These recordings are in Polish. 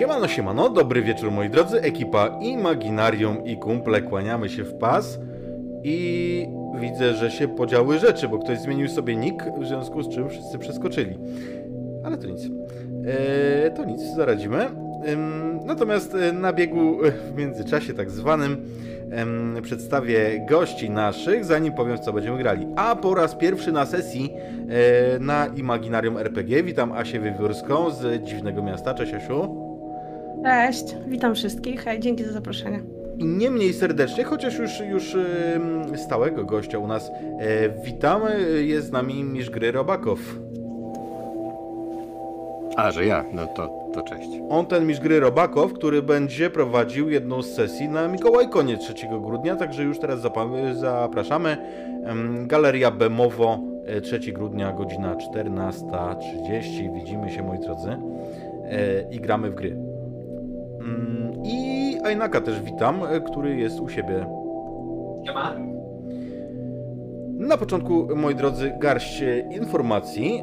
Siemano, siemano, dobry wieczór moi drodzy, ekipa Imaginarium i kumple, kłaniamy się w pas i widzę, że się podziały rzeczy, bo ktoś zmienił sobie nick, w związku z czym wszyscy przeskoczyli. Ale to nic. Eee, to nic, zaradzimy. Natomiast e, na biegu e, w międzyczasie tak zwanym przedstawię gości naszych, zanim powiem co będziemy grali. A po raz pierwszy na sesji e, na Imaginarium RPG witam Asię Wiewiórską z Dziwnego Miasta. Cześć Asiu. Cześć, witam wszystkich. Hej, dzięki za zaproszenie. I nie mniej serdecznie, chociaż już, już stałego gościa u nas e, witamy, jest z nami Misz Gry Robakow. A, że ja, no to, to cześć. On ten Misz Gry Robakow, który będzie prowadził jedną z sesji na Mikołajkonie 3 grudnia, także już teraz zapraszamy. Galeria Bemowo, e, 3 grudnia, godzina 14.30. Widzimy się, moi drodzy, e, i gramy w gry. Mm, I Ainaka też witam, e, który jest u siebie. Na początku, moi drodzy, garść informacji.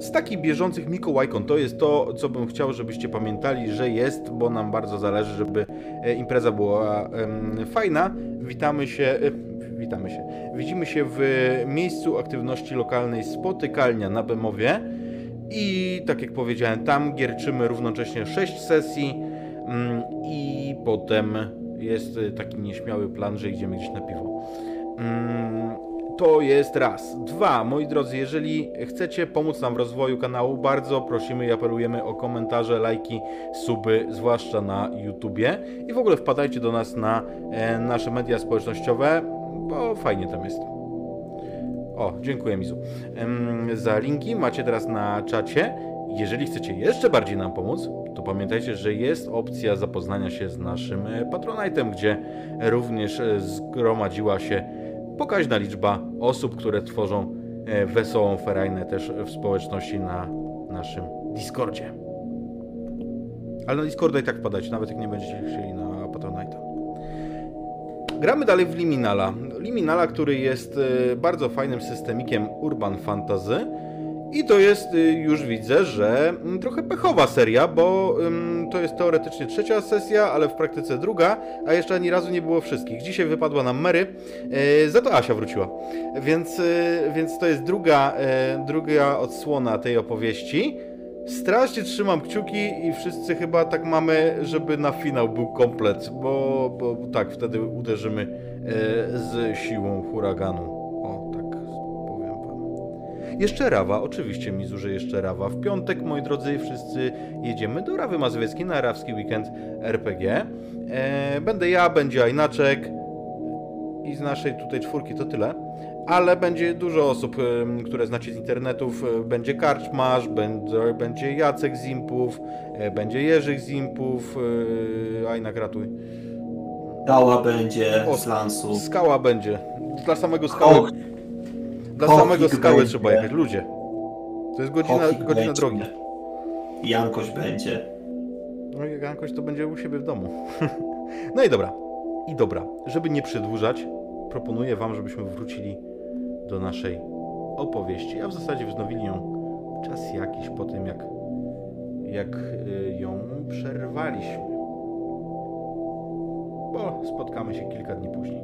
Z takich bieżących Mikołajkon to jest to, co bym chciał, żebyście pamiętali, że jest, bo nam bardzo zależy, żeby e, impreza była fajna. Witamy się, e, witamy się. Widzimy się w miejscu aktywności lokalnej Spotykalnia na Bemowie. I tak jak powiedziałem, tam gierczymy równocześnie 6 sesji mm, i potem jest taki nieśmiały plan, że idziemy gdzieś na piwo. Mm, To jest raz. Dwa, moi drodzy, jeżeli chcecie pomóc nam w rozwoju kanału, bardzo prosimy i apelujemy o komentarze, lajki, suby, zwłaszcza na YouTubie. I w ogóle wpadajcie do nas na e, nasze media społecznościowe, bo fajnie tam jest. O, dziękuję Mizu. Za linki macie teraz na czacie. Jeżeli chcecie jeszcze bardziej nam pomóc, to pamiętajcie, że jest opcja zapoznania się z naszym e, Patronite'em, gdzie również e, zgromadziła się pokaźna liczba osób, które tworzą e, wesołą ferajnę też w społeczności na naszym Discordzie. Ale na Discorda i tak wpadajcie, nawet jak nie będziecie chcieli na Patronite'a. Gramy dalej w Liminala. Liminala, który jest e, bardzo fajnym systemikiem Urban Fantasy. I to jest, y, już widzę, że mm, trochę pechowa seria, bo ym, to jest teoretycznie trzecia sesja, ale w praktyce druga, a jeszcze ani razu nie było wszystkich. Dzisiaj wypadła nam Mary, yy, za to Asia wróciła. Więc, więc to jest druga, druga odsłona tej opowieści. Strasznie trzymam kciuki i wszyscy chyba tak mamy, żeby na finał był komplet, bo, bo tak, wtedy uderzymy yy, z siłą huraganu. O, tak powiem wam. Jeszcze Rawa, oczywiście mi zużyje jeszcze Rawa. W piątek, moi drodzy, wszyscy jedziemy do Rawy Mazowieckiej na Rawski Weekend RPG. E, będę ja, będzie Ajnaczek i z naszej tutaj czwórki to tyle. Ale będzie dużo osób, które znacie z internetów. E, Będzie Karczmarz, będzie, będzie Jacek z Impów, e, będzie Jerzyk z Impów. e, Ajnak ratuj. Skała będzie O, z lansu. Skała będzie. Dla samego skały. Koch, Dla Kochik samego skały będzie. trzeba jechać, ludzie. To jest godzina, Kochik godzina będzie. drogi. Jankoś będzie. No i jakoś to będzie u siebie w domu. no i dobra. I dobra. Żeby nie przedłużać, proponuję wam, żebyśmy wrócili do naszej opowieści, a w zasadzie wznowili ją czas jakiś po tym, jak, jak y, ją przerwaliśmy. Bo spotkamy się kilka dni później.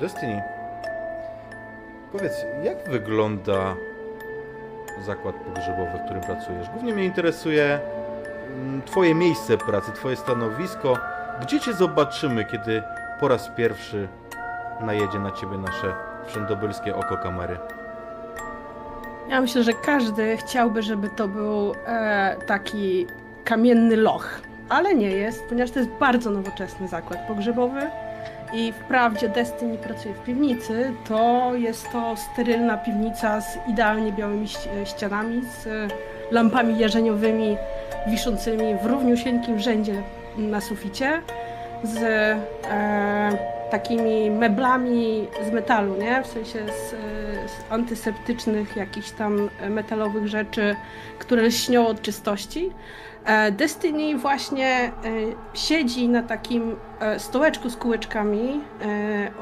Destiny. Powiedz, jak wygląda zakład pogrzebowy, w którym pracujesz? Głównie mnie interesuje mm, Twoje miejsce pracy, Twoje stanowisko. Gdzie Cię zobaczymy, kiedy po raz pierwszy najedzie na Ciebie nasze wszędobylskie oko kamery? Ja myślę, że każdy chciałby, żeby to był e, taki kamienny loch, ale nie jest, ponieważ to jest bardzo nowoczesny zakład pogrzebowy i wprawdzie Destiny pracuje w piwnicy, to jest to sterylna piwnica z idealnie białymi ści- ścianami, z lampami jarzeniowymi wiszącymi w równiusieńkim rzędzie na suficie, z e, takimi meblami z metalu, nie? W sensie z, z antyseptycznych jakichś tam metalowych rzeczy, które lśnią od czystości. E, Destiny właśnie e, siedzi na takim e, stołeczku z kółeczkami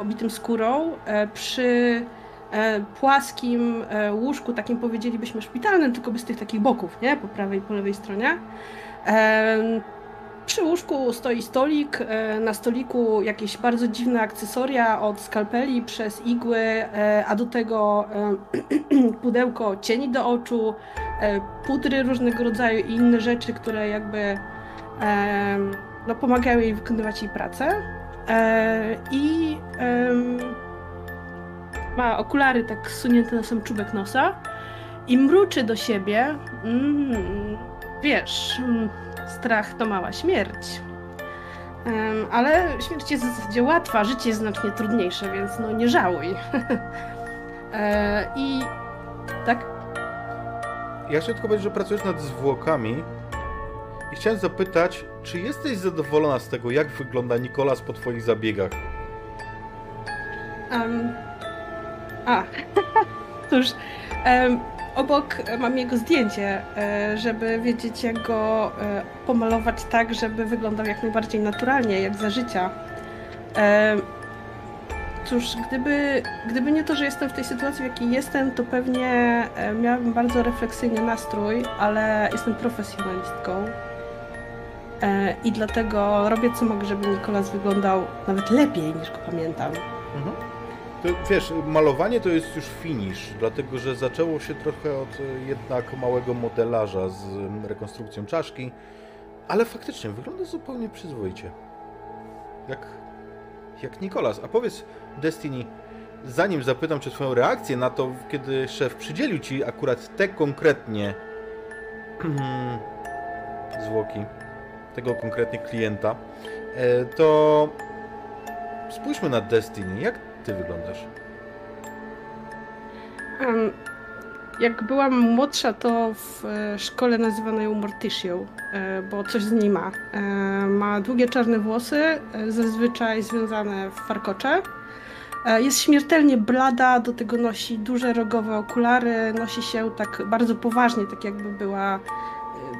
obitym skórą przy płaskim łóżku, takim powiedzielibyśmy szpitalnym, tylko bez tych takich boków, nie? Po prawej i po lewej stronie. Przy łóżku stoi stolik, na stoliku jakieś bardzo dziwne akcesoria od skalpeli przez igły, a do tego pudełko cieni do oczu, E, pudry różnego rodzaju i inne rzeczy, które jakby no, pomagały jej wykonywać jej pracę. E, I ma okulary tak sunięte na sam czubek nosa i mruczy do siebie. Mm, wiesz, mm, strach to mała śmierć. ale śmierć jest w zasadzie łatwa, życie jest znacznie trudniejsze, więc no nie żałuj. E, I tak ja chciałem tylko powiedzieć, że pracujesz nad zwłokami i chciałem zapytać, czy jesteś zadowolona z tego, jak wygląda Nikolas po twoich zabiegach? Um, a, cóż, um, obok mam jego zdjęcie, e, żeby wiedzieć, jak go e, pomalować tak, żeby wyglądał jak najbardziej naturalnie, jak za życia. Cóż, gdyby, gdyby nie to, że jestem w tej sytuacji, w jakiej jestem, to pewnie e, miałabym bardzo refleksyjny nastrój, ale jestem profesjonalistką. E, I dlatego robię co mogę, żeby Nikolas wyglądał nawet lepiej niż go pamiętam. Mhm. To, wiesz, malowanie to jest już finish, dlatego że zaczęło się trochę od e, jednak małego modelarza z rekonstrukcją czaszki, ale faktycznie wygląda zupełnie przyzwoicie. Jak, jak Nikolas. A powiedz, Destiny, zanim zapytam Cię Twoją reakcję na to, kiedy szef przydzielił Ci akurat te konkretnie zwłoki, tego konkretnie klienta, e, to spójrzmy na Destiny. Jak Ty wyglądasz? Um, jak byłam młodsza, to w e, szkole nazywano ją Morticią, e, bo coś z niej ma. Ma długie czarne włosy, zazwyczaj związane w farkocze E, jest śmiertelnie blada, do tego nosi duże rogowe okulary, nosi się tak bardzo poważnie, tak jakby była e,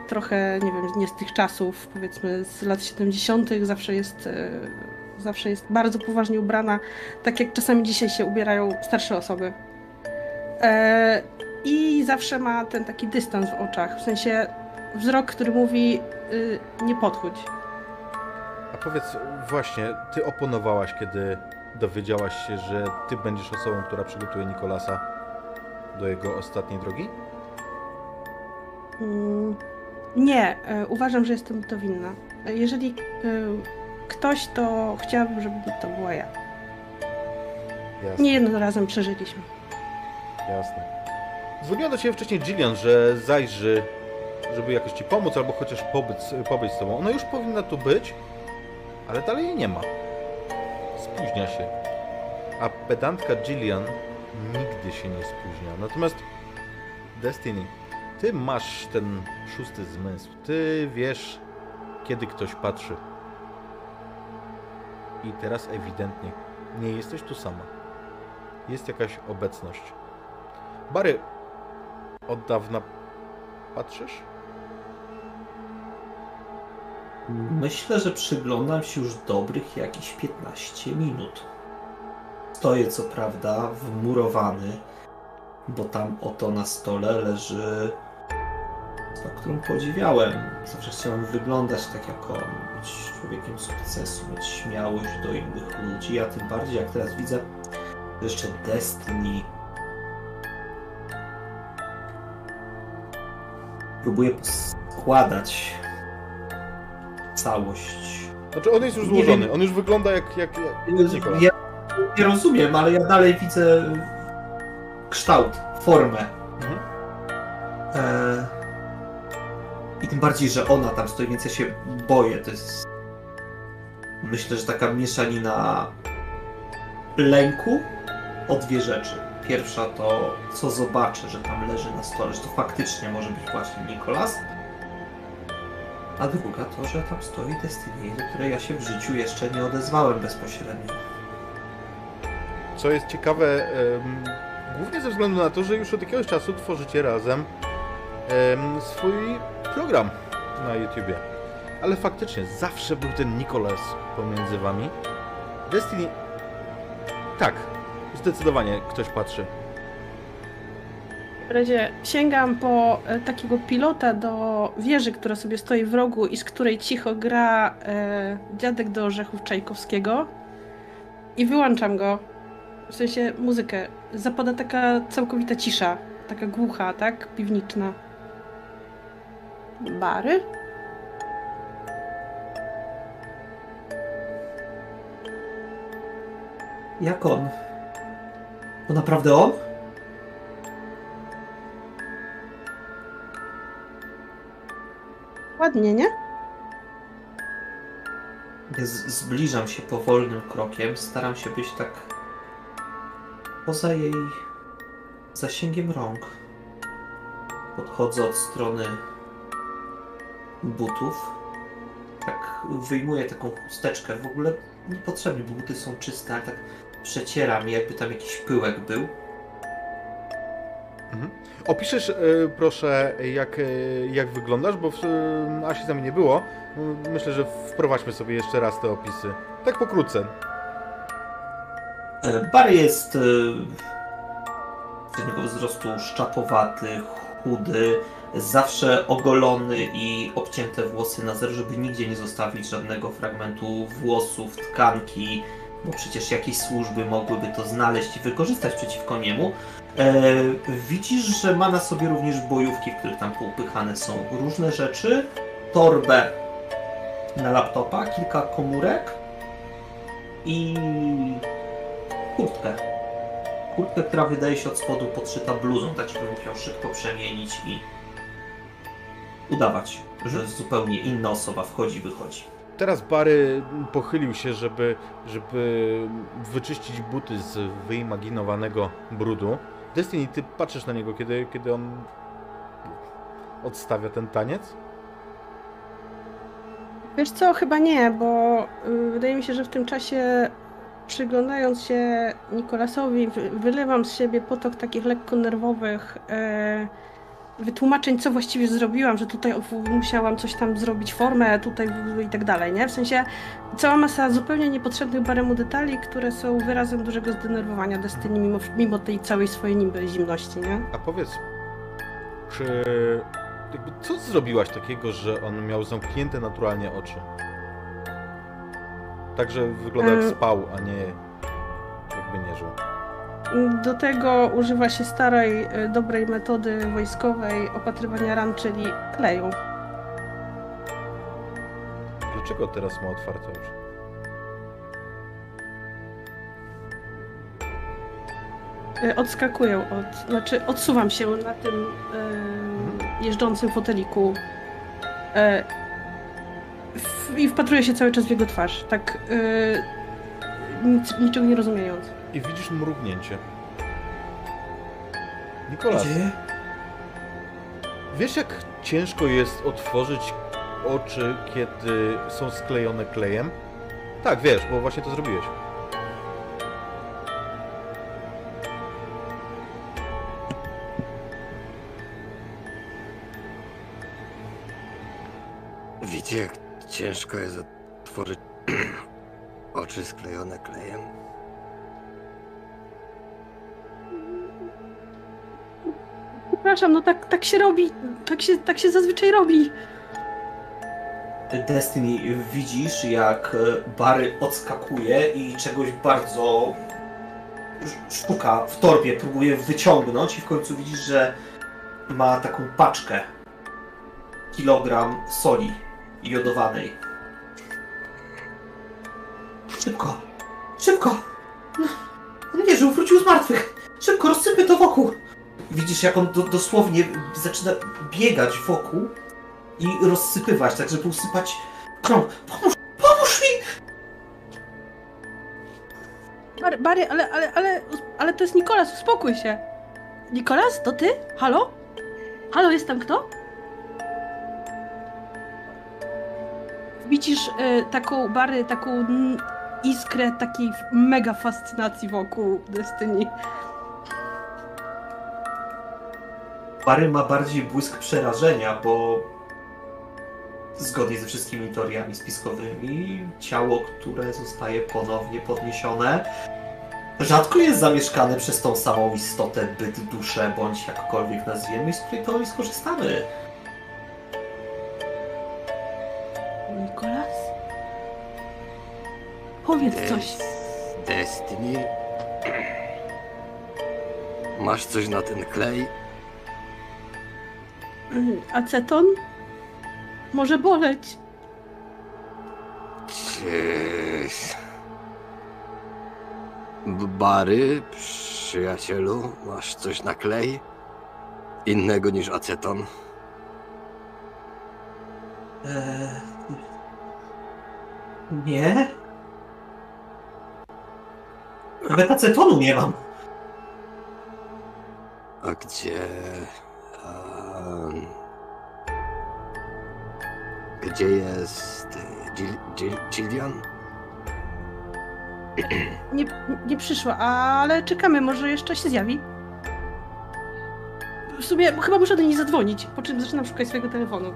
trochę, nie wiem, nie z tych czasów, powiedzmy z lat 70., zawsze jest, e, zawsze jest bardzo poważnie ubrana, tak jak czasami dzisiaj się ubierają starsze osoby. I zawsze ma ten taki dystans w oczach, w sensie wzrok, który mówi nie podchodź. A powiedz, właśnie, ty oponowałaś, kiedy dowiedziałaś się, że ty będziesz osobą, która przygotuje Nikolasa do jego ostatniej drogi? Mm, nie, e, uważam, że jestem to winna. Jeżeli e, ktoś, to chciałabym, żeby to była ja. Jasne. Nie jednym razem przeżyliśmy. Jasne. Dzwoniła do ciebie wcześniej Gillian, że zajrzy, żeby jakoś ci pomóc, albo chociaż pobyć, pobyć z tobą. Ona już powinna tu być, ale dalej jej nie ma spóźnia się. A pedantka Gillian nigdy się nie spóźnia. Natomiast Destiny, ty masz ten szósty zmysł. Ty wiesz, kiedy ktoś patrzy. I teraz ewidentnie nie jesteś tu sama. Jest jakaś obecność. Bary, od dawna patrzysz? Myślę, że przyglądam się już dobrych jakieś 15 minut. Stoję co prawda wmurowany, bo tam oto na stole leży osoba, którą podziwiałem. Zawsze chciałem wyglądać tak jak on, być człowiekiem sukcesu, mieć śmiałość do innych ludzi, a tym bardziej jak teraz widzę, że jeszcze Destiny próbuję poskładać całość. Znaczy on jest już złożony, on już wygląda jak, jak, jak Ja nie rozumiem, ale ja dalej widzę kształt, formę. Mhm. E... I tym bardziej, że ona tam stoi, więc ja się boję. To jest. Myślę, że taka mieszanina lęku o dwie rzeczy. Pierwsza to, co zobaczę, że tam leży na stole, że to faktycznie może być właśnie Nikolas a druga to, że tam stoi Destiny, do której ja się w życiu jeszcze nie odezwałem bezpośrednio. co jest ciekawe, em, głównie ze względu na to, że już od jakiegoś czasu tworzycie razem em, swój program na YouTubie. Ale faktycznie, zawsze był ten Nicolas pomiędzy wami. Destiny... Tak, zdecydowanie ktoś patrzy. W razie sięgam po e, takiego pilota do wieży, która sobie stoi w rogu i z której cicho gra e, dziadek do orzechów Czajkowskiego i wyłączam go. W sensie muzykę. Zapada taka całkowita cisza, taka głucha, tak? Piwniczna. Bary? Jak on? To naprawdę on? Ładnie, nie? Ja zbliżam się powolnym krokiem, staram się być tak poza jej zasięgiem rąk. Podchodzę od strony butów. Tak wyjmuję taką chusteczkę. W ogóle niepotrzebnie, bo buty są czyste, ale tak przecieram je, jakby tam jakiś pyłek był. Opiszesz, e, proszę, jak, e, jak wyglądasz, bo w, e, Asi nami nie było. M- Myślę, że wprowadźmy sobie jeszcze raz te opisy. Tak pokrótce. Bar jest średniego wzrostu szczapowaty, chudy, zawsze ogolony i obcięte włosy na zero, żeby nigdzie nie zostawić żadnego fragmentu włosów, tkanki, bo przecież jakieś służby mogłyby to znaleźć i wykorzystać przeciwko niemu. E, widzisz, że ma na sobie również bojówki, w których tam poupychane są różne rzeczy, torbę na laptopa, kilka komórek i kurtkę. Kurtkę, która wydaje się od spodu podszyta bluzą, tak żeby mógł ją szybko przemienić i udawać, że zupełnie inna osoba wchodzi, wychodzi. Teraz Bary pochylił się, żeby, żeby wyczyścić buty z wyimaginowanego brudu. Destiny, ty patrzysz na niego, kiedy, kiedy on odstawia ten taniec? Wiesz co, chyba nie, bo y, wydaje mi się, że w tym czasie przyglądając się Nikolasowi, wy, wylewam z siebie potok takich lekko nerwowych e, wytłumaczeń, co właściwie zrobiłam, że tutaj musiałam coś tam zrobić, formę tutaj i tak dalej, nie? W sensie cała masa zupełnie niepotrzebnych baremu detali, które są wyrazem dużego zdenerwowania Destiny mimo, mimo tej całej swojej niby zimności, nie? A powiedz, czy jakby co zrobiłaś takiego, że on miał zamknięte naturalnie oczy? Także wygląda jak E. spał, a nie jakby nie żył. Do tego używa się starej, y, dobrej metody wojskowej opatrywania ran, czyli kleju. Dlaczego teraz ma otwarte oczy? Y, Odskakuję od, znaczy odsuwam się na tym y, jeżdżącym foteliku y, w, i wpatruję się cały czas w jego twarz, tak y, nic, niczego nie rozumiejąc. I widzisz mrugnięcie. Nikolas, Gdzie? wiesz jak ciężko jest otworzyć oczy, kiedy są sklejone klejem? Tak, wiesz, bo właśnie to zrobiłeś. Widzicie, jak ciężko jest otworzyć oczy sklejone klejem? Przepraszam, no tak, tak się robi, tak się, tak się zazwyczaj robi. Destiny, widzisz jak e, Bary odskakuje i czegoś bardzo sz- szuka w torbie, próbuje wyciągnąć i w końcu widzisz, że ma taką paczkę. Kilogram soli jodowanej. Szybko! Szybko! Nie żył, wrócił z martwych! Szybko, rozsypy to wokół! Widzisz, jak on do, dosłownie zaczyna biegać wokół i rozsypywać, tak żeby usypać krąg. Pomóż, pomóż mi! Bary, Bary ale, ale, ale, ale to jest Nikolas, uspokój się. Nikolas, to ty? Halo? Halo, jest tam kto? Widzisz y, taką Bary, taką iskrę takiej mega fascynacji wokół Destiny. Bary ma bardziej błysk przerażenia, bo zgodnie ze wszystkimi teoriami spiskowymi, ciało, które zostaje ponownie podniesione, rzadko jest zamieszkane przez tą samą istotę, byt, duszę, bądź jakkolwiek nazwiemy, z której teorii skorzystamy. Nikolas? Powiedz coś. Des- Destiny? Masz coś na ten klej? Mm, Aceton? Może boleć. Bary, przyjacielu, masz coś na klej? Innego niż aceton? Eee... Nie? Nawet acetonu nie mam. A gdzie... gdzie jest... Gil, Gil, Gillian? Nie, nie przyszła, ale czekamy, może jeszcze się zjawi. W sumie chyba muszę do niej zadzwonić, po czym zaczynam szukać swojego telefonu.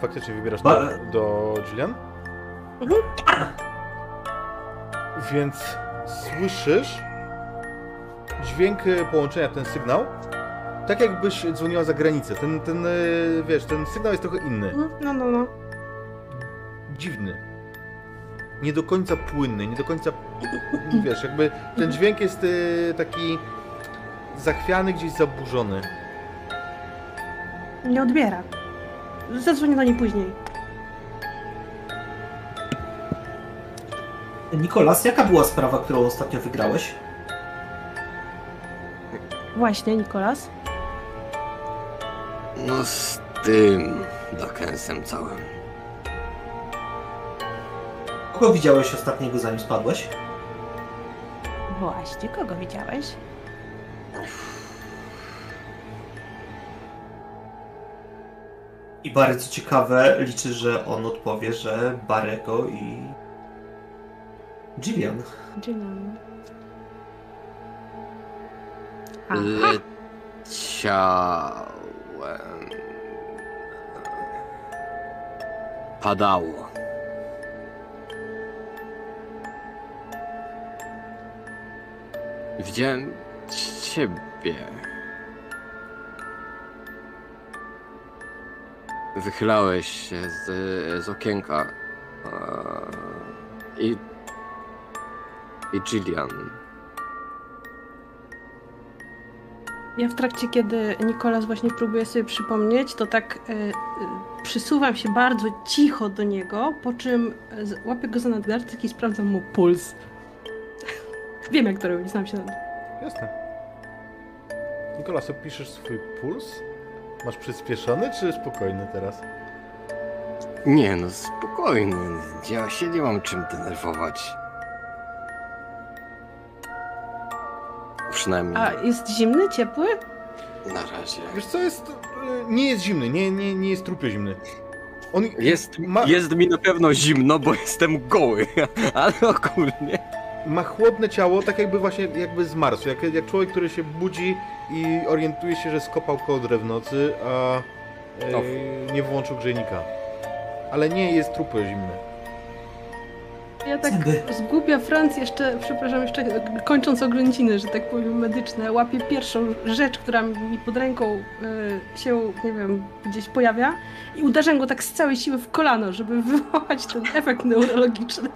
Faktycznie wybierasz Ba- do, do Julian? Mhm. Więc słyszysz dźwięk e, połączenia, ten sygnał, tak jakbyś dzwoniła za granicę. Ten, ten, e, wiesz, ten sygnał jest trochę inny. Mhm, No, no, no. Dziwny. Nie do końca płynny, nie do końca, wiesz, jakby ten dźwięk jest e, taki zachwiany, gdzieś zaburzony. Nie odbiera. Zadzwonię do niej później. Nikolas, jaka była sprawa, którą ostatnio wygrałeś? Właśnie, Nikolas. No z tym Dakensem całym. Kogo widziałeś ostatniego, zanim spadłeś? Właśnie, kogo widziałeś? I bardzo ciekawe, liczy, że on odpowie, że Barego i Gillian. Gillian. Leciałem. Padało. Widziałem ciebie. Wychylałeś się z, z okienka. I. I Gillian. Ja w trakcie, kiedy Nikolas właśnie próbuje sobie przypomnieć, to tak y, y, przysuwam się bardzo cicho do niego, po czym z- łapię go za nadgartek i sprawdzam mu puls. Wiem jak to robić, znam się na Jasne. Nikolas, opiszesz swój puls? Masz przyspieszony czy spokojny teraz? Nie no, spokojnie. Ja się nie mam czym denerwować. Przynajmniej A jest zimny, ciepły? na razie. Wiesz co, jest... y, nie jest zimny, nie, nie, nie jest trupio zimny. On Jest, ma, jest mi na pewno zimno, bo jestem goły, ale ogólnie. ma chłodne ciało, tak jakby właśnie jakby z Marsu, jak, jak człowiek, który się budzi i orientuje się, że skopał kołdrę w nocy, a e, nie włączył grzejnika. Ale nie jest trupio zimny. Ja tak Zęby. zgubia Franc jeszcze, przepraszam, jeszcze kończąc oględziny, że tak powiem, medyczne, łapię pierwszą rzecz, która mi pod ręką y, się, nie wiem, gdzieś pojawia i uderzam go tak z całej siły w kolano, żeby wywołać ten efekt neurologiczny.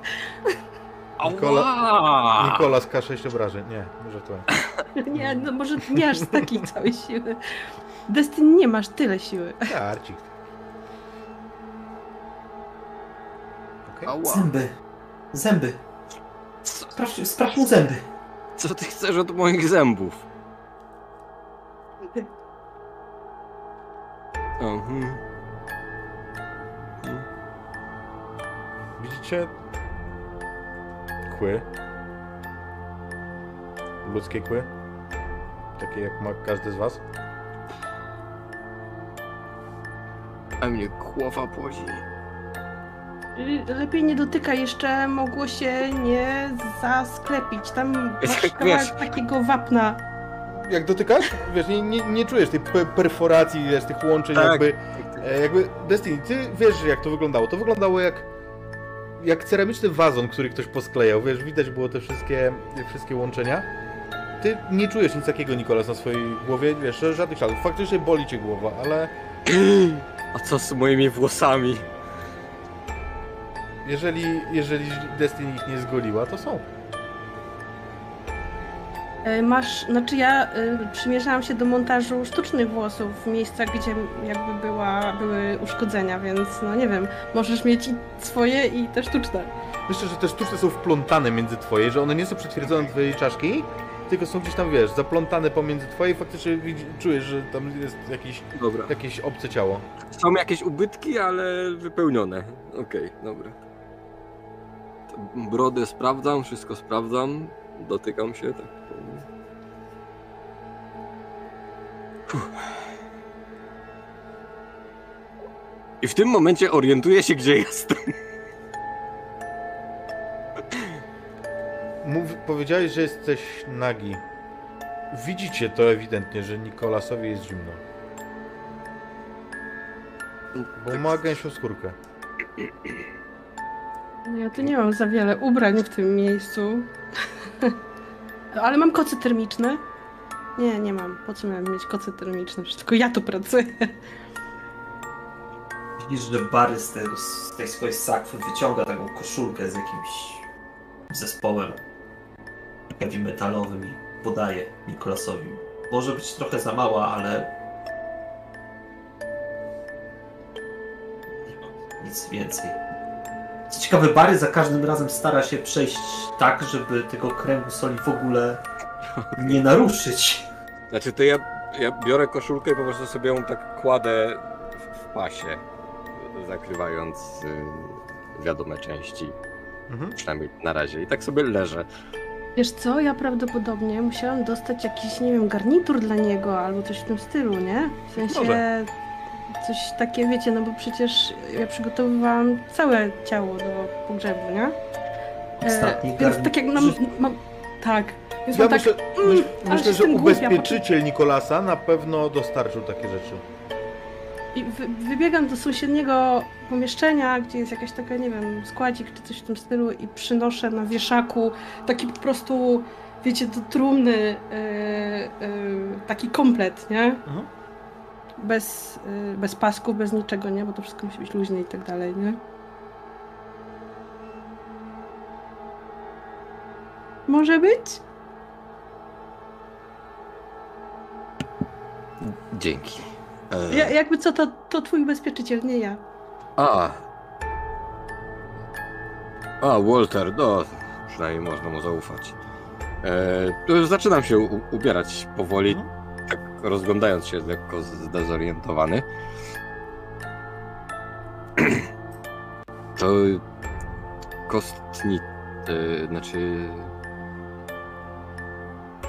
Ała! Nikolas K6 obrażeń. Nie, może to. Nie, no może nie aż z takiej całej siły. Destiny nie masz tyle siły. Arcik. Okej. Ała. Zęby. Zęby. Sprawdź, sprawdź mu zęby. co ty chcesz od moich zębów? Mhm. Widzicie kły? Ludzkie kły? Takie jak ma każdy z was? A mnie głowa boli. Lepiej nie dotykaj, jeszcze mogło się nie zasklepić. Tam masz Wiesz- kawałek takiego wapna. Jak dotykasz, wiesz, nie, nie, nie czujesz tej pe- perforacji, wiesz, tych łączeń Tak. jakby... E, jakby Destiny, ty wiesz jak to wyglądało. To wyglądało jak jak ceramiczny wazon, który ktoś posklejał. Wiesz, widać było te wszystkie, te wszystkie łączenia. Ty nie czujesz nic takiego, Nikolas, na swojej głowie, wiesz, żadnych śladów. Faktycznie boli cię głowa, ale A co z moimi włosami? Jeżeli, jeżeli Destiny ich nie zgoliła, to są. Y, Masz, znaczy ja y, przymierzałam się do montażu sztucznych włosów w miejscach, gdzie jakby była, były uszkodzenia, więc no nie wiem, możesz mieć i swoje i te sztuczne. Myślę, że te sztuczne są wplątane między twoje, że one nie są przytwierdzone do twojej czaszki, tylko są gdzieś tam, wiesz, zaplątane pomiędzy twoje i faktycznie widzi, czujesz, że tam jest jakiś, Dobra. jakieś obce ciało. Są jakieś ubytki, ale wypełnione. Okej, dobra. To Brodę sprawdzam, wszystko sprawdzam. Dotykam się, tak. Fuh. I w tym momencie orientuję się, gdzie jestem. Mów, powiedziałeś, że jesteś nagi. Widzicie to ewidentnie, że Nikolasowi jest zimno. Bo ma gęsią skórkę. No Ja tu nie mam za wiele ubrań w tym miejscu. Ale mam kocy termiczne. Nie, nie mam. Po co miałem mieć kocy termiczne? Przecież tylko ja tu pracuję. Widzisz, że Barry z, z tej swojej sakwy wyciąga taką koszulkę z jakimś zespołem heavy metalowym i podaje Nikolasowi. Może być trochę za mała, ale nic więcej. Co ciekawe, Barry za każdym razem stara się przejść tak, żeby tego kręgu soli w ogóle nie naruszyć. Znaczy to ja, ja biorę koszulkę i po prostu sobie ją tak kładę w, w pasie, zakrywając y, wiadome części, Mhm. przynajmniej na razie. I tak sobie leżę. Wiesz co, ja prawdopodobnie musiałam dostać jakiś, nie wiem, garnitur dla niego albo coś w tym stylu, nie? W sensie Może. Coś takie, wiecie, no bo przecież ja przygotowywałam całe ciało do pogrzebu, nie? Ostatni więc tak jak nam, mam... Tak. Więc Ja mam tak... myślę, myśl, ale myślę, że jestem głupia, ubezpieczyciel Nikolasa na pewno dostarczył takie rzeczy. I wy, wybiegam do sąsiedniego pomieszczenia, gdzie jest jakaś taka, nie wiem, składzik czy coś w tym stylu i przynoszę na wieszaku taki po prostu, wiecie, do trumny yy, yy, taki komplet, nie? Mhm. Bez, yy, bez pasków, bez niczego, nie? Bo to wszystko musi być luźne i tak dalej, nie? Może być? Dzięki. E, Ja, jakby co, to, to twój ubezpieczyciel, nie ja. A. A, Walter, no, przynajmniej można mu zaufać. E, zaczynam się u, ubierać powoli, tak rozglądając się lekko zdezorientowany. To kostni... E, znaczy...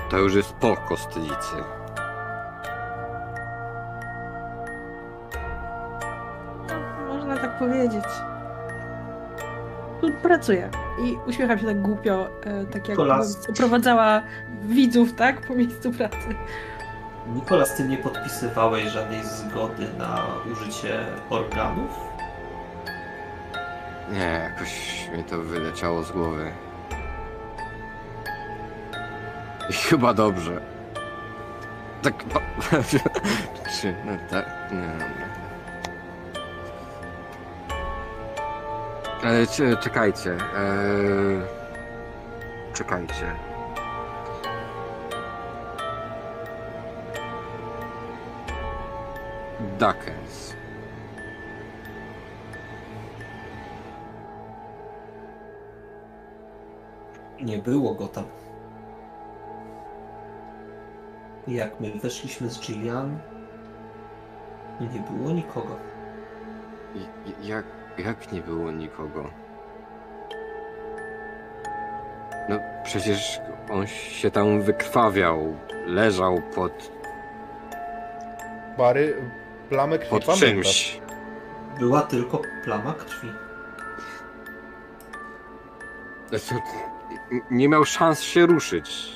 To już jest po kostnicy. No, można tak powiedzieć. Tu pracuję i uśmiecham się tak głupio, e, tak jak prowadzała widzów, tak, po miejscu pracy. Nikolas, ty nie podpisywałeś żadnej zgody na użycie organów? Nie, jakoś mi to wyleciało z głowy. I chyba dobrze. Tak. pa- Czy. No, tak. Nie, nie. E, czy, czekajcie. E, czekajcie. Duckens. Nie było go tam. Jak my weszliśmy z Gillian, nie było nikogo. Jak, jak nie było nikogo? No przecież on się tam wykrwawiał, leżał pod, Bary, plamę krwi pod pamiętasz. czymś. Była tylko plama krwi. Znaczy, Nie miał szans się ruszyć.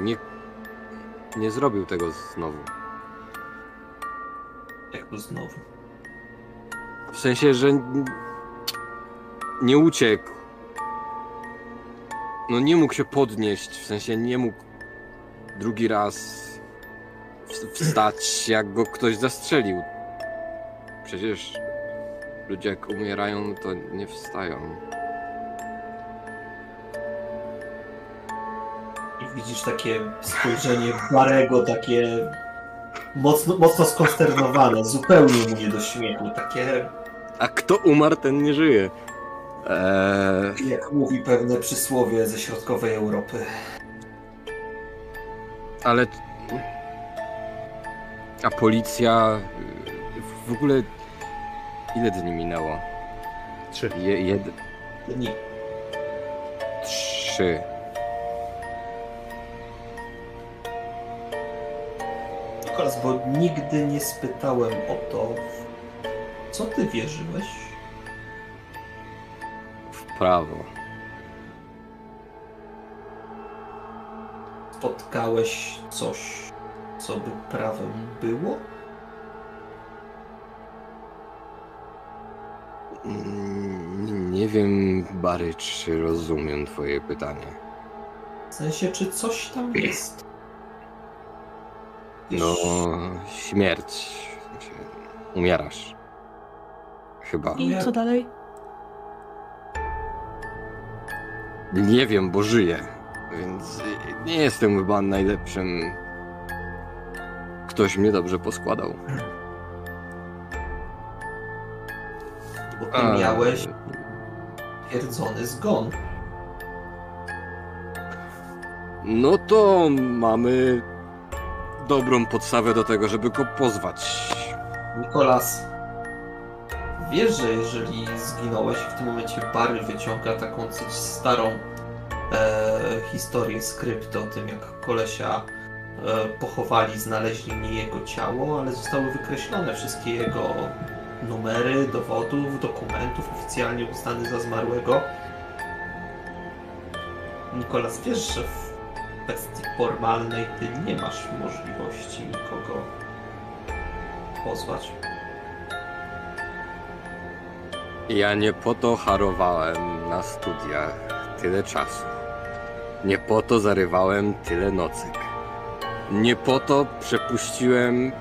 Nie, nie zrobił tego znowu. Jak to znowu? W sensie, że n- nie uciekł. No nie mógł się podnieść, w sensie nie mógł drugi raz wstać, jak go ktoś zastrzelił. Przecież ludzie jak umierają, to nie wstają. I widzisz takie spojrzenie Barego, takie mocno, mocno skonsternowane, zupełnie mu nie do śmiechu, takie A kto umarł, ten nie żyje. Eee, jak mówi pewne przysłowie ze środkowej Europy. ale... A policja... W ogóle... Ile dni minęło? Trzy. Je, jed... Dni. Trzy. Nikolas, bo nigdy nie spytałem o to, w co ty wierzyłeś? W prawo. Spotkałeś coś, co by prawem było? Mm, Nie wiem, Bary, czy rozumiem twoje pytanie. W sensie, czy coś tam jest? No, śmierć. Umierasz. Chyba. I co dalej? Nie wiem, bo żyję. Więc nie jestem chyba najlepszym. Ktoś mnie dobrze poskładał. Bo ty A, miałeś twierdzony zgon. No to mamy dobrą podstawę do tego, żeby go pozwać. Nikolas, wiesz, że jeżeli zginąłeś w tym momencie Barry wyciąga taką coś starą e, historię, skrypt o tym, jak kolesia e, pochowali, znaleźli nie jego ciało, ale zostały wykreślone wszystkie jego numery, dowodów, dokumentów oficjalnie uznany za zmarłego. Nikolas, wiesz, że w kwestii formalnej ty nie masz możliwości nikogo pozwać. Ja nie po to harowałem na studiach tyle czasu. Nie po to zarywałem tyle nocek. Nie po to przepuściłem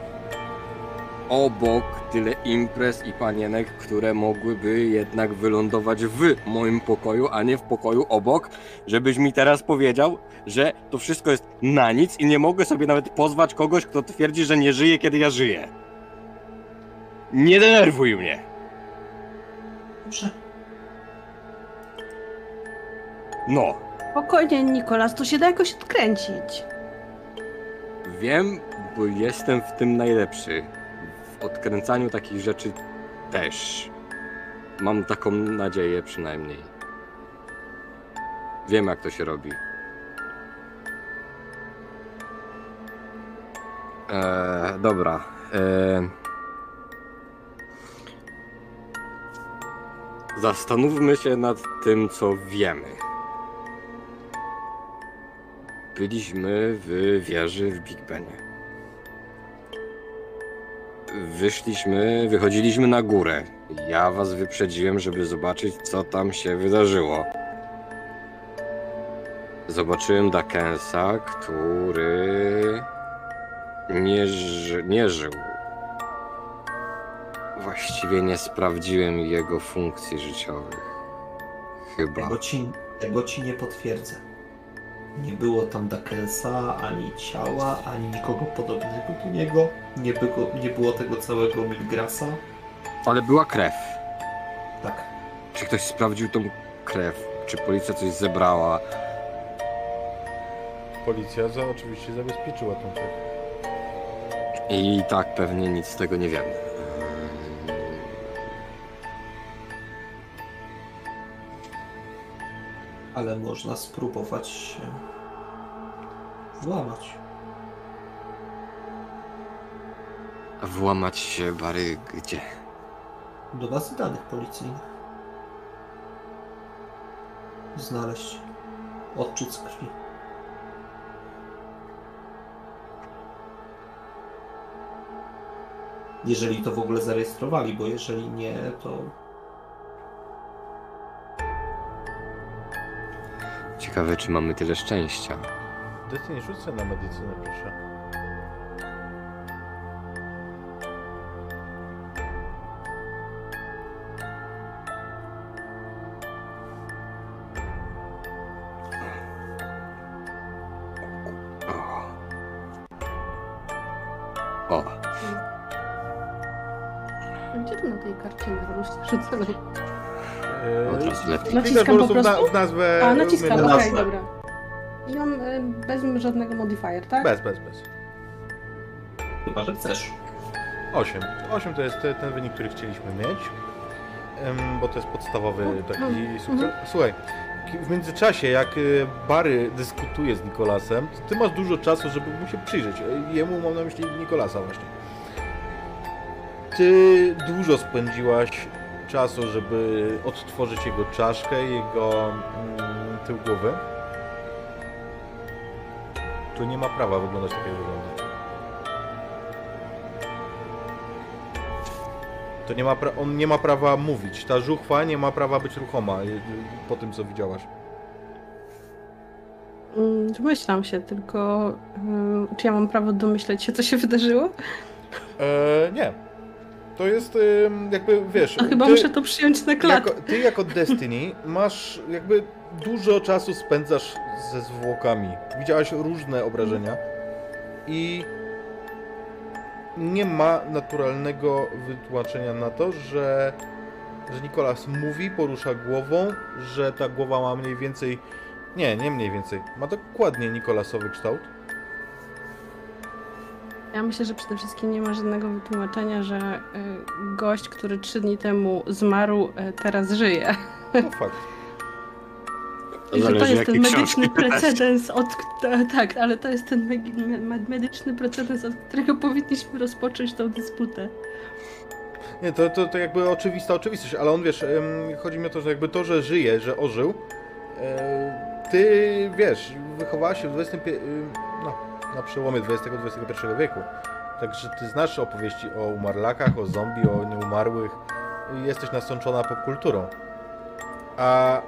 obok tyle imprez i panienek, które mogłyby jednak wylądować w moim pokoju, a nie w pokoju obok, żebyś mi teraz powiedział, że to wszystko jest na nic i nie mogę sobie nawet pozwać kogoś, kto twierdzi, że nie żyje, kiedy ja żyję. Nie denerwuj mnie! Dobrze. No, Spokojnie, Nikolas, to się da jakoś odkręcić. Wiem, bo jestem w tym najlepszy. W odkręcaniu takich rzeczy też. Mam taką nadzieję przynajmniej. Wiem, jak to się robi. Eee, dobra. Eee... Zastanówmy się nad tym, co wiemy. Byliśmy w wieży w Big Benie. Wyszliśmy, wychodziliśmy na górę. Ja was wyprzedziłem, żeby zobaczyć, co tam się wydarzyło. Zobaczyłem Dakensa, który nie, ży- nie żył. Właściwie nie sprawdziłem jego funkcji życiowych. Chyba. Tego ci, tego ci nie potwierdzę. Nie było tam Dakelsa, ani ciała, ani nikogo podobnego do niego. Nie było, nie było tego całego Milgrasa. Ale była krew. Tak. Czy ktoś sprawdził tą krew? Czy policja coś zebrała? Policja za, oczywiście zabezpieczyła tą krew. I tak pewnie nic z tego nie wiemy. Ale można spróbować się włamać. Włamać się, Bary, gdzie? Do bazy danych policyjnych. znaleźć odczyt krwi. Jeżeli to w ogóle zarejestrowali, bo jeżeli nie, to Ciekawe, czy mamy tyle szczęścia. Rzuć sobie na medycynę, proszę. Naciskam po na, prostu? w nazwę... A, naciskam, okej, nazwę. dobra. I mam y, bez żadnego modifier, tak? Bez, bez, bez. chyba, że chcesz. 8. 8 to jest te- ten wynik, który chcieliśmy mieć, bo to jest podstawowy taki Mhm. sukces. Słuchaj, ki- w międzyczasie, jak y, Bary dyskutuje z Nikolasem, to ty masz dużo czasu, żeby mu się przyjrzeć. E, Jemu mam na myśli Nikolasa właśnie. Ty dużo spędziłaś czasu, żeby odtworzyć jego czaszkę, jego mm, tył głowy. Tu nie ma prawa wyglądać tak, jak wygląda. To nie ma on nie ma prawa mówić. Ta żuchwa nie ma prawa być ruchoma po tym, co widziałaś. Mm, Domyślam się, tylko ym, czy ja mam prawo domyśleć się, co się wydarzyło? Eee, nie. To jest jakby, wiesz... A chyba ty, muszę to przyjąć na klatę. jako, ty jako Destiny masz jakby dużo czasu spędzasz ze zwłokami. Widziałaś różne obrażenia i nie ma naturalnego wytłumaczenia na to, że, że Nikolas mówi, porusza głową, że ta głowa ma mniej więcej... Nie, nie mniej więcej. Ma dokładnie Nikolasowy kształt. Ja myślę, że przede wszystkim nie ma żadnego wytłumaczenia, że y, gość, który trzy dni temu zmarł, y, teraz żyje. To fakt. I że to jest ten medyczny precedens, od tak, ale to jest ten me- me- medyczny precedens, od którego powinniśmy rozpocząć tą dysputę. Nie, to, to, to jakby oczywista oczywistość, ale on wiesz, chodzi mi o to, że jakby to, że żyje, że ożył, e, ty wiesz, wychowałaś się w 20, no, na przełomie XX-XXI wieku. Także ty znasz opowieści o umarlakach, o zombie, o nieumarłych. i Jesteś nasączona popkulturą. A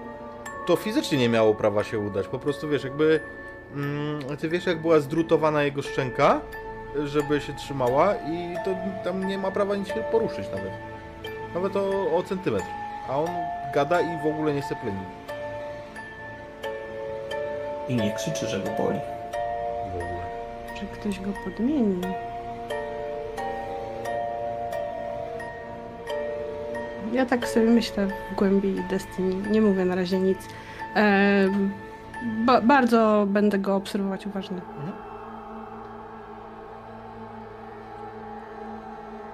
to fizycznie nie miało prawa się udać. Po prostu wiesz, jakby. Mm, ty wiesz, jak była zdrutowana jego szczęka, żeby się trzymała, i to tam nie ma prawa nic się poruszyć nawet. Nawet o, o centymetr. A on gada i w ogóle nie sepleni. I nie krzyczy, że go boli. W ogóle. Że ktoś go podmienił. Ja tak sobie myślę w głębi Destiny. Nie mówię na razie nic. Em, ba- bardzo będę go obserwować uważnie.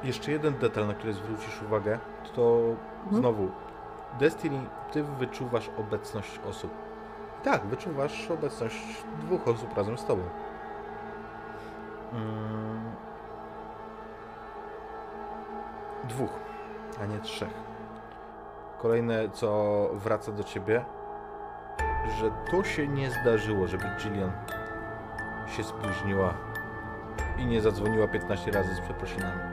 Jeszcze jeden detal, na który zwrócisz uwagę, to Mhm. znowu Destiny, ty wyczuwasz obecność osób. Tak, wyczuwasz obecność dwóch osób razem z tobą. Mm. Dwóch, a nie trzech. Kolejne, co wraca do ciebie, że to się nie zdarzyło, żeby Gillian się spóźniła i nie zadzwoniła 15 razy z przeprosinami.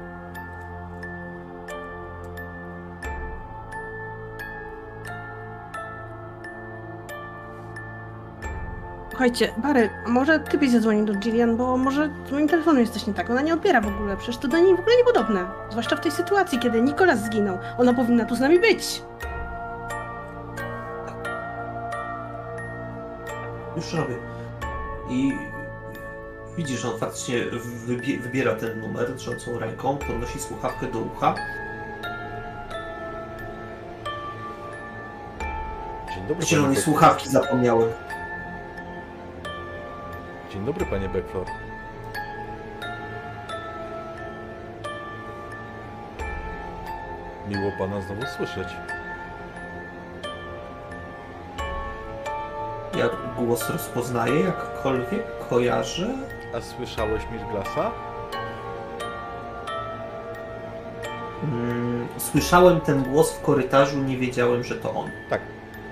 Słuchajcie, Bary, może ty byś zadzwonił do Gillian, bo może z moim telefonem jest coś nie tak. Ona nie odbiera w ogóle, przecież to do niej w ogóle niepodobne. Zwłaszcza w tej sytuacji, kiedy Nikolas zginął. Ona powinna tu z nami być. Już robię. I widzisz, że on faktycznie wybie, wybiera ten numer drżącą ręką, podnosi słuchawkę do ucha. Dzień dobry, Zielonej słuchawki zapomniałem. Dzień dobry, panie Beckflor. Miło pana znowu słyszeć. Ja głos rozpoznaję jakkolwiek, kojarzę. A słyszałeś Mirglasa? Mm, słyszałem ten głos w korytarzu, nie wiedziałem, że to on. Tak.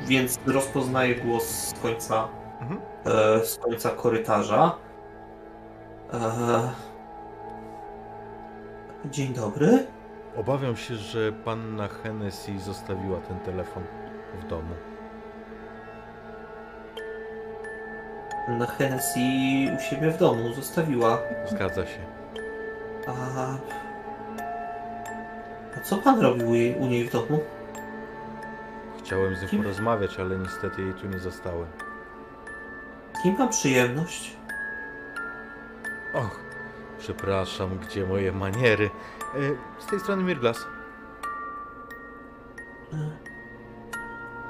więc rozpoznaję głos z końca, Mhm. e, z końca korytarza. E, dzień dobry. Obawiam się, że panna Hennessy zostawiła ten telefon w domu. Na Hennessy u siebie w domu zostawiła. Zgadza się. A, a co pan robił u, jej, u niej w domu? Chciałem z nią porozmawiać, ale niestety jej tu nie zostałem. Kim mam przyjemność? Och, przepraszam, gdzie moje maniery? E, Z tej strony Mirglas.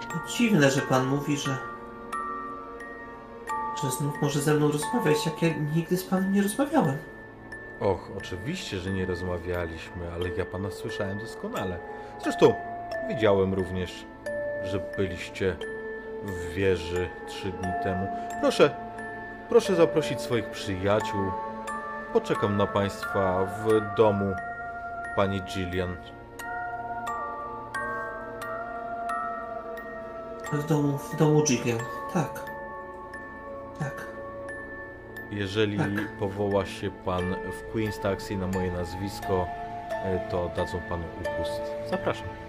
To dziwne, że pan mówi, że. że znów może ze mną rozmawiać, jak ja nigdy z panem nie rozmawiałem. Och, oczywiście, że nie rozmawialiśmy, ale ja pana słyszałem doskonale. Zresztą widziałem również, że byliście w wieży trzy dni temu. Proszę, proszę zaprosić swoich przyjaciół. Poczekam na państwa w domu pani Gillian. W domu, w domu Gillian. Tak. Tak. Jeżeli Tak. powoła się pan w Queen's Taxi na moje nazwisko, e, to dadzą panu upust. Zapraszam.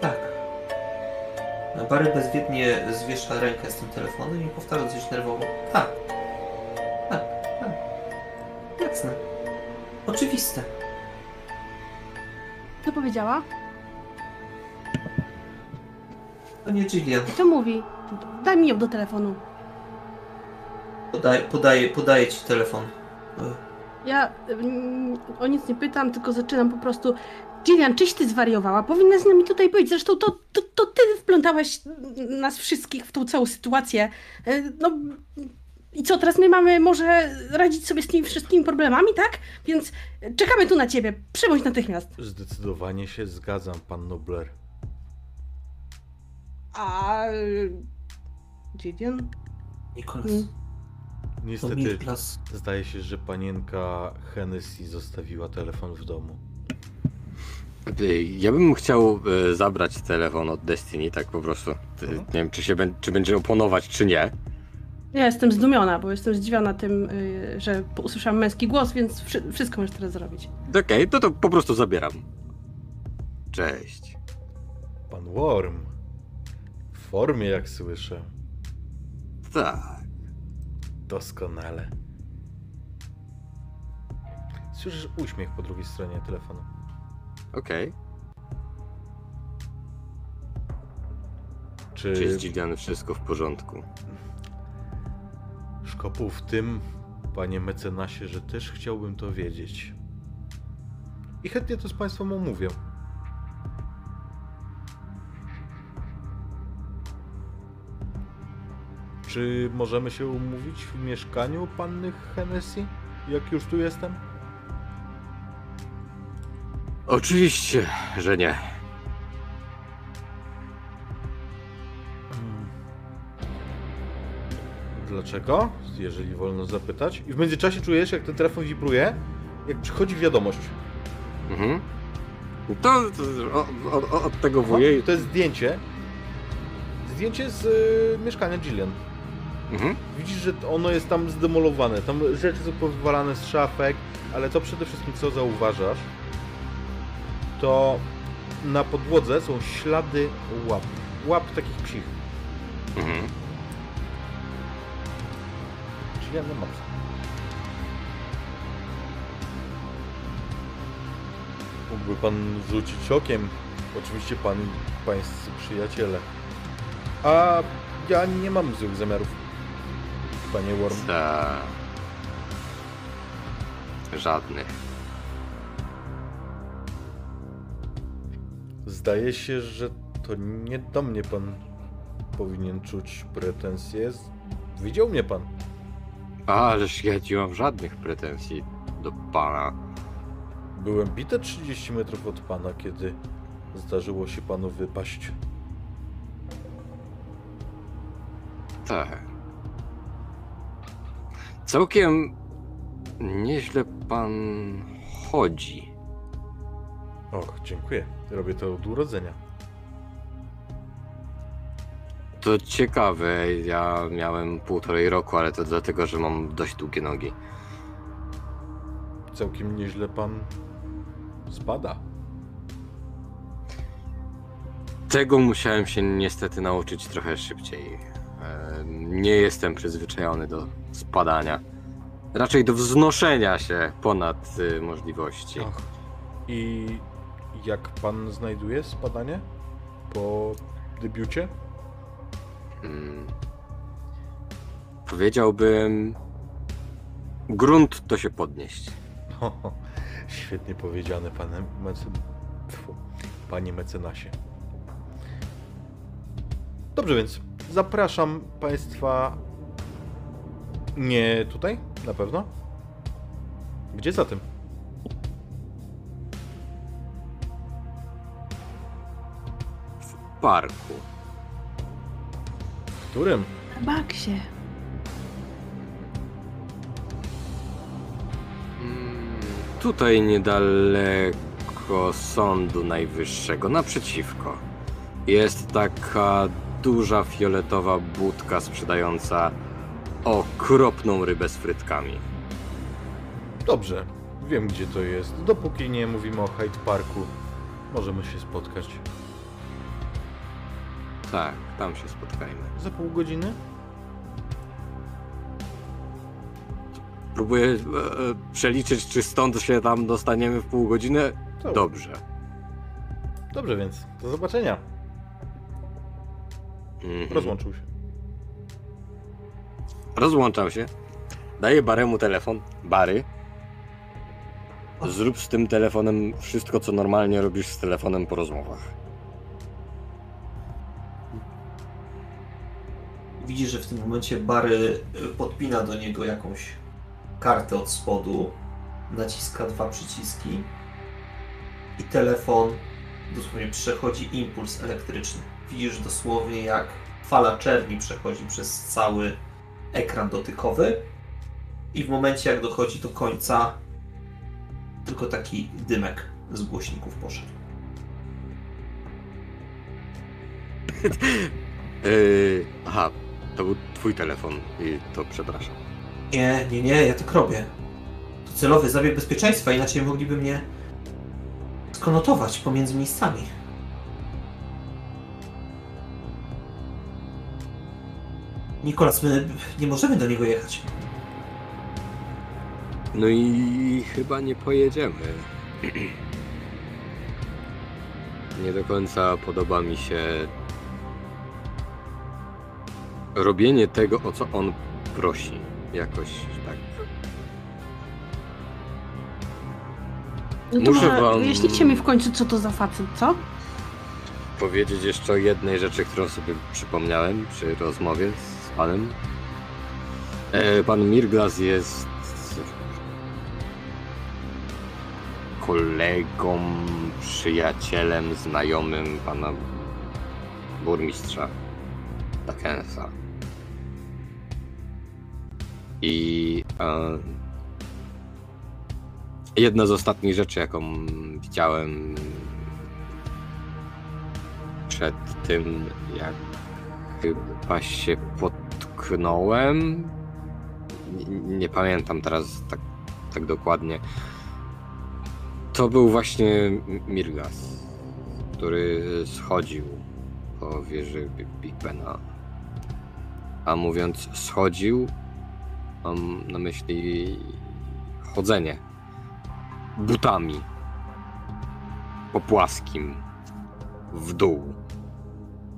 Tak. Barry bezwiednie zwiesza rękę z tym telefonem i powtarza coś nerwowo. Tak. Tak, tak. Jasne. Oczywiste. Co powiedziała? To nie Gillian. Co mówi? Daj mi ją do telefonu. Podaj, podaję, podaję ci telefon. Ja mm, o nic nie pytam, tylko zaczynam po prostu. Gillian, czyś ty zwariowała? Powinna z nami tutaj być. Zresztą to, to, to ty wplątałaś nas wszystkich w tą całą sytuację. E, No i co, teraz my mamy może radzić sobie z tymi wszystkimi problemami, tak? Więc czekamy tu na ciebie. Przybądź natychmiast. Zdecydowanie się zgadzam, pan Nobler. A... Gillian? Nikolas. Mm. To Niestety, zdaje się, że panienka Hennessy zostawiła telefon w domu. Ja bym chciał e, zabrać telefon od Destiny, tak po prostu. Mhm. nie wiem, czy, się, bę- czy będzie oponować, czy nie. Ja jestem zdumiona, bo jestem zdziwiona tym, y, że usłyszałam męski głos, więc wszy- wszystko możesz teraz zrobić. Okej, to to po prostu zabieram. Cześć. Pan Worm. W formie, jak słyszę. Tak. Doskonale. Słyszysz uśmiech po drugiej stronie telefonu. Okej. Czy Czy jest Gillian wszystko w porządku? szkopuł w tym, panie mecenasie, że też chciałbym to wiedzieć. I chętnie to z państwem omówię. Czy możemy się umówić w mieszkaniu panny Hennessy? Jak już tu jestem? Oczywiście, że nie. Dlaczego? Jeżeli wolno zapytać. I w międzyczasie czujesz, jak ten telefon wibruje, jak przychodzi wiadomość. Mhm. To, to o, o, od tego wuje. To jest zdjęcie. Zdjęcie z y, mieszkania Gillian. Mhm. Widzisz, że ono jest tam zdemolowane. Tam rzeczy są powywalane z szafek, ale to przede wszystkim co zauważasz, to na podłodze są ślady łap. Łap takich psich. Mhm. Gillian na maksa. Mógłby pan rzucić okiem. Oczywiście pan i pańscy przyjaciele. A ja nie mam złych zamiarów, panie Worm. Ta... Żadnych. Zdaje się, że to nie do mnie pan powinien czuć pretensje. Widział mnie pan. Ależ ja nie mam żadnych pretensji do pana. Byłem bite 30 metrów od pana, kiedy zdarzyło się panu wypaść. Tak. Całkiem nieźle pan chodzi. Och, dziękuję. Robię to od urodzenia. To ciekawe, ja miałem półtorej roku, ale to dlatego, że mam dość długie nogi. Całkiem nieźle pan spada. Tego musiałem się niestety nauczyć trochę szybciej. E, Nie jestem przyzwyczajony do spadania. Raczej do wznoszenia się ponad y, możliwości. Och. I jak pan znajduje spadanie po debiucie? Mm. Powiedziałbym. Grunt to się podnieść. Ho, świetnie powiedziane, panie, mece... Tfu, panie mecenasie. Dobrze więc, zapraszam państwa nie tutaj, na pewno. Gdzie zatem? W parku. W którym? Baksie. Mm, Tutaj niedaleko Sądu Najwyższego, naprzeciwko. Jest taka duża fioletowa budka sprzedająca okropną rybę z frytkami. Dobrze, wiem gdzie to jest. Dopóki nie mówimy o Hyde Parku, możemy się spotkać. Tak, tam się spotkajmy. Za pół godziny? Próbuję e, e, przeliczyć, czy stąd się tam dostaniemy w pół godziny. To- Dobrze. Dobrze więc, do zobaczenia. Mhm. Rozłączył się. Rozłączam się. Daję Baremu telefon. Bary. Zrób z tym telefonem wszystko, co normalnie robisz z telefonem po rozmowach. Widzisz, że w tym momencie Bary y, podpina do niego jakąś kartę od spodu, naciska dwa przyciski i telefon dosłownie przechodzi impuls elektryczny. Widzisz dosłownie jak fala czerni przechodzi przez cały ekran dotykowy i w momencie jak dochodzi do końca tylko taki dymek z głośników poszedł. Yy, aha, to był twój telefon i to przepraszam. Nie, nie, nie, ja tak robię. To celowy zabieg bezpieczeństwa, inaczej mogliby mnie skonotować pomiędzy miejscami. Nikolas, my nie możemy do niego jechać. No i chyba nie pojedziemy. Nie do końca podoba mi się robienie tego, o co on prosi. Jakoś tak. No to Muszę może wam- wyjaśnijcie mi w końcu, co to za facet, co? Powiedzieć jeszcze o jednej rzeczy, którą sobie przypomniałem przy rozmowie z panem. E, pan Mirglas jest kolegą, przyjacielem, znajomym pana burmistrza Dakensa. I e, jedna z ostatnich rzeczy, jaką widziałem przed tym, jak chyba się potknąłem. Nie, nie pamiętam teraz tak, tak dokładnie. To był właśnie Mirgas, który schodził po wieży Bi- Big Bena. A mówiąc schodził, mam na myśli chodzenie butami po płaskim w dół.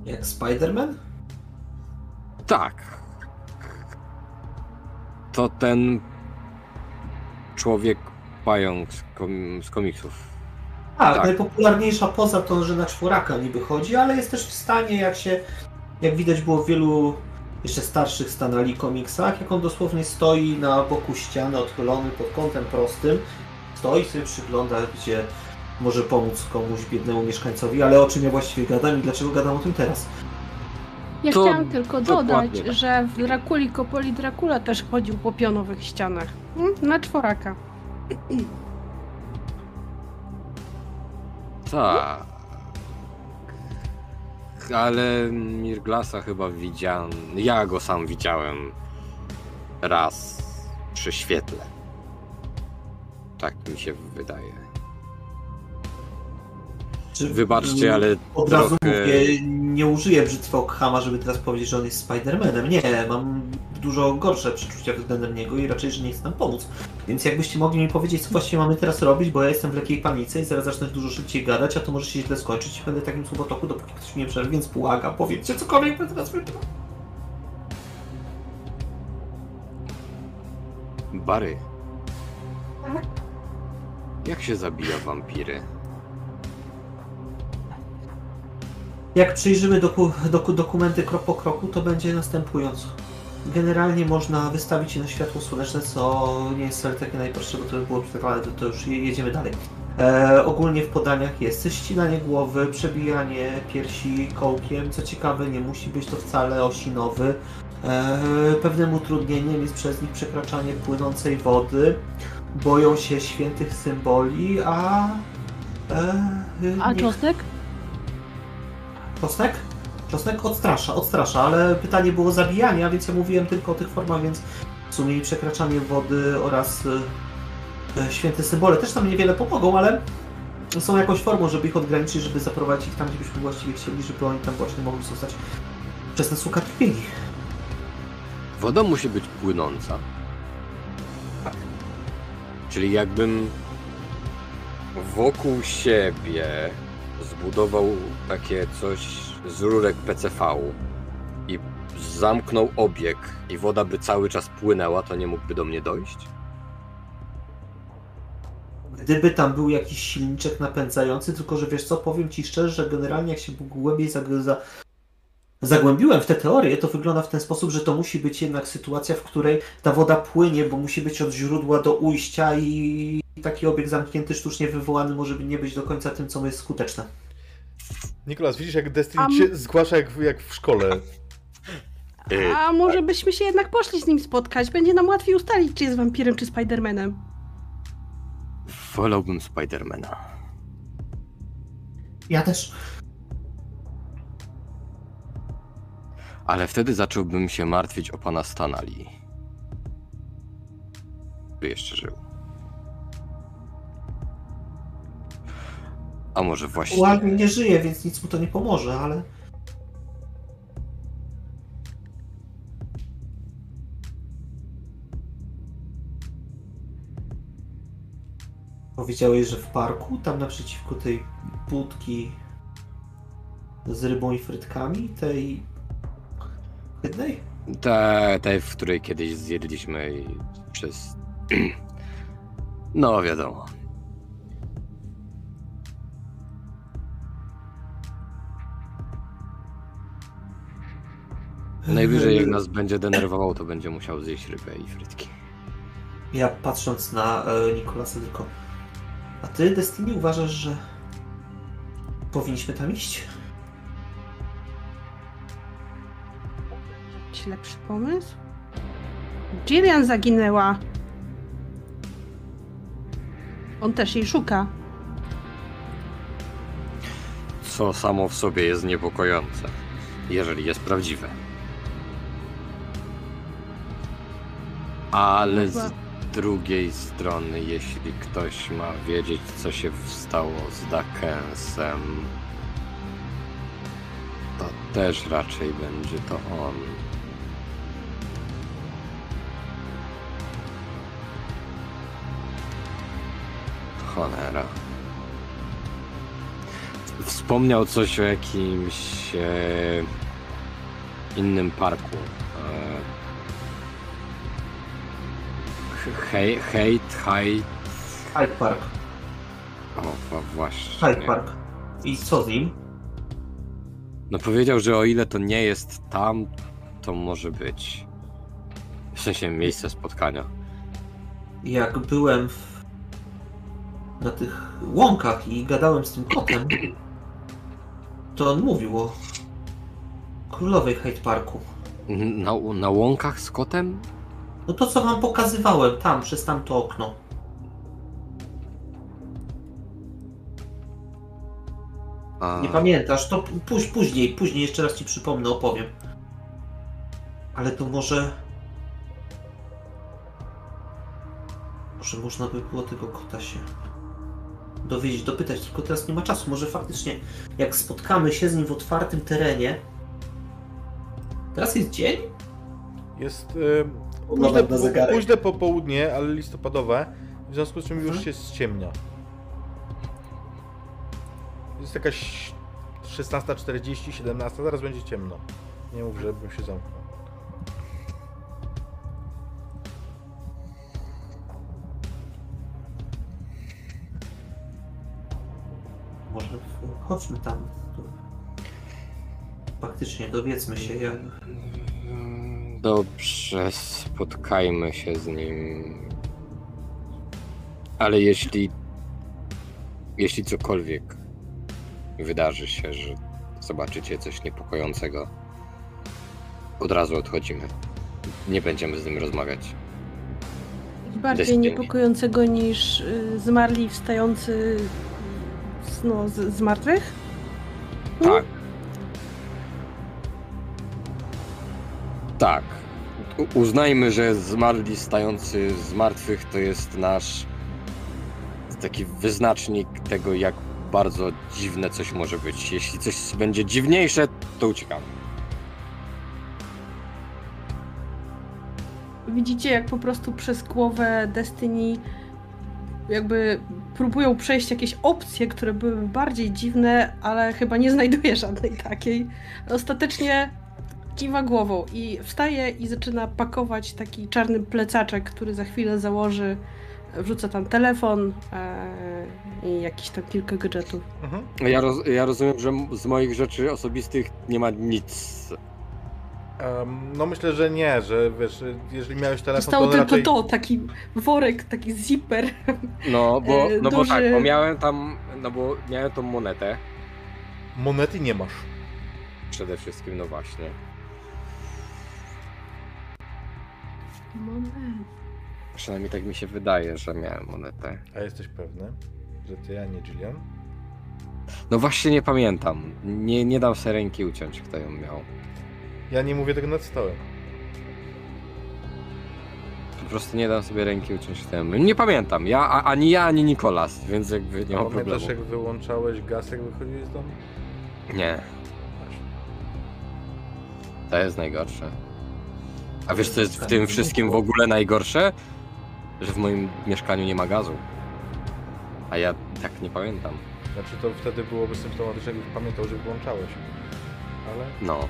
Jak Spider-Man? Tak. To ten człowiek pająk z, kom- z komiksów. Tak, Tak. najpopularniejsza poza to, że na czworaka niby chodzi, ale jest też w stanie, jak się, jak widać było w wielu jeszcze starszych Stanali komiksach, jak on dosłownie stoi na boku ściany, odchylony pod kątem prostym, stoi sobie przygląda, gdzie może pomóc komuś biednemu mieszkańcowi, ale o czym ja właściwie gadam i dlaczego gadam o tym teraz? Ja To chciałam tylko dokładnie dodać, tak. że w Drakuli Kopoli Dracula też chodził po pionowych ścianach. Hmm? Na czworaka. Tak. Ale Mirglasa chyba widziałem. Ja go sam widziałem raz przy świetle. Tak mi się wydaje. Czy- Wybaczcie, ale Od razu trochę... mówię, nie użyję brzytwa Okhama, żeby teraz powiedzieć, że on jest Spidermanem. Nie, mam dużo gorsze przeczucia względem niego i raczej, że nie chcę nam pomóc. Więc jakbyście mogli mi powiedzieć, co właściwie mamy teraz robić, bo ja jestem w lekkiej panice i zaraz zacznę dużo szybciej gadać, a to może się źle skończyć i będę w takim słowotoku, dopóki ktoś mnie przerwie, więc błagam, powiedzcie cokolwiek, bo teraz wybrał. Bary. Jak się zabija wampiry? Jak przyjrzymy doku, doku, dokumenty krok po kroku, to będzie następująco. Generalnie można wystawić je na światło słoneczne, co nie jest wcale takie najprostsze, bo to by było przetrwane, to, to już je- jedziemy dalej. E, ogólnie w podaniach jest ścinanie głowy, przebijanie piersi kołkiem. Co ciekawe, nie musi być to wcale osinowy. E, pewnym utrudnieniem jest przez nich przekraczanie płynącej wody. Boją się świętych symboli, a... E, A nie- czosnek? Czosnek? Czosnek odstrasza, odstrasza, ale pytanie było zabijania, więc ja mówiłem tylko o tych formach, więc w sumie i przekraczanie wody oraz e, e, święte symbole też nam niewiele pomogą, ale są jakąś formą, żeby ich odgraniczyć, żeby zaprowadzić ich tam, gdzie byśmy właściwie chcieli, żeby oni tam właśnie mogli zostać przez nas ukapieni. Woda musi być płynąca. Czyli jakbym wokół siebie zbudował takie coś z rurek PCV i zamknął obieg i woda by cały czas płynęła, to nie mógłby do mnie dojść? Gdyby tam był jakiś silniczek napędzający, tylko że wiesz co, powiem Ci szczerze, że generalnie jak się głębiej zag- za- zagłębiłem w tę teorię, to wygląda w ten sposób, że to musi być jednak sytuacja, w której ta woda płynie, bo musi być od źródła do ujścia i taki obieg zamknięty, sztucznie wywołany może nie być do końca tym, co jest skuteczne. Nikolas, widzisz jak Destiny Am- się zgłasza jak, w- jak w szkole. Y, A może byśmy się jednak poszli z nim spotkać? Będzie nam łatwiej ustalić, czy jest wampirem, czy Spidermanem. wolałbym Spidermana. Ja też. Ale wtedy zacząłbym się martwić o pana Stanali. By jeszcze żył. A może właśnie. Ładnie nie żyje, więc nic mu to nie pomoże, ale... Powiedziałeś, że w parku, tam naprzeciwko tej budki z rybą i frytkami, tej jednej? Te, tej, w której kiedyś zjedliśmy i przez. No, wiadomo. Najwyżej jak nas będzie denerwował, to będzie musiał zjeść rybę i frytki. Ja patrząc na e, Nikolasa tylko. A ty, Destiny, uważasz, że powinniśmy tam iść? Ci lepszy pomysł? Jillian zaginęła. On też jej szuka. Co samo w sobie jest niepokojące, jeżeli jest prawdziwe. Ale z drugiej strony, jeśli ktoś ma wiedzieć, co się stało z Dakensem, to też raczej będzie to on. Cholera. Wspomniał coś o jakimś e, innym parku. E, hej, hejt, hej. Hyde Park. O, właśnie. Hyde Park. I co z nim? No powiedział, że o ile to nie jest tam, to może być. W sensie miejsce spotkania. Jak byłem w... na tych łąkach i gadałem z tym kotem, to on mówił o królowej Hyde Parku. Na, na łąkach z kotem? No to, co wam pokazywałem tam, przez tamto okno. A, Nie pamiętasz, to póź, później, później jeszcze raz ci przypomnę, opowiem. Ale to może... Może można by było tego kota się dowiedzieć, dopytać, tylko teraz nie ma czasu. Może faktycznie, jak spotkamy się z nim w otwartym terenie... Teraz jest dzień? Jest Oglądam późne, na zegarek. późne popołudnie, ale listopadowe, w związku z czym już Mhm. się ściemnia. Jest jakaś 16.40, 17, zaraz będzie ciemno. Nie mów, żebym się zamknął. Może chodźmy tam. Faktycznie, dowiedzmy się, jak... Dobrze, spotkajmy się z nim. Ale jeśli. Jeśli cokolwiek wydarzy się, że zobaczycie coś niepokojącego, od razu odchodzimy. Nie będziemy z nim rozmawiać. Bardziej Destiny. niepokojącego niż y, zmarli wstający z, no, z, z martwych? Tak. Tak. Uznajmy, że zmarli stający z martwych to jest nasz taki wyznacznik tego, jak bardzo dziwne coś może być. Jeśli coś będzie dziwniejsze, to uciekamy. Widzicie, jak po prostu przez głowę Destiny jakby próbują przejść jakieś opcje, które były bardziej dziwne, ale chyba nie znajduje żadnej takiej. Ostatecznie kiwa głową i wstaje i zaczyna pakować taki czarny plecaczek, który za chwilę założy. Wrzuca tam telefon e, i jakieś tam kilka gadżetów. Mhm. Ja, roz, ja rozumiem, że z moich rzeczy osobistych nie ma nic. Em, no myślę, że nie, że wiesz, jeżeli miałeś telefon, Zostało to tylko raczej... to, taki worek, taki zipper. No, bo, E, no bo duży- tak, bo miałem tam, no bo miałem tą monetę Monety nie masz. przede wszystkim, no właśnie. Moment. Przynajmniej tak mi się wydaje, że miałem monetę. A jesteś pewny, że ty, a nie Jillian? No właśnie nie pamiętam. Nie, nie dam sobie ręki uciąć, kto ją miał. Ja nie mówię tego nad stołem. Po prostu nie dam sobie ręki uciąć kto ją miał. Nie pamiętam. Ja, a, ani ja, ani Nikolas, więc jakby nie ma problemu. Pamiętasz jak wyłączałeś gaz, jak wychodziłeś z domu? Nie, to jest najgorsze. A wiesz co jest w tym wszystkim w ogóle najgorsze? Że w moim mieszkaniu nie ma gazu. A ja tak nie pamiętam. Znaczy to wtedy byłoby symptomatyczne, jakbyś pamiętał, że wyłączałeś. Ale No.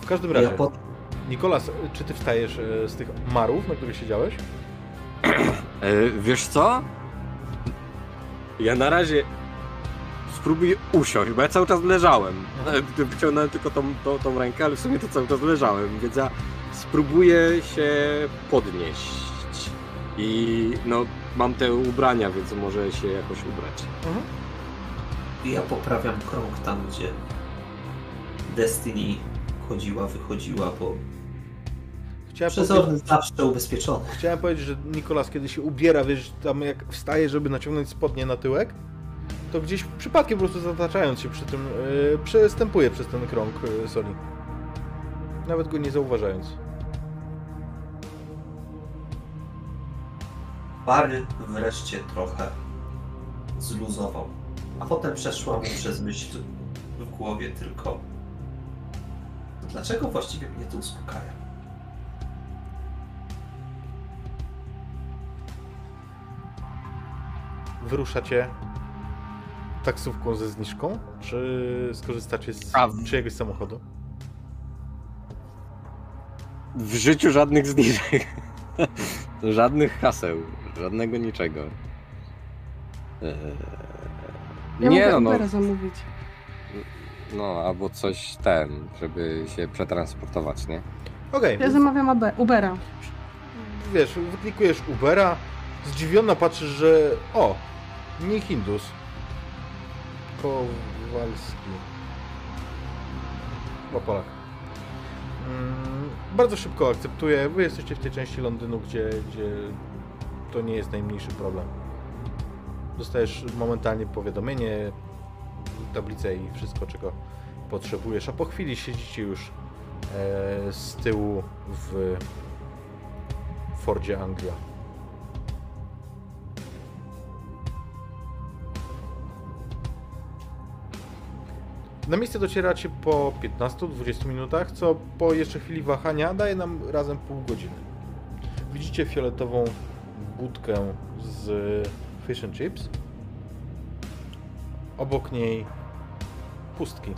w każdym razie, Ja po... Nikolas, czy ty wstajesz e, z tych marów, na których siedziałeś? E, wiesz co? Ja na razie spróbuję usiąść, bo ja cały czas leżałem. E, Wyciągnąłem tylko tą, tą, tą rękę, ale w sumie to cały czas leżałem, więc ja spróbuję się podnieść. I no, mam te ubrania, więc może się jakoś ubrać. Ja poprawiam krąg tam, gdzie Destiny chodziła, wychodziła, bo Chciałem, przezorny zawsze ubezpieczony. chciałem powiedzieć, że Nikolas kiedy się ubiera, wiesz, tam jak wstaje, żeby naciągnąć spodnie na tyłek, to gdzieś przypadkiem po prostu zataczając się przy tym, e, przestępuje przez ten krąg e, soli. Nawet go nie zauważając. Bary wreszcie trochę zluzował. A potem przeszła mu przez myśl w głowie tylko dlaczego właściwie mnie to uspokaja? Wyruszacie taksówką ze zniżką, czy skorzystacie z A, czyjegoś samochodu? W życiu żadnych zniżek. żadnych haseł, żadnego niczego. Eee, Ja nie mogę no, no, Ubera zamówić. no, albo coś ten, żeby się przetransportować, nie? Okej, Ja zamawiam Abe- Ubera. wiesz, wyklikujesz Ubera, zdziwiona patrzysz, że o, nie Hindus. Kowalski. Chyba Polak. Mm, bardzo szybko akceptuję. Wy jesteście w tej części Londynu, gdzie, gdzie to nie jest najmniejszy problem. Dostajesz momentalnie powiadomienie, tablicę i wszystko, czego potrzebujesz, a po chwili siedzicie już e, z tyłu w Fordzie Anglia. Na miejsce docieracie po 15-20 minutach, co po jeszcze chwili wahania daje nam razem pół godziny. Widzicie fioletową budkę z fish and chips. Obok niej pustki.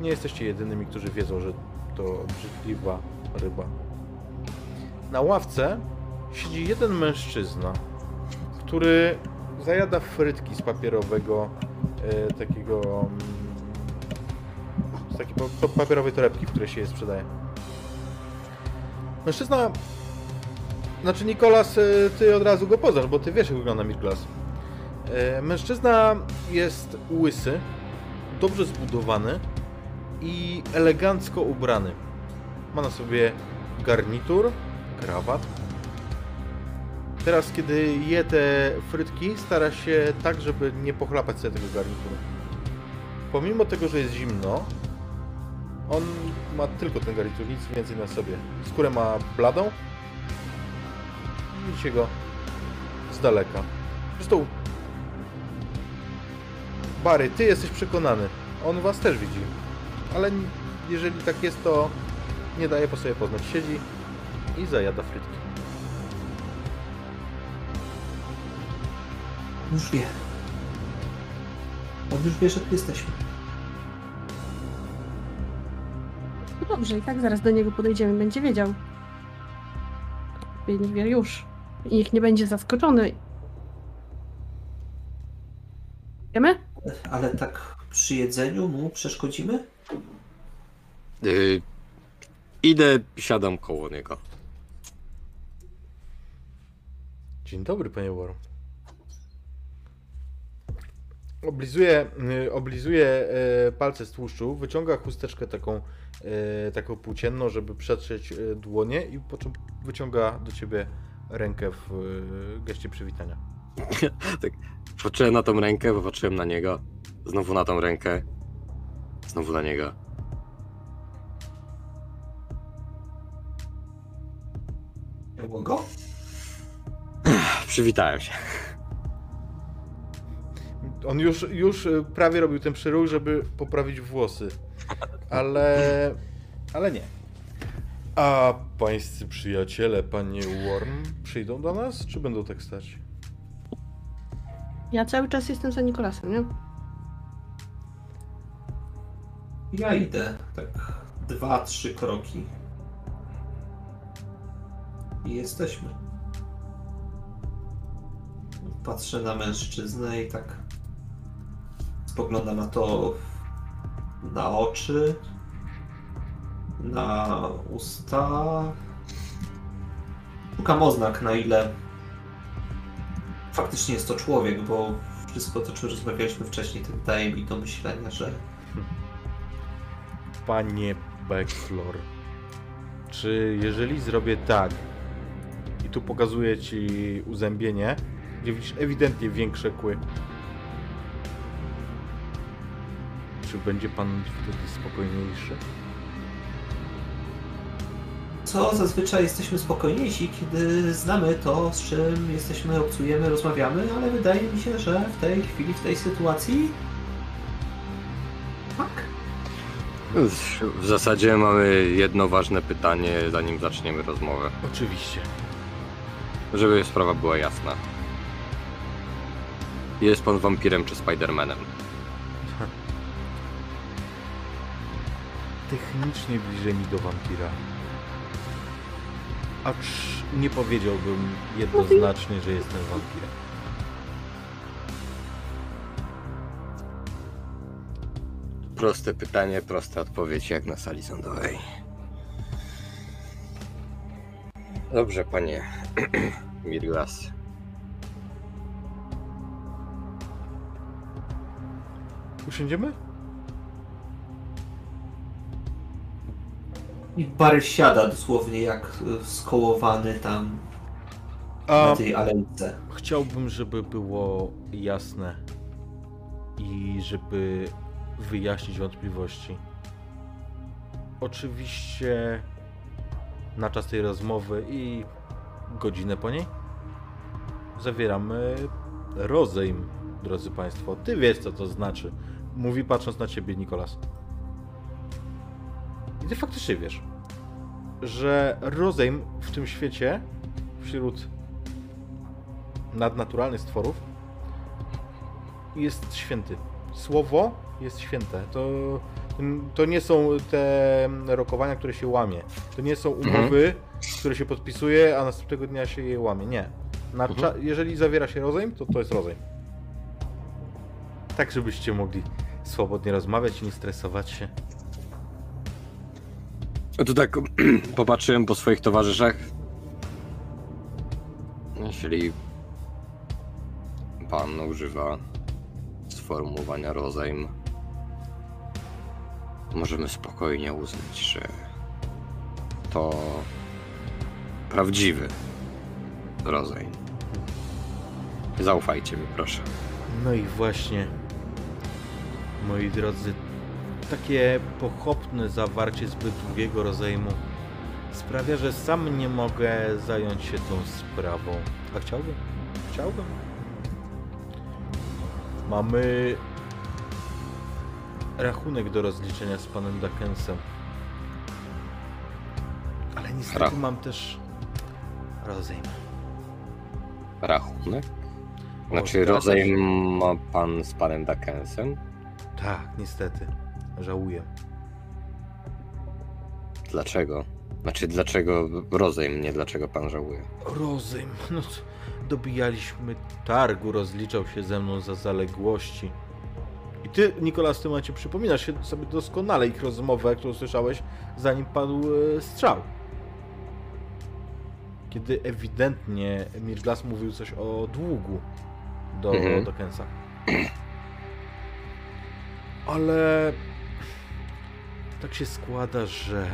Nie jesteście jedynymi, którzy wiedzą, że to obrzydliwa ryba. Na ławce siedzi jeden mężczyzna, który zajada frytki z papierowego e, takiego mm, z takiej pa- pa- papierowej torebki, w której się je sprzedaje. Mężczyzna znaczy Nikolas, e, ty od razu go poznasz, bo ty wiesz jak wygląda Mirglas. E, Mężczyzna jest łysy, dobrze zbudowany i elegancko ubrany. Ma na sobie garnitur, krawat. Teraz, kiedy je te frytki, stara się tak, żeby nie pochlapać sobie tego garnituru. Pomimo tego, że jest zimno, on ma tylko ten garnitur, nic więcej na sobie. Skórę ma bladą. Widzicie go z daleka. Zresztą Bary, ty jesteś przekonany. On was też widzi. Ale jeżeli tak jest, to nie daje po sobie poznać. Siedzi i zajada frytki. Już wie. On już wie, że tu jesteśmy. Dobrze, i tak zaraz do niego podejdziemy, będzie wiedział. Nie wie już. I niech nie będzie zaskoczony. Wiemy? Ale tak przy jedzeniu mu przeszkodzimy? Y, idę, siadam koło niego. Dzień dobry, panie War. Oblizuje, y, oblizuje y, palce z tłuszczu, wyciąga chusteczkę taką, taką płócienną, żeby przetrzeć y, dłonie i po czym wyciąga do ciebie rękę w y, geście przywitania. Patrzyłem na tą rękę, popatrzyłem na niego. Znowu na tą rękę. Znowu na niego. Było go? Przywitałem się. On już, już prawie robił ten przyruch, żeby poprawić włosy, ale, ale nie. A pańscy przyjaciele, panie Worm, przyjdą do nas, czy będą tak stać? Ja cały czas jestem za Nikolasem, nie? Ja idę tak dwa, trzy kroki. I jesteśmy. Patrzę na mężczyznę i tak spoglądam na to na oczy, na usta. Szukam oznak, na ile faktycznie jest to człowiek, bo wszystko to, czym rozmawialiśmy wcześniej, to daje mi do myślenia, że Panie Backflor, czy jeżeli zrobię tak i tu pokazuję ci uzębienie, gdzie widzisz ewidentnie większe kły, czy będzie pan wtedy spokojniejszy? Co zazwyczaj jesteśmy spokojniejsi, kiedy znamy to, z czym jesteśmy, obcujemy, rozmawiamy, ale wydaje mi się, że w tej chwili, w tej sytuacji. Tak. W zasadzie mamy jedno ważne pytanie, zanim zaczniemy rozmowę. Oczywiście. Żeby sprawa była jasna. Jest pan wampirem czy Spidermanem? Technicznie bliżej mi do wampira. Acz nie powiedziałbym jednoznacznie, że jestem wampirem. Proste pytanie, prosta odpowiedź, jak na sali sądowej. Dobrze, panie Mirglas. Usiądziemy? I Barry siada dosłownie jak y, skołowany tam. A na tej alejce. chciałbym, żeby było jasne i żeby wyjaśnić wątpliwości. Oczywiście na czas tej rozmowy i godzinę po niej zawieramy rozejm, drodzy Państwo. Ty wiesz, co to znaczy. Mówi patrząc na ciebie, Nikolas. I ty faktycznie wiesz, że rozejm w tym świecie, wśród nadnaturalnych stworów, jest święty. Słowo jest święte. To, to nie są te rokowania, które się łamie. To nie są umowy, które się podpisuje, a następnego dnia się je łamie. Nie. Cza- jeżeli zawiera się rozejm, to to jest rozejm. Tak, żebyście mogli swobodnie rozmawiać i nie stresować się. To tak popatrzyłem po swoich towarzyszach. Jeśli pan używa sformułowania rozejm, możemy spokojnie uznać, że to prawdziwy rozejm. Zaufajcie mi, proszę. No i właśnie, moi drodzy, takie pochopne zawarcie zbyt długiego rozejmu sprawia, że sam nie mogę zająć się tą sprawą. A chciałbym? Chciałbym. Mamy rachunek do rozliczenia z panem Dakensem. Ale niestety Rach- mam też rozejm. Rachunek? O, Znaczy zgadza rozejm ma pan z panem Dakensem? Tak, niestety. Żałuję. Dlaczego? Znaczy dlaczego rozejm, nie dlaczego pan żałuje? Rozejm. No, dobijaliśmy targu, rozliczał się ze mną za zaległości. I ty, Nikolas, w tym momencie przypominasz się sobie doskonale ich rozmowę, którą słyszałeś, zanim padł e, strzał. Kiedy ewidentnie Mirglas mówił coś o długu do, Mhm. do Kensa. Ale tak się składa, że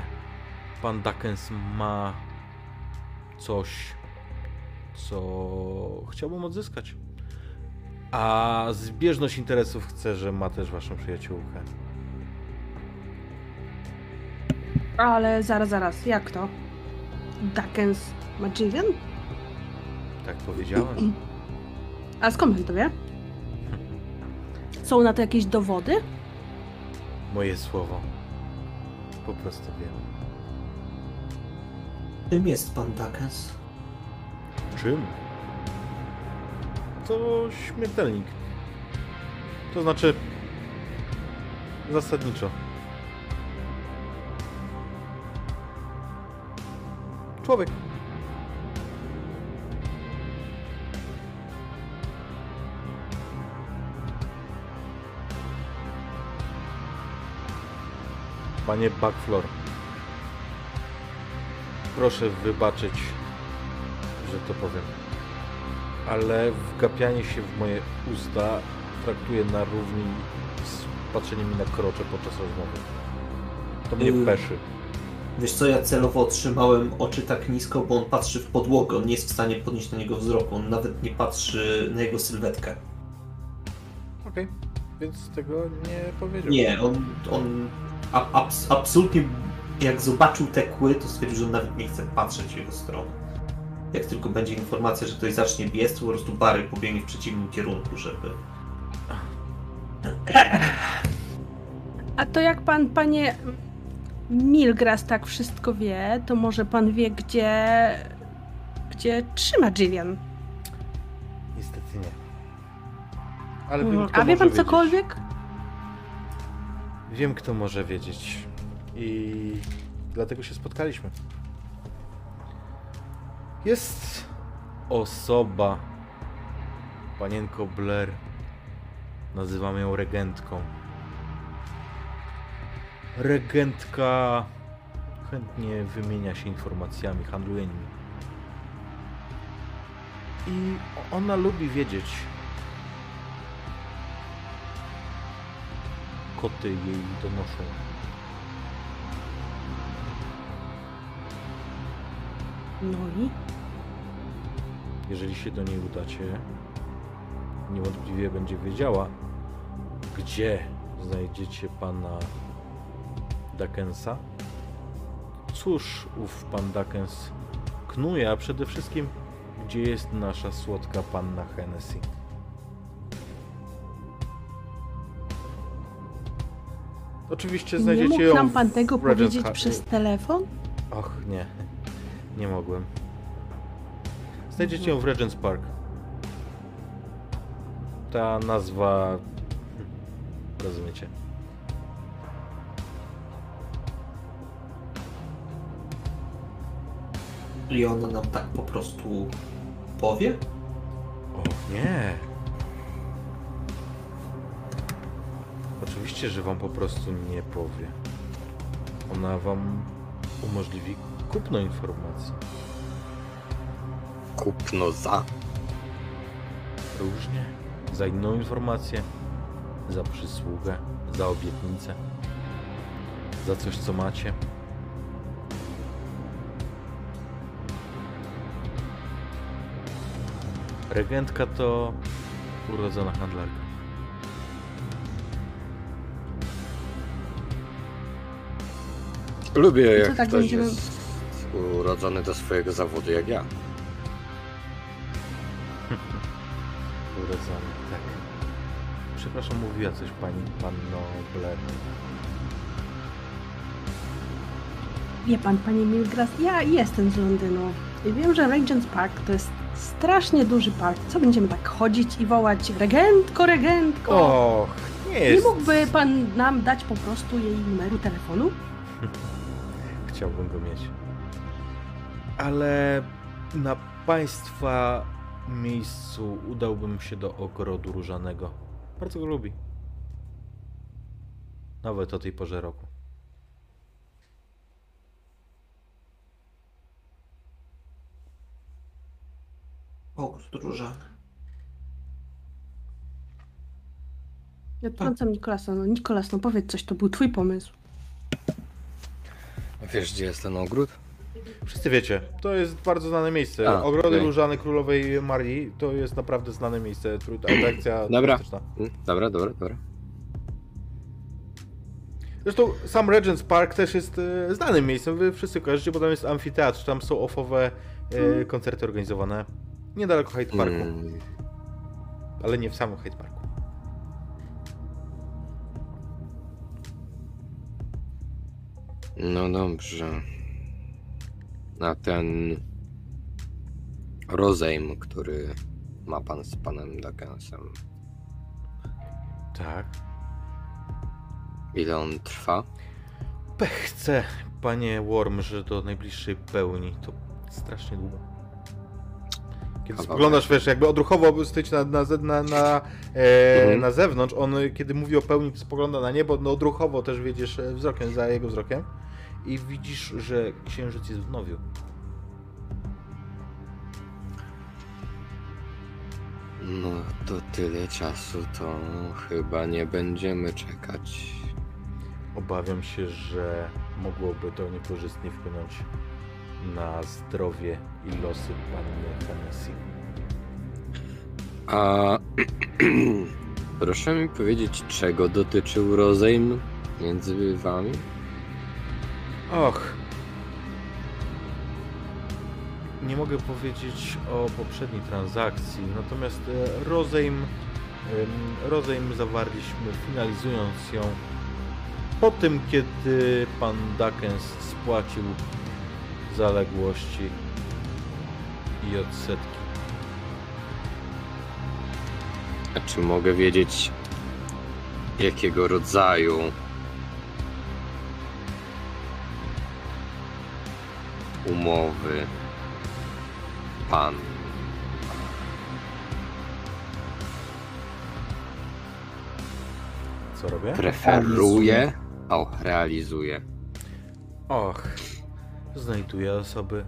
pan Dakens ma coś, co chciałbym odzyskać. A zbieżność interesów chce, że ma też waszą przyjaciółkę. Ale zaraz, zaraz, jak to? Dakens Majivian? Tak powiedziałem. A skąd pan to wie? Są na to jakieś dowody? Moje słowo. Po prostu wiem. Czym jest pan Dakens? Czym? To śmiertelnik. To znaczy. Zasadniczo. Człowiek. Panie Backflor. Proszę wybaczyć, że to powiem. Ale wgapianie się w moje usta traktuję na równi z patrzeniem mi na krocze podczas rozmowy. To mnie Yy. peszy. Wiesz co, ja celowo otrzymałem oczy tak nisko, bo on patrzy w podłogę, on nie jest w stanie podnieść na niego wzroku, on nawet nie patrzy na jego sylwetkę. Okej, więc tego nie powiedział. Nie, on, on a, abs, absolutnie jak zobaczył te kły, to stwierdził, że on nawet nie chce patrzeć w jego stronę. Jak tylko będzie informacja, że ktoś zacznie biec, to po prostu Barry pobiegnie w przeciwnym kierunku, żeby... A to jak pan, panie Milgras tak wszystko wie, to może pan wie, gdzie... gdzie trzyma Jivian? Niestety nie. Ale kto A wie pan wiedzieć. cokolwiek? Wiem, kto może wiedzieć. I dlatego się spotkaliśmy. Jest osoba, panienko Blair. Nazywamy ją regentką. Regentka chętnie wymienia się informacjami, handluje nimi. I ona lubi wiedzieć. Koty jej donoszą. No i? Jeżeli się do niej udacie, niewątpliwie będzie wiedziała, gdzie znajdziecie pana Dackensa. Cóż ów pan Dackens knuje, a przede wszystkim, gdzie jest nasza słodka panna Hennessy. Oczywiście Nie znajdziecie mógł ją nam w pan tego Regent's powiedzieć Ha- przez telefon? Och, nie. Nie mogłem. Znajdziecie ją w Regent's Park. Ta nazwa... hmm, Rozumiecie. I on nam tak po prostu powie? O nie. Oczywiście, że wam po prostu nie powie. Ona wam umożliwi kupno informacji. Kupno za. Różnie. Za inną informację, za przysługę, za obietnicę, za coś, co macie. Regentka to urodzona handlarka. Lubię to jak tak ktoś będziemy- jest urodzony do swojego zawodu jak ja. Urodzony, tak. Przepraszam, mówiła coś pani, panno Blair. Wie pan, panie Milgras, ja jestem z Londynu i wiem, że Regent's Park to jest strasznie duży park. Co będziemy tak chodzić i wołać regentko, regentko? Och, nie Nie jest... mógłby pan nam dać po prostu jej numeru telefonu? Chciałbym go mieć. Ale na państwa miejscu udałbym się do ogrodu różanego. Bardzo go lubi. Nawet o tej porze roku. Ogród różany. Ja odtrącam Nikolasa. No Nikolas, no powiedz coś, to był twój pomysł. Wiesz, gdzie jest ten ogród? Wszyscy wiecie, to jest bardzo znane miejsce. A, Ogrody okej. różane królowej Marii to jest naprawdę znane miejsce. tru- Atrakcja Dobra. turystyczna. Mm, Dobra, dobra, dobra. Zresztą sam Regent's Park też jest e, znanym miejscem. Wy wszyscy kojarzycie, bo tam jest amfiteatr, tam są ofowe e, koncerty organizowane. Niedaleko Hyde Parku, Mm, ale nie w samym Hyde Parku. No dobrze. A ten rozejm, który ma pan z panem Duckensem, Tak. ile on trwa? Pech chce, panie Worm, że do najbliższej pełni to strasznie długo. Kiedy spoglądasz, wiesz, jakby odruchowo stoić na, na, na, na, e, Mhm. na zewnątrz, on kiedy mówi o pełni, to spogląda na niebo, no odruchowo też wiedziesz e, wzrokiem za jego wzrokiem i widzisz, że księżyc jest w nowiu. No to tyle czasu, to chyba nie będziemy czekać. Obawiam się, że mogłoby to niekorzystnie wpłynąć na zdrowie i losy panny Hennessy. A proszę mi powiedzieć, czego dotyczył rozejm między wami? Och. Nie mogę powiedzieć o poprzedniej transakcji, natomiast e, rozejm, rozejm zawarliśmy finalizując ją po tym, kiedy pan Duckens spłacił zaległości i odsetki. A czy mogę wiedzieć, jakiego rodzaju umowy pan Co robię? preferuje? O, realizuje. Och, znajduję osoby.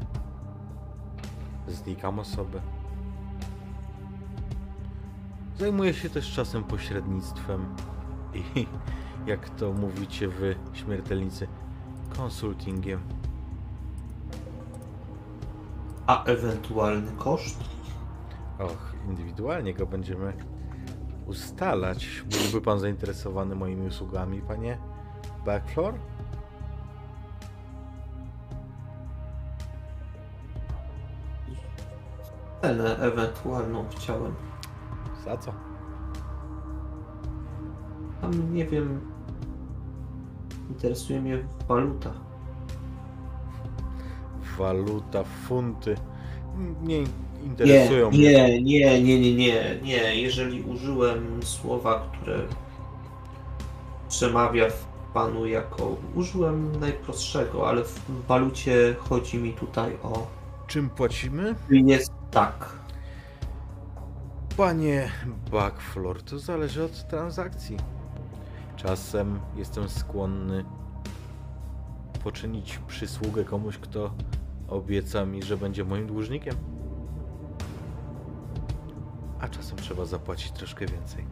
Znikam osoby. Zajmuję się też czasem pośrednictwem i, jak to mówicie wy, śmiertelnicy, konsultingiem. A ewentualny koszt? Och, indywidualnie go będziemy ustalać. Byłby pan zainteresowany moimi usługami, panie Backfloor? Cenę ewentualną chciałem. Za co? Tam nie wiem. Interesuje mnie waluta. Waluta, funty. Nie Nie, interesują mnie. nie, nie, nie, nie, nie, nie. Jeżeli użyłem słowa, które przemawia w panu jako. Użyłem najprostszego, ale w walucie chodzi mi tutaj o. Czym płacimy? Jest tak. Panie Backfloor, to zależy od transakcji. Czasem jestem skłonny poczynić przysługę komuś, kto obieca mi, że będzie moim dłużnikiem. A czasem trzeba zapłacić troszkę więcej.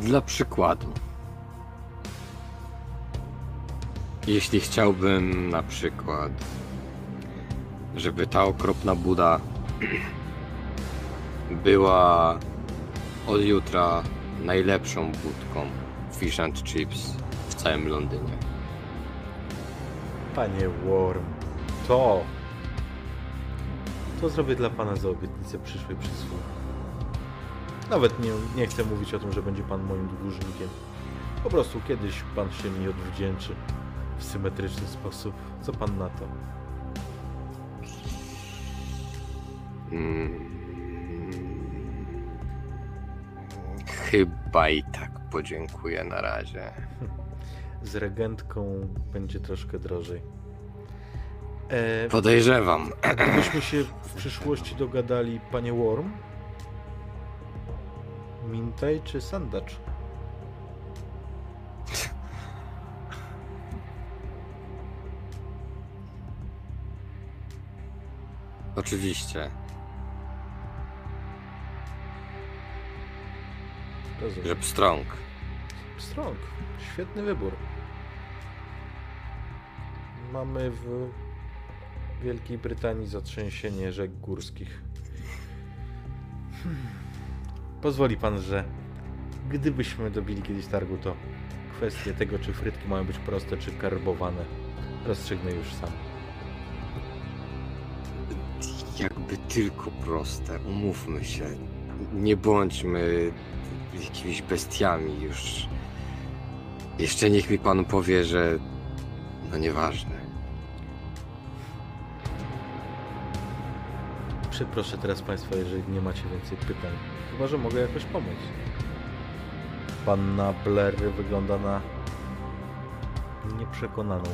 Dla przykładu. Jeśli chciałbym na przykład, żeby ta okropna buda była od jutra najlepszą budką fish and chips całym Londynie. Panie Worm, to. To zrobię dla pana za obietnicę przyszłej przysługi. Nawet nie, nie chcę mówić o tym, że będzie pan moim dłużnikiem. Po prostu kiedyś pan się mi odwdzięczy w symetryczny sposób. Co pan na to? Mm. Chyba i tak podziękuję na razie. Z regentką będzie troszkę drożej. E, Podejrzewam. gdybyśmy się w przyszłości dogadali, panie Worm? Mintaj czy sandacz? Oczywiście. Rozumiem. Że pstrąg. Strong. Świetny wybór. Mamy w Wielkiej Brytanii zatrzęsienie rzek górskich. Hmm. Pozwoli pan, że gdybyśmy dobili kiedyś targu, to kwestie tego, czy frytki mają być proste, czy karbowane, rozstrzygnę już sam. Jakby tylko proste, umówmy się. Nie bądźmy jakimiś bestiami już. Jeszcze niech mi pan powie, że no nieważne. Przeproszę teraz państwa, jeżeli nie macie więcej pytań. Chyba, że mogę jakoś pomóc. Panna Blair wygląda na nieprzekonaną.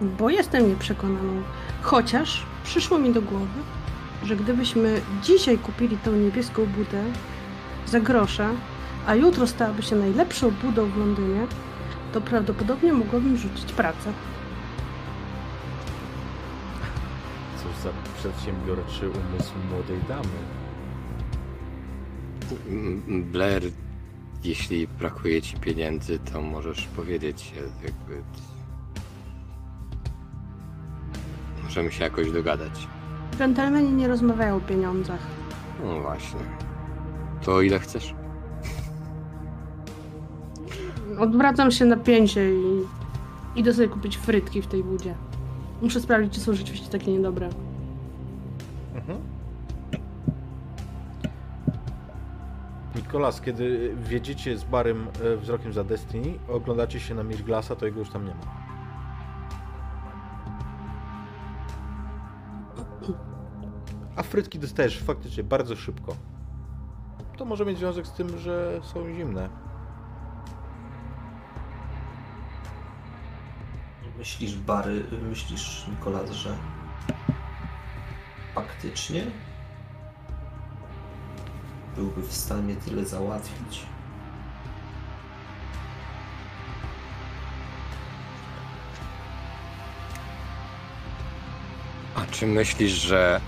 Bo jestem nieprzekonaną. Chociaż przyszło mi do głowy, że gdybyśmy dzisiaj kupili tą niebieską budę za grosza, a jutro stałaby się najlepszą budą w Londynie, to prawdopodobnie mogłabym rzucić pracę. Cóż za przedsiębiorczy umysł młodej damy. Blair, jeśli brakuje ci pieniędzy, to możesz powiedzieć, jakby. Możemy się jakoś dogadać. Dżentelmeni nie rozmawiają o pieniądzach. No właśnie. To ile chcesz? Odwracam się na pięcie i idę sobie kupić frytki w tej budzie. Muszę sprawdzić, czy są rzeczywiście takie niedobre. Mhm. Nikolas, kiedy wiedziecie z barym e, wzrokiem za Destiny, oglądacie się na Mirglasa, to jego już tam nie ma. A frytki dostajesz faktycznie bardzo szybko. To może mieć związek z tym, że są zimne. Myślisz, Bary, myślisz, Nikolas, że faktycznie byłby w stanie tyle załatwić? A czy myślisz, że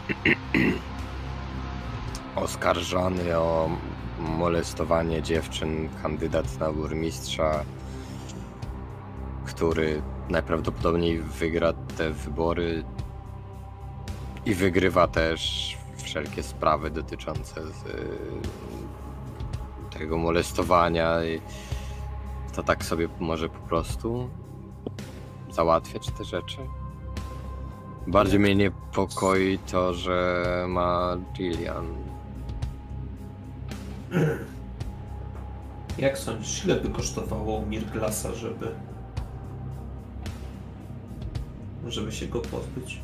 oskarżony o molestowanie dziewczyn, kandydat na burmistrza, który najprawdopodobniej wygra te wybory i wygrywa też wszelkie sprawy dotyczące z, y, tego molestowania. I to tak sobie może po prostu załatwiać te rzeczy. Bardziej mnie niepokoi to, że ma Gillian. Jak sądzisz, ile by kosztowało Mirglasa, żeby... żeby się go pozbyć?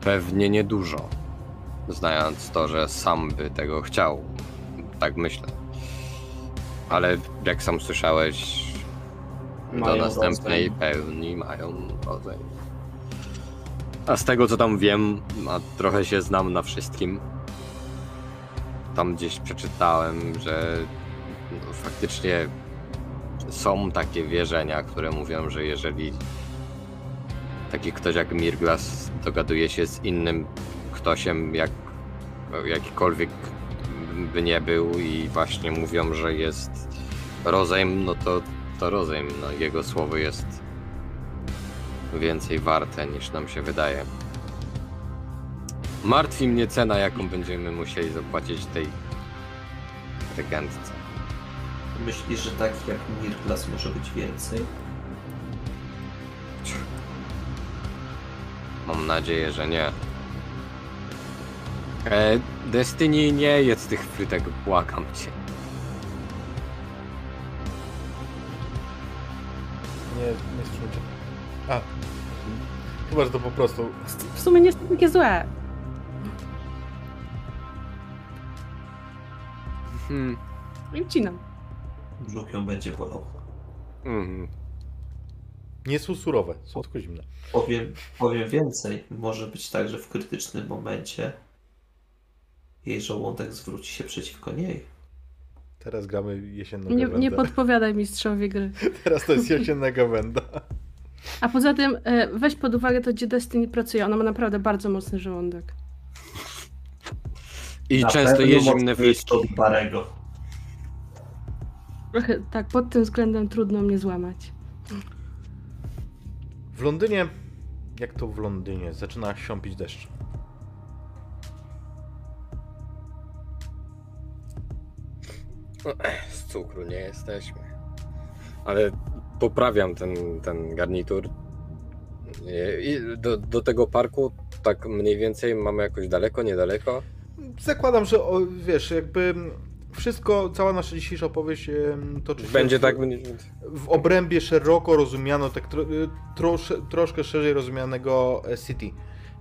Pewnie niedużo. Znając to, że sam by tego chciał. Tak myślę. Ale jak sam słyszałeś, do Mają następnej rodzaj. pełni mają rodzaj. A z tego co tam wiem, a trochę się znam na wszystkim. Tam gdzieś przeczytałem, że no, faktycznie są takie wierzenia, które mówią, że jeżeli taki ktoś jak Mirglas dogaduje się z innym ktośem, jak jakikolwiek by nie był i właśnie mówią, że jest rozejm, no to to rozejm, no jego słowo jest więcej warte niż nam się wydaje. Martwi mnie cena, jaką będziemy musieli zapłacić tej regentce. Myślisz, że takich jak Mirglas może być więcej? Mam nadzieję, że nie. E, Destiny nie jedz tych frytek, błagam cię. Nie, nie strzymujcie. A. Chyba, że to po prostu. W sumie nie jest takie złe. Hmm. I wcinam. Brzuch ją będzie bolał. Mhm. Nie są surowe, są tylko zimne. Powiem, powiem więcej. Może być tak, że w krytycznym momencie jej żołądek zwróci się przeciwko niej. Teraz gramy jesienną Nie, gawędę. nie podpowiadaj mistrzowi gry. Teraz to jest jesienna gawęda. A poza tym e, weź pod uwagę to, gdzie Destiny pracuje. Ona ma naprawdę bardzo mocny żołądek. I Na często je zimne frytki. od Barego. Trochę tak, pod tym względem trudno mnie złamać. W Londynie, jak to w Londynie, zaczyna siąpić deszcz. Z cukru nie jesteśmy. Ale poprawiam ten, ten garnitur. I i do, do tego parku tak mniej więcej mamy jakoś daleko, niedaleko. Zakładam, że o, wiesz, jakby wszystko, cała nasza dzisiejsza opowieść toczy się Będzie w, tak. w obrębie szeroko rozumiano, tak tro, y, trosze, troszkę szerzej rozumianego e, City.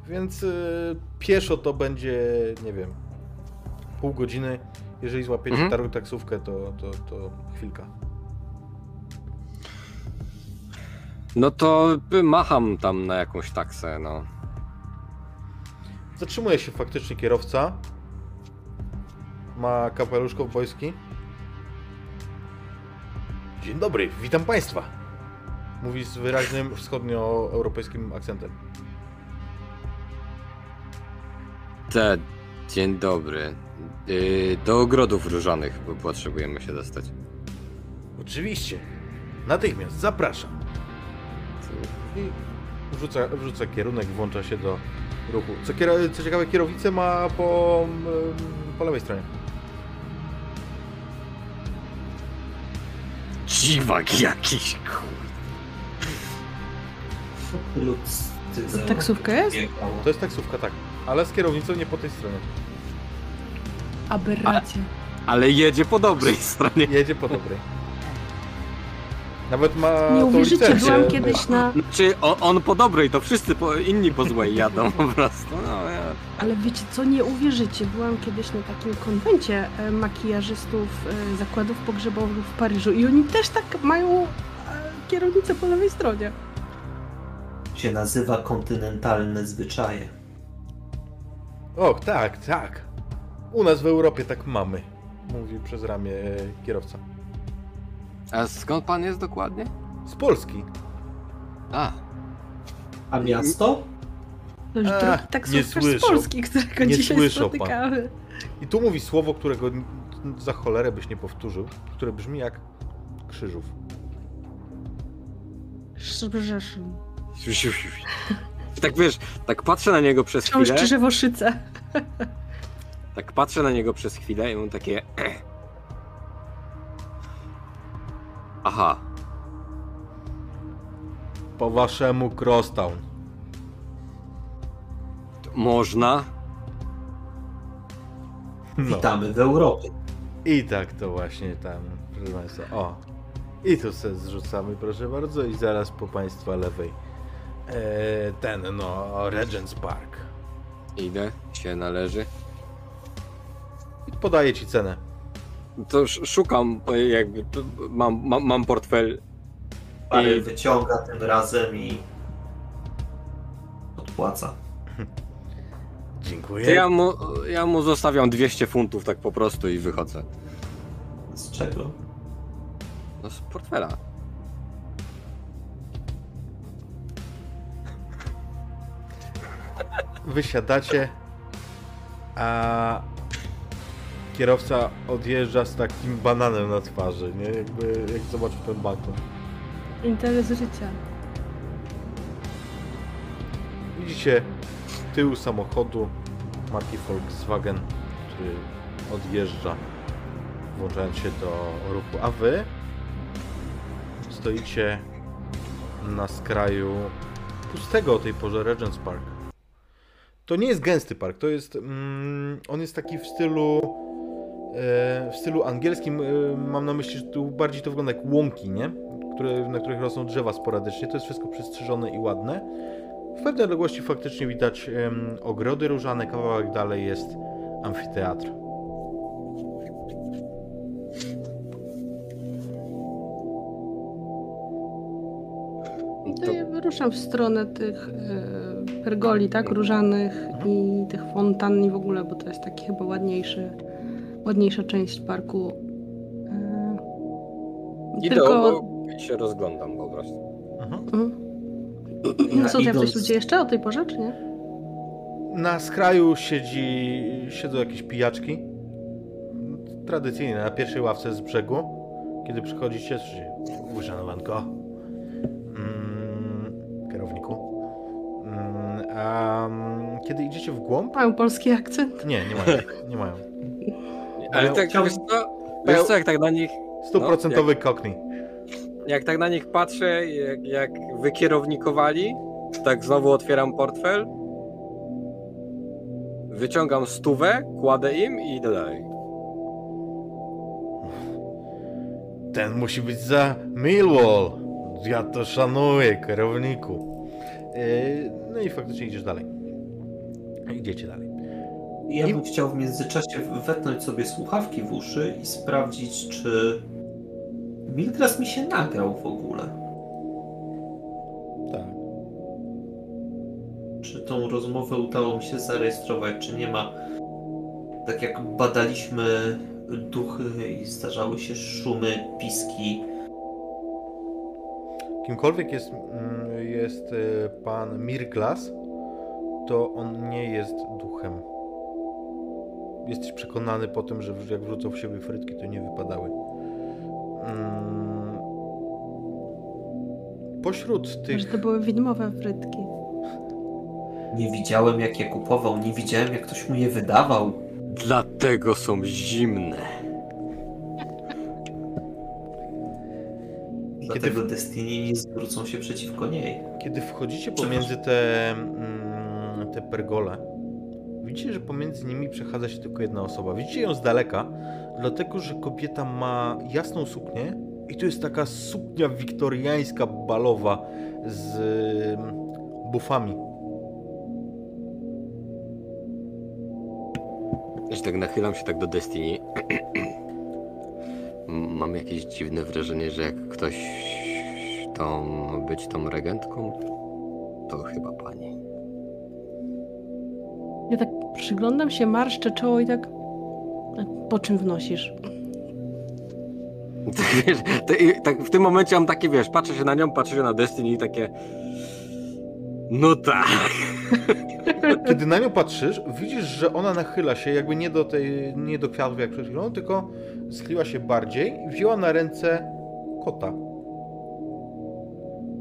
Więc y, pieszo to będzie, nie wiem, pół godziny. Jeżeli złapiecie Mhm. mhm. taksówkę, to, to, to chwilka. No to macham tam na jakąś taksę, no. Zatrzymuje się faktycznie kierowca. Ma kapelusz kowbojski. Dzień dobry, witam państwa. Mówi z wyraźnym wschodnioeuropejskim akcentem. Te, dzień dobry. Yy, do ogrodów różanych bo potrzebujemy się dostać. Oczywiście. Natychmiast, zapraszam. I wrzuca, wrzuca kierunek, włącza się do ruchu. Co, co ciekawe, kierownicę ma po, em, po lewej stronie. Dziwak jakiś. Lud To taksówka jest? To jest taksówka, tak. Ale z kierownicą nie po tej stronie. Aberracja. Ale jedzie po dobrej stronie. Jedzie po dobrej. Nawet ma Nie tą uwierzycie, licencję. byłam kiedyś na... Znaczy, on, on po dobrej, to wszyscy po, inni po złej jadą po prostu. No, ja... Ale wiecie co, nie uwierzycie, byłam kiedyś na takim konwencie e, makijażystów e, zakładów pogrzebowych w Paryżu i oni też tak mają e, kierownicę po lewej stronie. się nazywa kontynentalne zwyczaje. Och, tak, tak. U nas w Europie tak mamy. Mówi przez ramię e, kierowca. A skąd pan jest dokładnie? Z Polski. A, A miasto? To już Ach, drugi nie z słyszą. Polski, którego Nie dzisiaj słyszą, pan. spotykamy. I tu mówi słowo, którego n- za cholerę byś nie powtórzył, które brzmi jak krzyżów. Przepraszam. Tak wiesz, tak patrzę na niego przez chwilę, Drzewoszyce. tak patrzę na niego przez chwilę i mam takie... Aha, Po waszemu Crosstown. to można? No. Witamy w Europie. I tak to właśnie tam, proszę Państwa. O. I tu se zrzucamy, proszę bardzo, i zaraz po Państwa lewej. E, ten, no, Regents Park. Idę, się należy. I podaję Ci cenę. To sz- szukam, e, jakby, tu mam, mam, mam portfel. Pary I- wyciąga tym razem i odpłaca. Dziękuję. To ja mu, ja mu zostawiam 200 funtów tak po prostu i wychodzę. Z czego? No z portfela. Wysiadacie, a kierowca odjeżdża z takim bananem na twarzy, nie? Jakby, jak zobaczył ten balkon. Interes życia. Widzicie tył samochodu marki Volkswagen, który odjeżdża, włączając się do ruchu. A wy stoicie na skraju pustego o tej porze Regents Park. To nie jest gęsty park, to jest. Mm, on jest taki w stylu. E, w stylu angielskim. E, mam na myśli, że tu bardziej to wygląda jak łąki, nie? Które, na których rosną drzewa sporadycznie. To jest wszystko przystrzyżone i ładne. W pewnej odległości faktycznie widać ogrody różane, kawałek dalej jest amfiteatr. To To, ja wyruszam w stronę tych e, pergoli, tak? Różanych i tych fontan i w ogóle, bo to jest taki chyba ładniejszy, ładniejsza część parku. E, idę tylko... obok i się rozglądam po prostu. Mhm. Mhm. No są Idąc- ludzie jeszcze o tej porze, czy nie? Na skraju siedzi, siedzą jakieś pijaczki. Tradycyjnie na pierwszej ławce z brzegu. Kiedy przychodzicie, słyszycie, uszanowanko, mm, kierowniku. Mm, a mm, kiedy idziecie w głąb? Mają polski akcent. Nie, nie mają. Nie mają. Ale tak, chciałbym- wiesz co, wiesz co, jak tak na nich, Stuprocentowy cockney. jak tak na nich patrzę, jak, jak wykierownikowali, tak znowu otwieram portfel, wyciągam stówę, kładę im i idę dalej. Ten musi być za Millwall. Ja to szanuję, kierowniku. Yy, No i faktycznie idziesz dalej. Idziecie dalej. Ja bym chciał w międzyczasie wetnąć sobie słuchawki w uszy i sprawdzić, czy Milgras mi się nagrał w ogóle. Tak. Czy tą rozmowę udało mi się zarejestrować, czy nie ma. Tak jak badaliśmy duchy i zdarzały się szumy, piski. Kimkolwiek jest, mm, jest e, pan Mirglas, to on nie jest duchem. Jesteś przekonany po tym, że jak wrzucał w siebie frytki, to nie wypadały. Mm. Pośród tych... Że to były widmowe frytki. Nie widziałem, jak je kupował, nie widziałem, jak ktoś mu je wydawał. Dlatego są zimne. Dlatego Destiny nie zwrócą się przeciwko niej. Kiedy wchodzicie pomiędzy te, mm, te pergole, widzicie, że pomiędzy nimi przechadza się tylko jedna osoba. Widzicie ją z daleka, dlatego że kobieta ma jasną suknię i to jest taka suknia wiktoriańska, balowa z bufami. Że tak nachylam się tak do Destiny. Mam jakieś dziwne wrażenie, że jak ktoś tą być tą regentką, to chyba pani. Ja tak przyglądam się, marszczę czoło i tak... "A Po czym wnosisz? Wiesz, to, i, tak w tym momencie mam takie, wiesz, patrzę się na nią, patrzę się na Destiny i takie... No tak. Kiedy na nią patrzysz, widzisz, że ona nachyla się jakby nie do, tej, nie do kwiatów jak przed chwilą, tylko schyliła się bardziej i wzięła na ręce kota.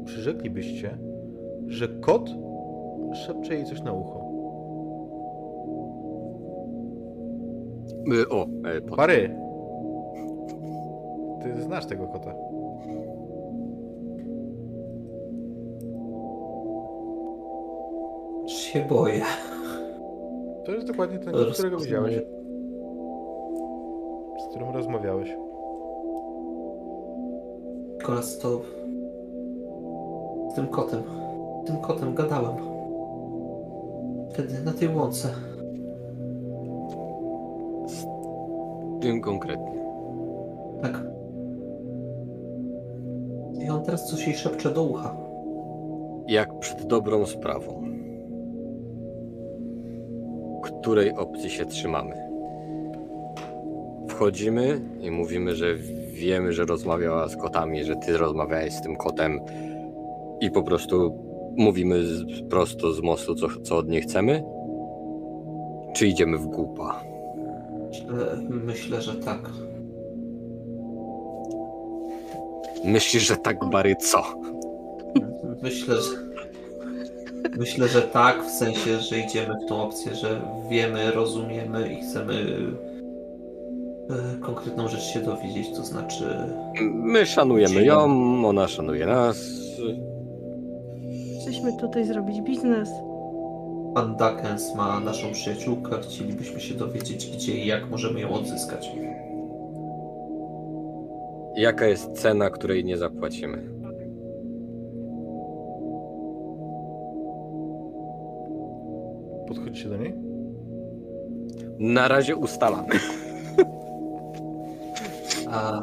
Przyrzeklibyście, że kot szepcze jej coś na ucho. Y, O, e, pot. Pary! Ty znasz tego kota. Się boję. To jest dokładnie ten, którego widziałeś. Z którym rozmawiałeś. Nikolas to... Z tym kotem. Z tym kotem gadałem. Wtedy na tej łące. Tym konkretnie. Tak. I on teraz coś jej szepcze do ucha. Jak przed dobrą sprawą. Której opcji się trzymamy? Wchodzimy i mówimy, że wiemy, że rozmawiała z kotami, że ty rozmawiałeś z tym kotem i po prostu mówimy prosto z mostu, co, co od niej chcemy? Czy idziemy w głupa? Myślę, myślę że tak. Myślisz, że tak, Bary, co? Myślę, że... Myślę, że tak, w sensie, że idziemy w tą opcję, że wiemy, rozumiemy i chcemy e, konkretną rzecz się dowiedzieć, to znaczy My szanujemy ją, ona szanuje nas. Chcieliśmy tutaj zrobić biznes. Pan Duckens ma naszą przyjaciółkę, chcielibyśmy się dowiedzieć gdzie i jak możemy ją odzyskać. Jaka jest cena, której nie zapłacimy? Podchodzicie do niej? Na razie ustalamy. A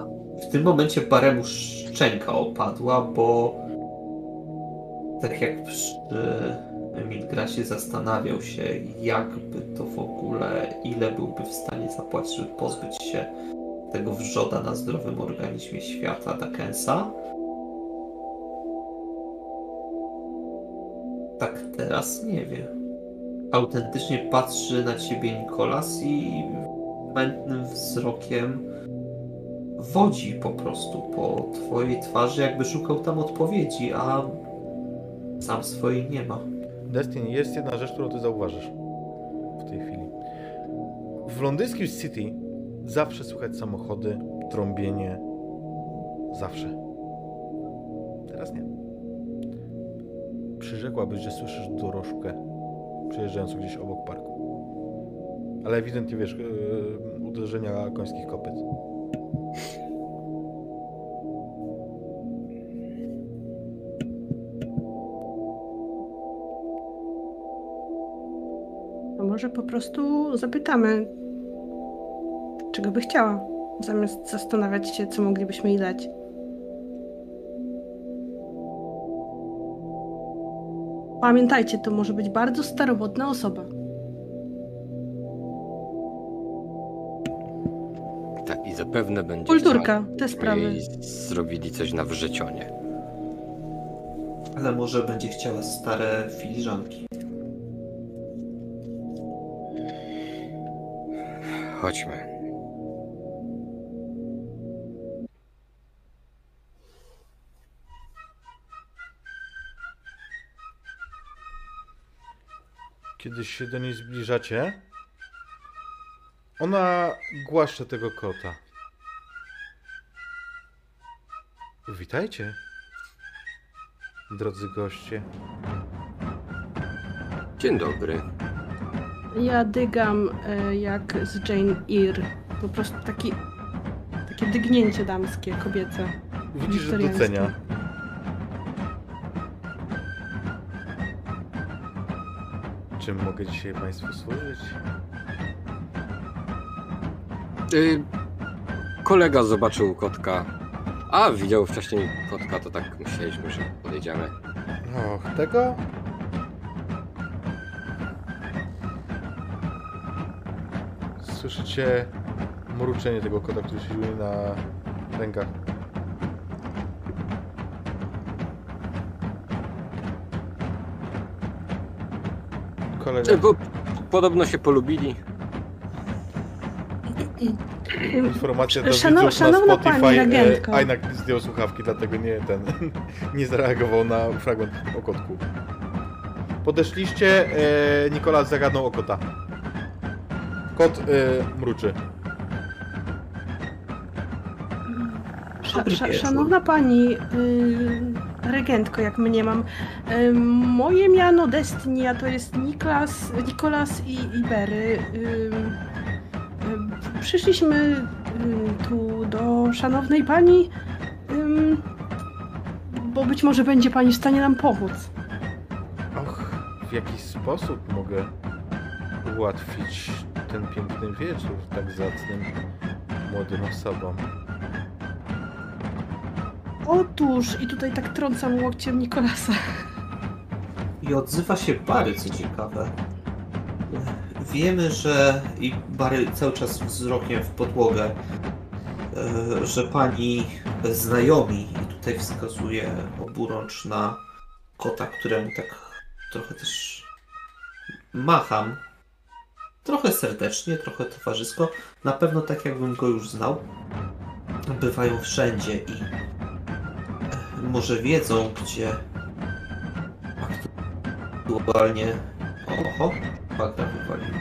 w tym momencie Baremu szczęka opadła, bo tak jak przy Milgrasie zastanawiał się, jakby to w ogóle, ile byłby w stanie zapłacić, żeby pozbyć się tego wrzoda na zdrowym organizmie świata Dickensa. Tak teraz nie wie. Autentycznie patrzy na ciebie Nikolas i mętnym wzrokiem wodzi po prostu po twojej twarzy, jakby szukał tam odpowiedzi, a sam swojej nie ma. Destin, jest jedna rzecz, którą ty zauważysz w tej chwili. W londyńskim City zawsze słychać samochody, trąbienie. Zawsze. Teraz nie. Przyrzekłabyś, że słyszysz dorożkę przejeżdżającą gdzieś obok parku. Ale ewidentnie wiesz, yy, uderzenia końskich kopyt. Może po prostu zapytamy, czego by chciała, zamiast zastanawiać się, co moglibyśmy jej dać. Pamiętajcie, to może być bardzo staromodna osoba. Tak, i zapewne będzie. Kulturka, te żeby sprawy. Zrobili coś na wrzecionie. Ale może będzie chciała stare filiżanki. Chodźmy. Kiedy się do niej zbliżacie, ona głaszcze tego kota. Witajcie, drodzy goście. Dzień dobry. Ja dygam e, jak z Jane Eyre. Po prostu taki, takie dygnięcie damskie, kobiece. Widzisz, że Wiktoriańskie. docenia. Czym mogę dzisiaj Państwu służyć? Y, kolega zobaczył kotka. A, widział wcześniej kotka, to tak myśleliśmy, że podejdziemy. Och, tego? Słyszycie mruczenie tego kota, który siedzi na rękach. kolega. E, Bo podobno się polubili. Informacja do Szano- widzów na szanowna Spotify. e, agentko. Ajnak zdjął słuchawki, dlatego nie ten nie zareagował na fragment o kotku. Podeszliście, e, Nikolas zagadnął o kota. Kot e, mruczy. Wieczór. szanowna pani y, regentko, jak mniemam, y, moje miano Destiny, a to jest Niklas, Nikolas i Ibery. Y, y, przyszliśmy y, tu do szanownej pani, bo być może będzie pani w stanie nam pomóc. Och, w jaki sposób mogę ułatwić ten piękny wieczór tak zacnym młodym osobom? Otóż, i tutaj tak trącam łokciem Nikolasa. I odzywa się Bary, co ciekawe. Wiemy, że i Bary cały czas wzrokiem w podłogę, e, że pani znajomi, i tutaj wskazuje oburącz na kota, któremu tak trochę też macham. Trochę serdecznie, trochę towarzysko. Na pewno tak, jakbym go już znał. Bywają wszędzie i e, może wiedzą, gdzie aktualnie. Oho, Bagra wywalił.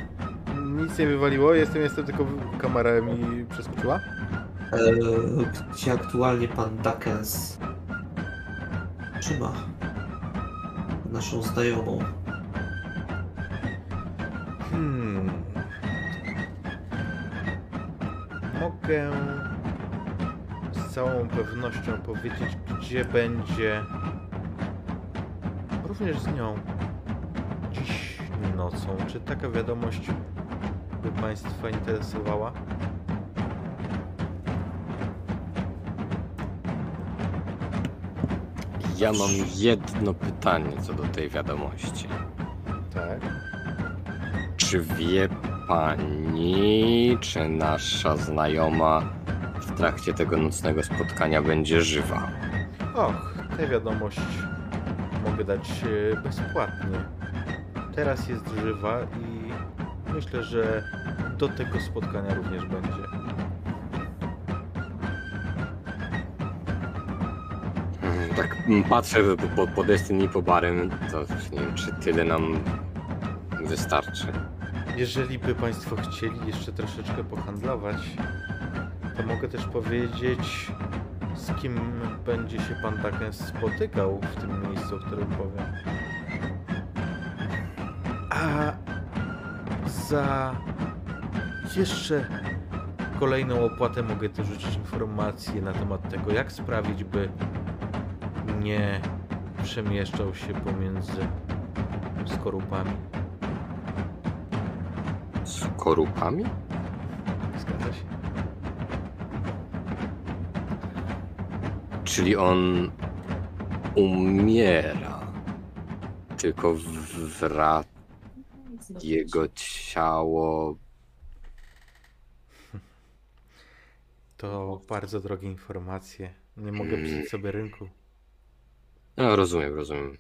Nic nie wywaliło, jestem, jestem tylko kamera mi przeskoczyła. E, gdzie aktualnie pan Dakens trzyma naszą znajomą. Mogę z całą pewnością powiedzieć, gdzie będzie również z nią dziś nocą. Czy taka wiadomość by Państwa interesowała? Ja mam jedno pytanie co do tej wiadomości. Tak. Czy wie pani, czy nasza znajoma w trakcie tego nocnego spotkania będzie żywa? Och, tę wiadomość mogę dać e, bezpłatnie. Teraz jest żywa i myślę, że do tego spotkania również będzie. Mm, Tak patrzę po, po, Destiny i po Barym, to nie wiem, czy tyle nam wystarczy. Jeżeli by Państwo chcieli jeszcze troszeczkę pohandlować, to mogę też powiedzieć, z kim będzie się Pan Daken spotykał w tym miejscu, o którym powiem. A za jeszcze kolejną opłatę mogę też rzucić informacje na temat tego, jak sprawić, by nie przemieszczał się pomiędzy skorupami. Korupami? Zgadza się. Czyli on umiera. Tylko wraca jego ciało. To bardzo drogie informacje. Nie mogę Mm. psuć sobie rynku. No, rozumiem, rozumiem.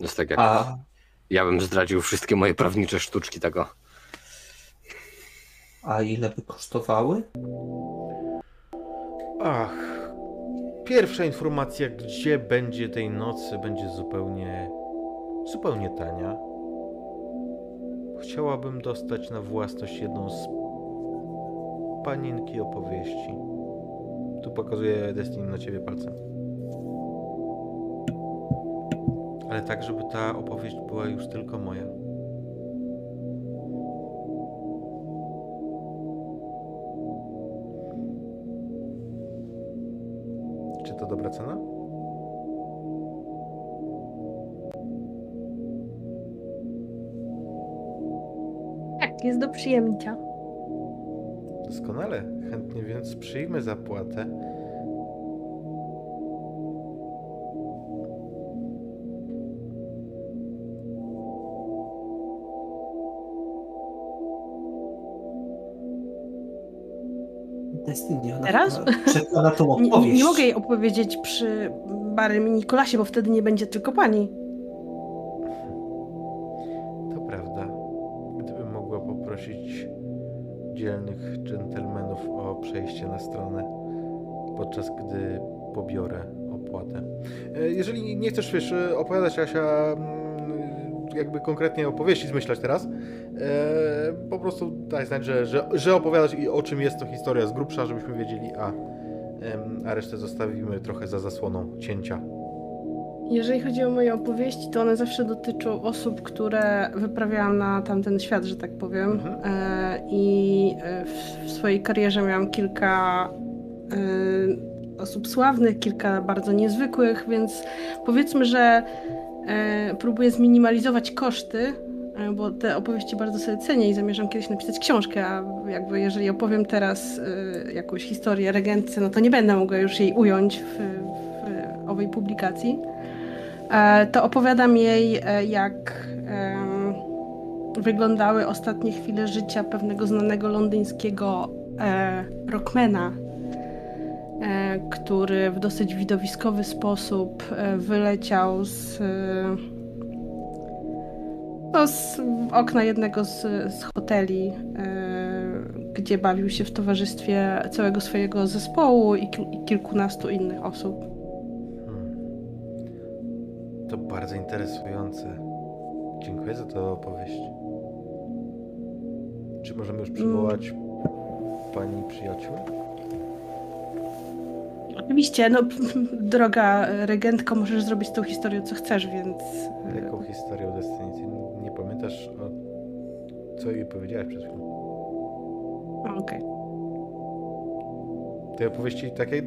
Jest tak jak A ja bym zdradził wszystkie moje prawnicze sztuczki tego. A ile by kosztowały? Ach. Pierwsza informacja, gdzie będzie tej nocy, będzie zupełnie. zupełnie tania. Chciałabym dostać na własność jedną z panienki opowieści. Tu pokazuję Destiny na ciebie palcem. Ale tak, żeby ta opowieść była już tylko moja. Czy to dobra cena? Tak, jest do przyjęcia. Doskonale. Chętnie więc przyjmę zapłatę. Destiny. Ona, Teraz? Tą opowieść. Nie, nie, mogę jej opowiedzieć przy Barym i Nikolasie, bo wtedy nie będzie tylko pani. To prawda. Gdybym mogła poprosić dzielnych dżentelmenów o przejście na stronę, podczas gdy pobiorę opłatę. E, jeżeli nie chcesz, wiesz, opowiadać Asia mm, jakby konkretnie opowieści zmyślać teraz, e, po prostu daj znać, że, że, że opowiadasz i o czym jest to historia z grubsza, żebyśmy wiedzieli, a, a resztę zostawimy trochę za zasłoną cięcia. Jeżeli chodzi o moje opowieści, to one zawsze dotyczą osób, które wyprawiałam na tamten świat, że tak powiem. Mhm. E, I e, w, w swojej karierze miałam kilka e, osób sławnych, kilka bardzo niezwykłych, więc powiedzmy, że próbuję zminimalizować koszty, e, bo te opowieści bardzo sobie cenię i zamierzam kiedyś napisać książkę, a jakby jeżeli opowiem teraz e, jakąś historię regentce, no to nie będę mogła już jej ująć w, w owej publikacji. E, to opowiadam jej, e, jak wyglądały ostatnie chwile życia pewnego znanego londyńskiego e, rockmana, e, który w dosyć widowiskowy sposób e, wyleciał z, e, no, z okna jednego z, z hoteli, e, gdzie bawił się w towarzystwie całego swojego zespołu i, i kilkunastu innych osób. Hmm. To bardzo interesujące. Dziękuję za tę opowieść. Czy możemy już przywołać pani przyjaciół? Oczywiście, no droga regentko, możesz zrobić z tą historią co chcesz, więc e, Jaką historię o nie pamiętasz, o co jej powiedziałeś przed chwilą? okej. Tej opowieści takiej,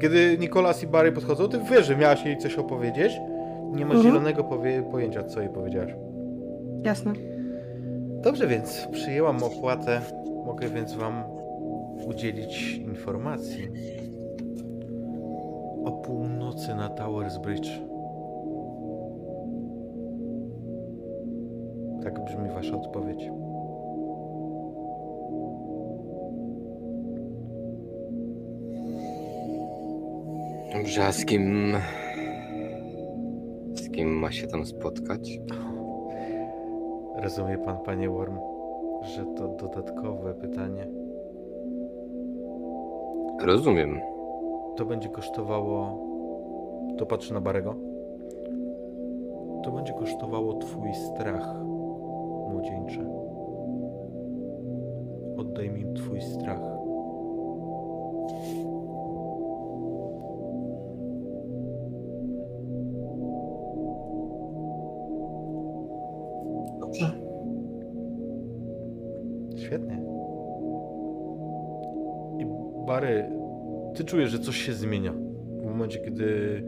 kiedy Nikolas i Barry podchodzą, ty wiesz, że miałaś jej coś opowiedzieć, nie masz Mhm. zielonego pojęcia, co jej powiedziałaś. Jasne. Dobrze, więc przyjęłam opłatę, mogę więc wam udzielić informacji północy na Towers Bridge. Tak brzmi wasza odpowiedź. Dobrze, a z kim... Z kim ma się tam spotkać? Rozumie pan, panie Worm, że to dodatkowe pytanie. Rozumiem. To będzie kosztowało. To patrzy na Barego. To będzie kosztowało twój strach, młodzieńcze. Oddaj mi twój strach. Dobrze. Świetnie. I Bary, ty czujesz, że coś się zmienia momencie, kiedy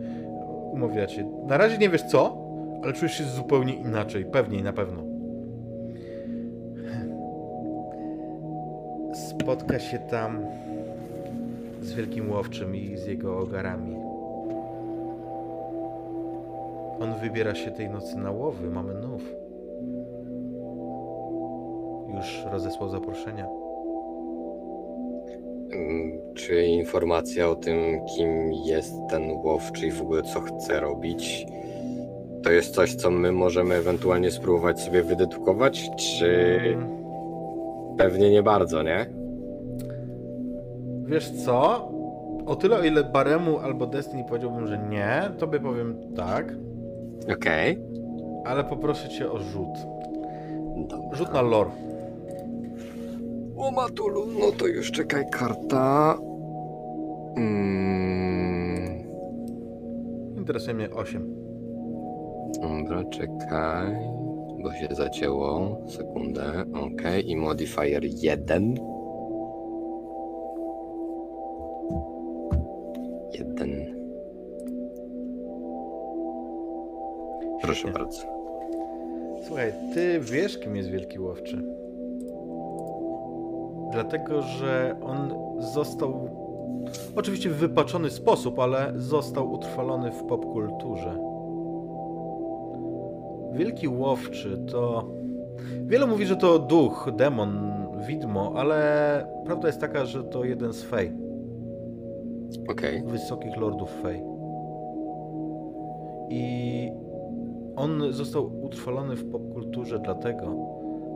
umawiacie. Na razie nie wiesz co, ale czujesz się zupełnie inaczej, pewniej na pewno. Spotka się tam z wielkim łowczym i z jego ogarami. On wybiera się tej nocy na łowy, mamy nów. Już rozesłał zaproszenia. Czy informacja o tym, kim jest ten łowczy i w ogóle co chce robić, to jest coś, co my możemy ewentualnie spróbować sobie wydedukować, czy pewnie nie bardzo, nie? Wiesz co? O tyle, o ile Baremu albo Destiny powiedziałbym, że nie, tobie powiem tak, Okej. ale poproszę cię o rzut. Dobra. Rzut na lore. O Matulu, no to już czekaj, karta. Mm, Interesuje mnie 8. dobra, czekaj, bo się zacięło. Sekundę, okej. I modifier 1. Jeden. Proszę Świetnie. bardzo. Słuchaj, ty wiesz, kim jest Wielki Łowczy. Dlatego, że on został, oczywiście w wypaczony sposób, ale został utrwalony w popkulturze. Wielki Łowczy to... Wielu mówi, że to duch, demon, widmo, ale prawda jest taka, że to jeden z fej, Okej. wysokich lordów fej. I on został utrwalony w popkulturze dlatego,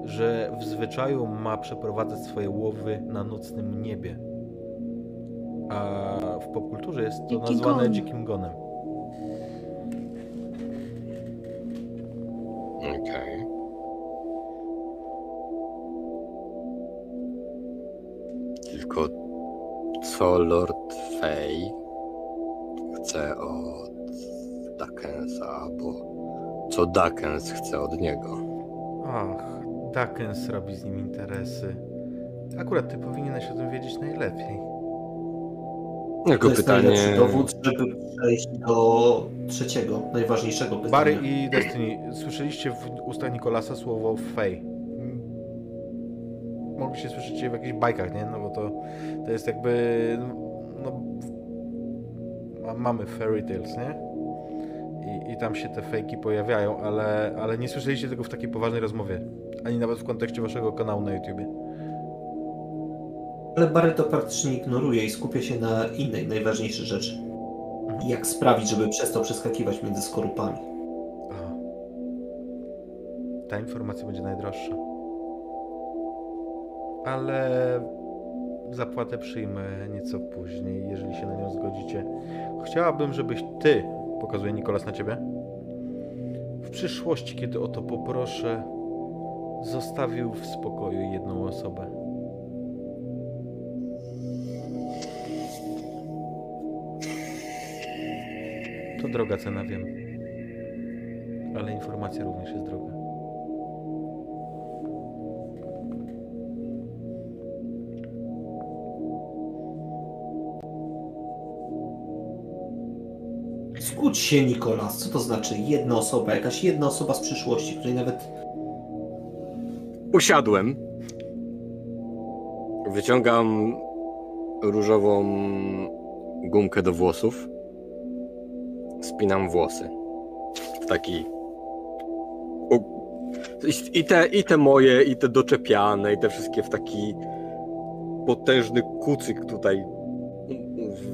że w zwyczaju ma przeprowadzać swoje łowy na nocnym niebie. A w popkulturze jest to Dziki nazwane gon. dzikim gonem. Okej. Tylko co Lord Fey chce od Dickensa, bo co Dickens chce od niego? Ach, Dakens robi z nim interesy. Akurat ty powinieneś o tym wiedzieć najlepiej. Jako To jest pytanie. najlepszy dowód, żeby przejść do trzeciego, najważniejszego pytania. Barry i Destiny, słyszeliście w ustach Nikolasa słowo fej? Mogliście słyszeć je w jakichś bajkach, nie? No bo to, to jest jakby... No, ma- mamy fairy tales, nie? I, I tam się te fejki pojawiają, ale, ale nie słyszeliście tego w takiej poważnej rozmowie. Ani nawet w kontekście waszego kanału na YouTubie. Ale Barry to praktycznie ignoruje i skupia się na innej, najważniejszej rzeczy. Jak sprawić, żeby przestał przeskakiwać między skorupami. Aha. Ta informacja będzie najdroższa. Ale zapłatę przyjmę nieco później, jeżeli się na nią zgodzicie. Chciałabym, żebyś ty, pokazuje Nikolas na ciebie, w przyszłości, kiedy o to poproszę, zostawił w spokoju jedną osobę. Droga cena, wiem. Ale informacja również jest droga. Skłóć się, Nikolas. Co to znaczy jedna osoba, jakaś jedna osoba z przyszłości, której nawet Usiadłem. Wyciągam różową gumkę do włosów. Spinam włosy. W taki. I te, I te moje, i te doczepiane, i te wszystkie w taki potężny kucyk tutaj w,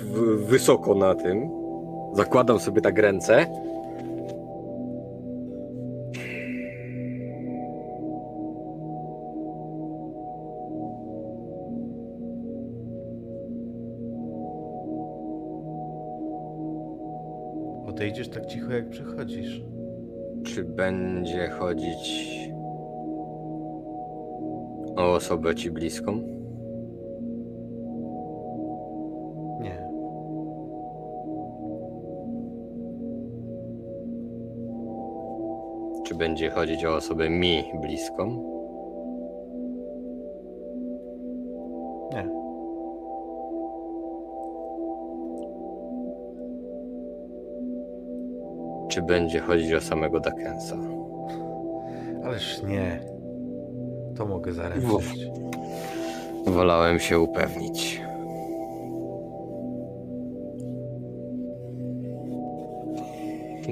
w, w, wysoko na tym. Zakładam sobie tak ręce. Tak cicho, jak przychodzisz. Czy będzie chodzić o osobę ci bliską? Nie. Czy będzie chodzić o osobę mi bliską? Czy będzie chodzić o samego Dickensa? Ależ nie. To mogę zaręczyć. Wolałem się upewnić.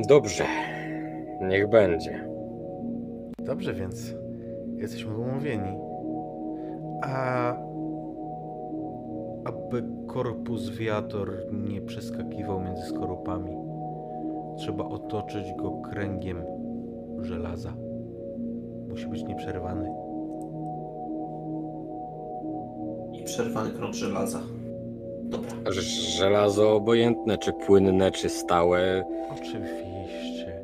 Dobrze. Niech będzie. Dobrze, więc jesteśmy umówieni. A aby korpus wiator nie przeskakiwał między skorupami, trzeba otoczyć go kręgiem żelaza. Musi być nieprzerwany. i przerwany krąg żelaza. Dobra. Żelazo obojętne, czy płynne, czy stałe. Oczywiście.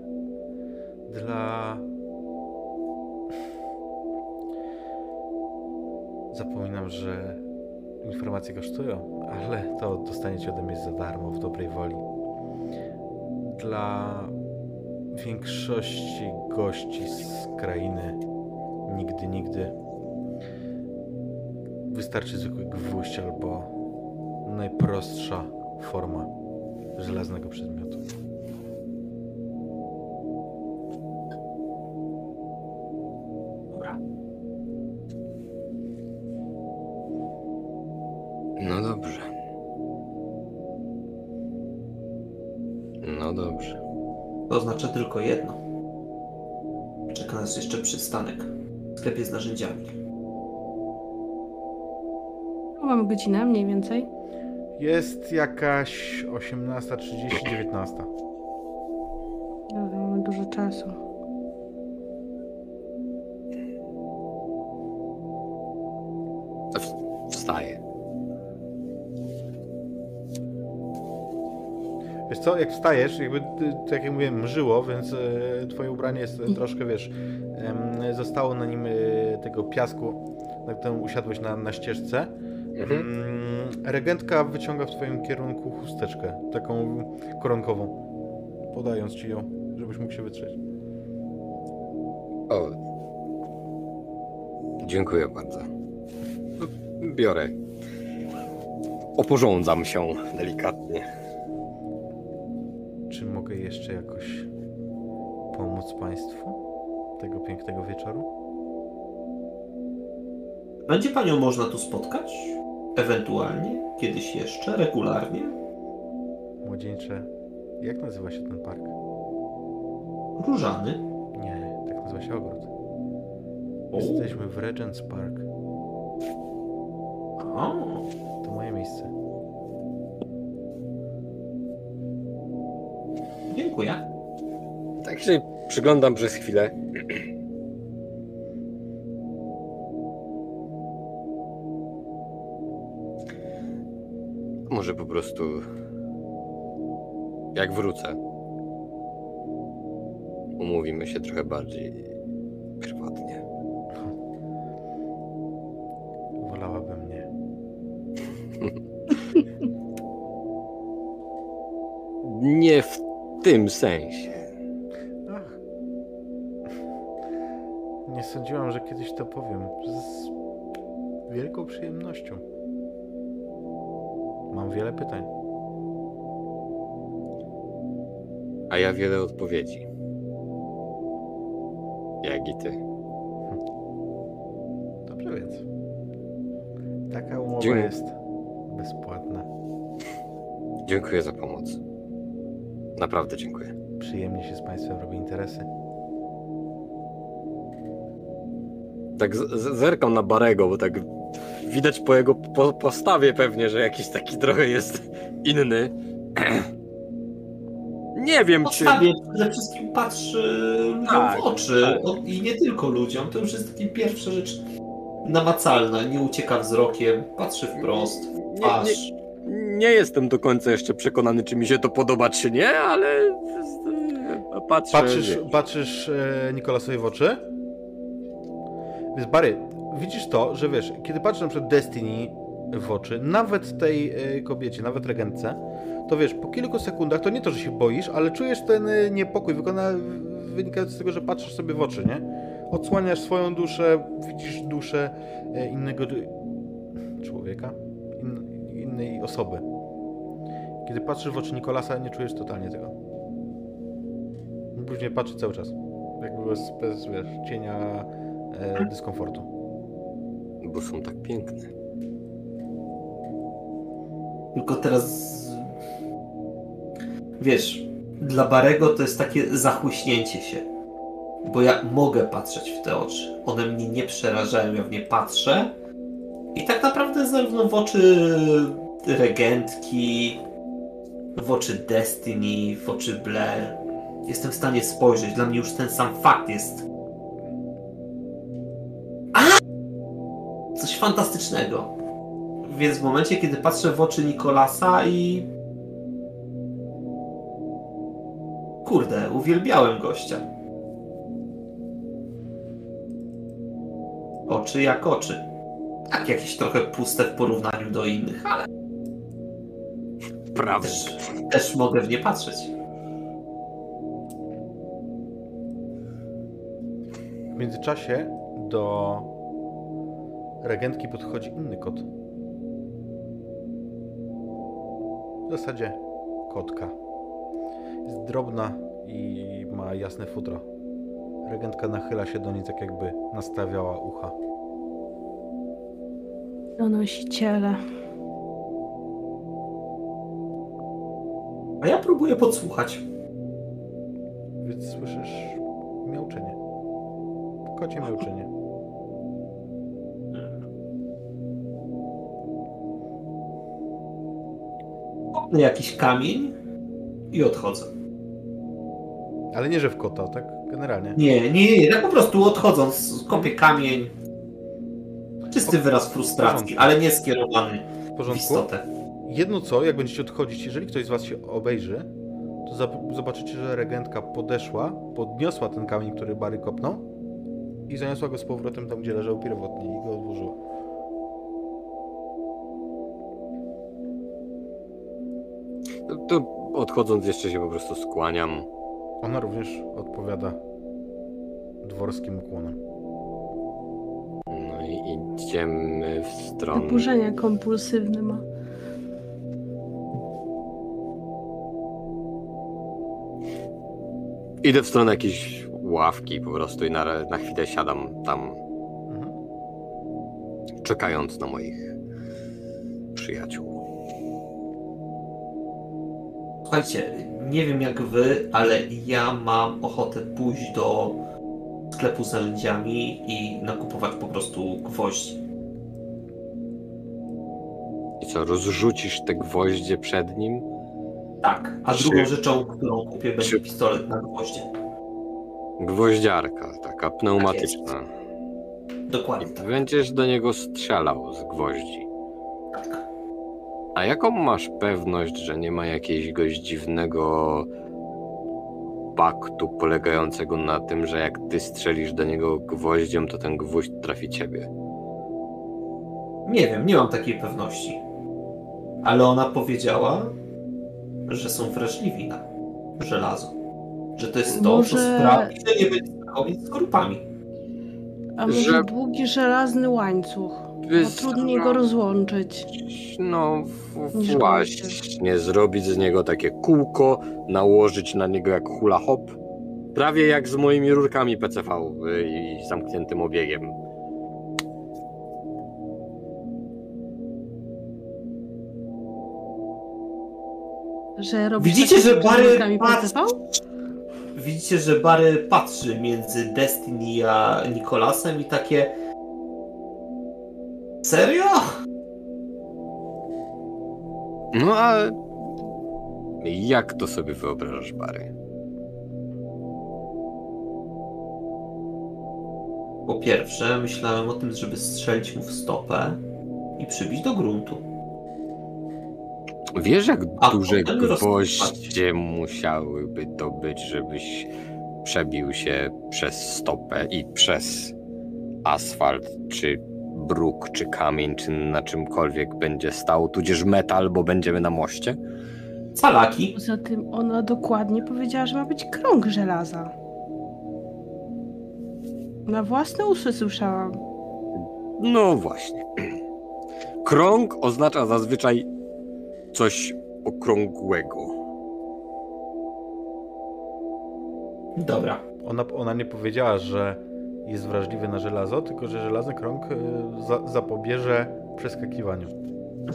Dla. Zapominam, że informacje kosztują, ale to dostaniecie ode mnie za darmo, w dobrej woli. Dla większości gości z krainy nigdy, nigdy wystarczy zwykły gwóźdź albo najprostsza forma żelaznego przedmiotu. Sklepie z narzędziami. Mamy godzinę mniej więcej. Jest jakaś 18.30, 19. Dobra, mamy dużo czasu. Co, jak wstajesz, jakby, tak jak mówiłem, mrzyło, więc e, twoje ubranie jest e, troszkę, wiesz, zostało na nim e, tego piasku, na którym usiadłeś na, na ścieżce. Mhm. Mm, Regentka wyciąga w twoim kierunku chusteczkę, taką koronkową, podając ci ją, żebyś mógł się wytrzeć. O. Dziękuję bardzo. Biorę. Oporządzam się delikatnie. Mogę jeszcze jakoś pomóc Państwu tego pięknego wieczoru? Będzie panią można tu spotkać? Ewentualnie? Kiedyś jeszcze? Regularnie? Młodzieńcze, jak nazywa się ten park? Różany? Nie, tak nazywa się ogród. Jesteśmy w Regent's Park. O, To moje miejsce. Dziękuję. Tak się przyglądam przez chwilę. Może po prostu. Jak wrócę. Umówimy się trochę bardziej prywatnie. Wolałabym nie. Nie w tym sensie. Ach. Nie sądziłam, że kiedyś to powiem. Z wielką przyjemnością. Mam wiele pytań. A ja wiele odpowiedzi. Jak i ty. Dobrze więc. Taka umowa Dziękuję. jest bezpłatna. Dziękuję za pomoc. Naprawdę dziękuję. Przyjemnie się z Państwem robi interesy. Tak z- zerkam na Barego, bo tak widać po jego po postawie pewnie, że jakiś taki trochę jest inny. Nie wiem, czy... Podstawie przede wszystkim patrzy ludziom Tak, w oczy. tak. I nie tylko ludziom. To już jest taka pierwsza rzecz namacalna. Nie ucieka wzrokiem, patrzy wprost, w Nie, nie. Nie jestem do końca jeszcze przekonany, czy mi się to podoba, czy nie, ale patrzę. Patrzysz, patrzysz e, Nikolasowi w oczy? Więc Barry, widzisz to, że wiesz, kiedy patrzysz na przykład Destiny w oczy, nawet tej e, kobiecie, nawet regentce, to wiesz, po kilku sekundach to nie to, że się boisz, ale czujesz ten e, niepokój wykona, wynikający z tego, że patrzysz sobie w oczy, nie? Odsłaniasz swoją duszę, widzisz duszę e, innego człowieka, innej osoby. Kiedy patrzysz w oczy Nikolasa, nie czujesz totalnie tego. Później patrzy cały czas. Jakby bez, bez wiesz, cienia e, dyskomfortu. Bo są tak piękne. Tylko teraz. Wiesz, dla Barego to jest takie zachłyśnięcie się. Bo ja mogę patrzeć w te oczy. One mnie nie przerażają, ja w nie patrzę. I tak naprawdę zarówno w oczy regentki, w oczy Destiny, w oczy Blair, jestem w stanie spojrzeć. Dla mnie już ten sam fakt jest. A! Coś fantastycznego. Więc w momencie, kiedy patrzę w oczy Nikolasa i. Kurde, uwielbiałem gościa. Oczy jak oczy. Tak, jakieś trochę puste w porównaniu do innych, ale Prawda. też, też mogę w nie patrzeć. W międzyczasie do regentki podchodzi inny kot. W zasadzie kotka. Jest drobna i ma jasne futro. Regentka nachyla się do niej tak jakby nastawiała ucha. Donosiciele. A ja próbuję podsłuchać. Więc słyszysz miauczenie. Kocie miauczenie. Kopnę jakiś kamień i odchodzę. Ale nie, że w kota, tak? Generalnie. Nie, nie, nie, tak po prostu odchodząc, kopię kamień. Czy czysty wyraz frustracji, ale nie skierowany W w istotę. Jedno co, jak będziecie odchodzić, jeżeli ktoś z was się obejrzy, to zobaczycie, że regentka podeszła, podniosła ten kamień, który Bary kopnął i zaniosła go z powrotem tam, gdzie leżał pierwotnie i go odłożyła. To, to odchodząc jeszcze się po prostu skłaniam. Ona również odpowiada dworskim ukłonem. No i idziemy w stronę. Zaburzenia kompulsywne ma. Idę w stronę jakiejś ławki po prostu i na, na chwilę siadam tam, Mhm. czekając na moich przyjaciół. Słuchajcie, nie wiem jak wy, ale ja mam ochotę pójść do sklepu z narzędziami i nakupować po prostu gwoździ. I co, rozrzucisz te gwoździe przed nim? Tak, a Czy- drugą rzeczą, którą kupię, będzie czy- pistolet na gwoździe. Gwoździarka, taka pneumatyczna. Dokładnie I tak. będziesz do niego strzelał z gwoździ. tak. A jaką masz pewność, że nie ma jakiegoś dziwnego paktu polegającego na tym, że jak ty strzelisz do niego gwoździem, to ten gwóźdź trafi ciebie? Nie wiem, nie mam takiej pewności. Ale ona powiedziała, że są wrażliwi na żelazo. Że to jest to, co sprawi, że nie będzie między skorupami. A może Że- długi żelazny łańcuch? Bo Wys- trudniej go rozłączyć. No właśnie, zrobić z niego takie kółko, nałożyć na niego jak hula hop. Prawie jak z moimi rurkami PCV y, i zamkniętym obiegiem. Że robisz Widzicie, że rękami patrzy, widzicie, że Bary patrzy między Destiny a Nikolasem i takie... Serio? No a jak to sobie wyobrażasz, Bary? Po pierwsze, myślałem o tym, żeby strzelić mu w stopę i przybić do gruntu. Wiesz, jak A duże gwoździe musiałyby to być, żebyś przebił się przez stopę i przez asfalt, czy bruk, czy kamień, czy na czymkolwiek będzie stał, tudzież metal, bo będziemy na moście? Calaki. Poza tym ona dokładnie powiedziała, że ma być krąg żelaza. Na własne uszy słyszałam. No właśnie. Krąg oznacza zazwyczaj coś okrągłego. Dobra. Ona, ona nie powiedziała, że jest wrażliwy na żelazo, tylko że żelazny krąg y, za, zapobierze przeskakiwaniu.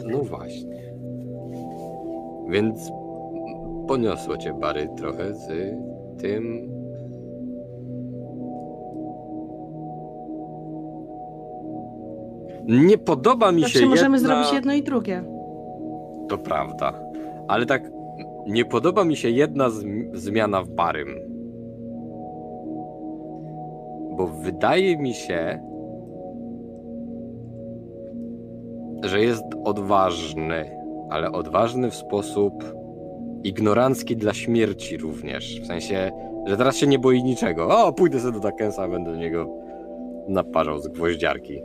No właśnie. Więc poniosło cię Bary trochę z tym. Nie podoba mi Zawsze się możemy jedna... zrobić jedno i drugie. To prawda. Ale tak nie podoba mi się jedna zm- zmiana w Barym. Bo wydaje mi się, że jest odważny, ale odważny w sposób ignorancki dla śmierci również. W sensie, że teraz się nie boi niczego. O, pójdę sobie do Dakensa, będę do niego naparzał z gwoździarki.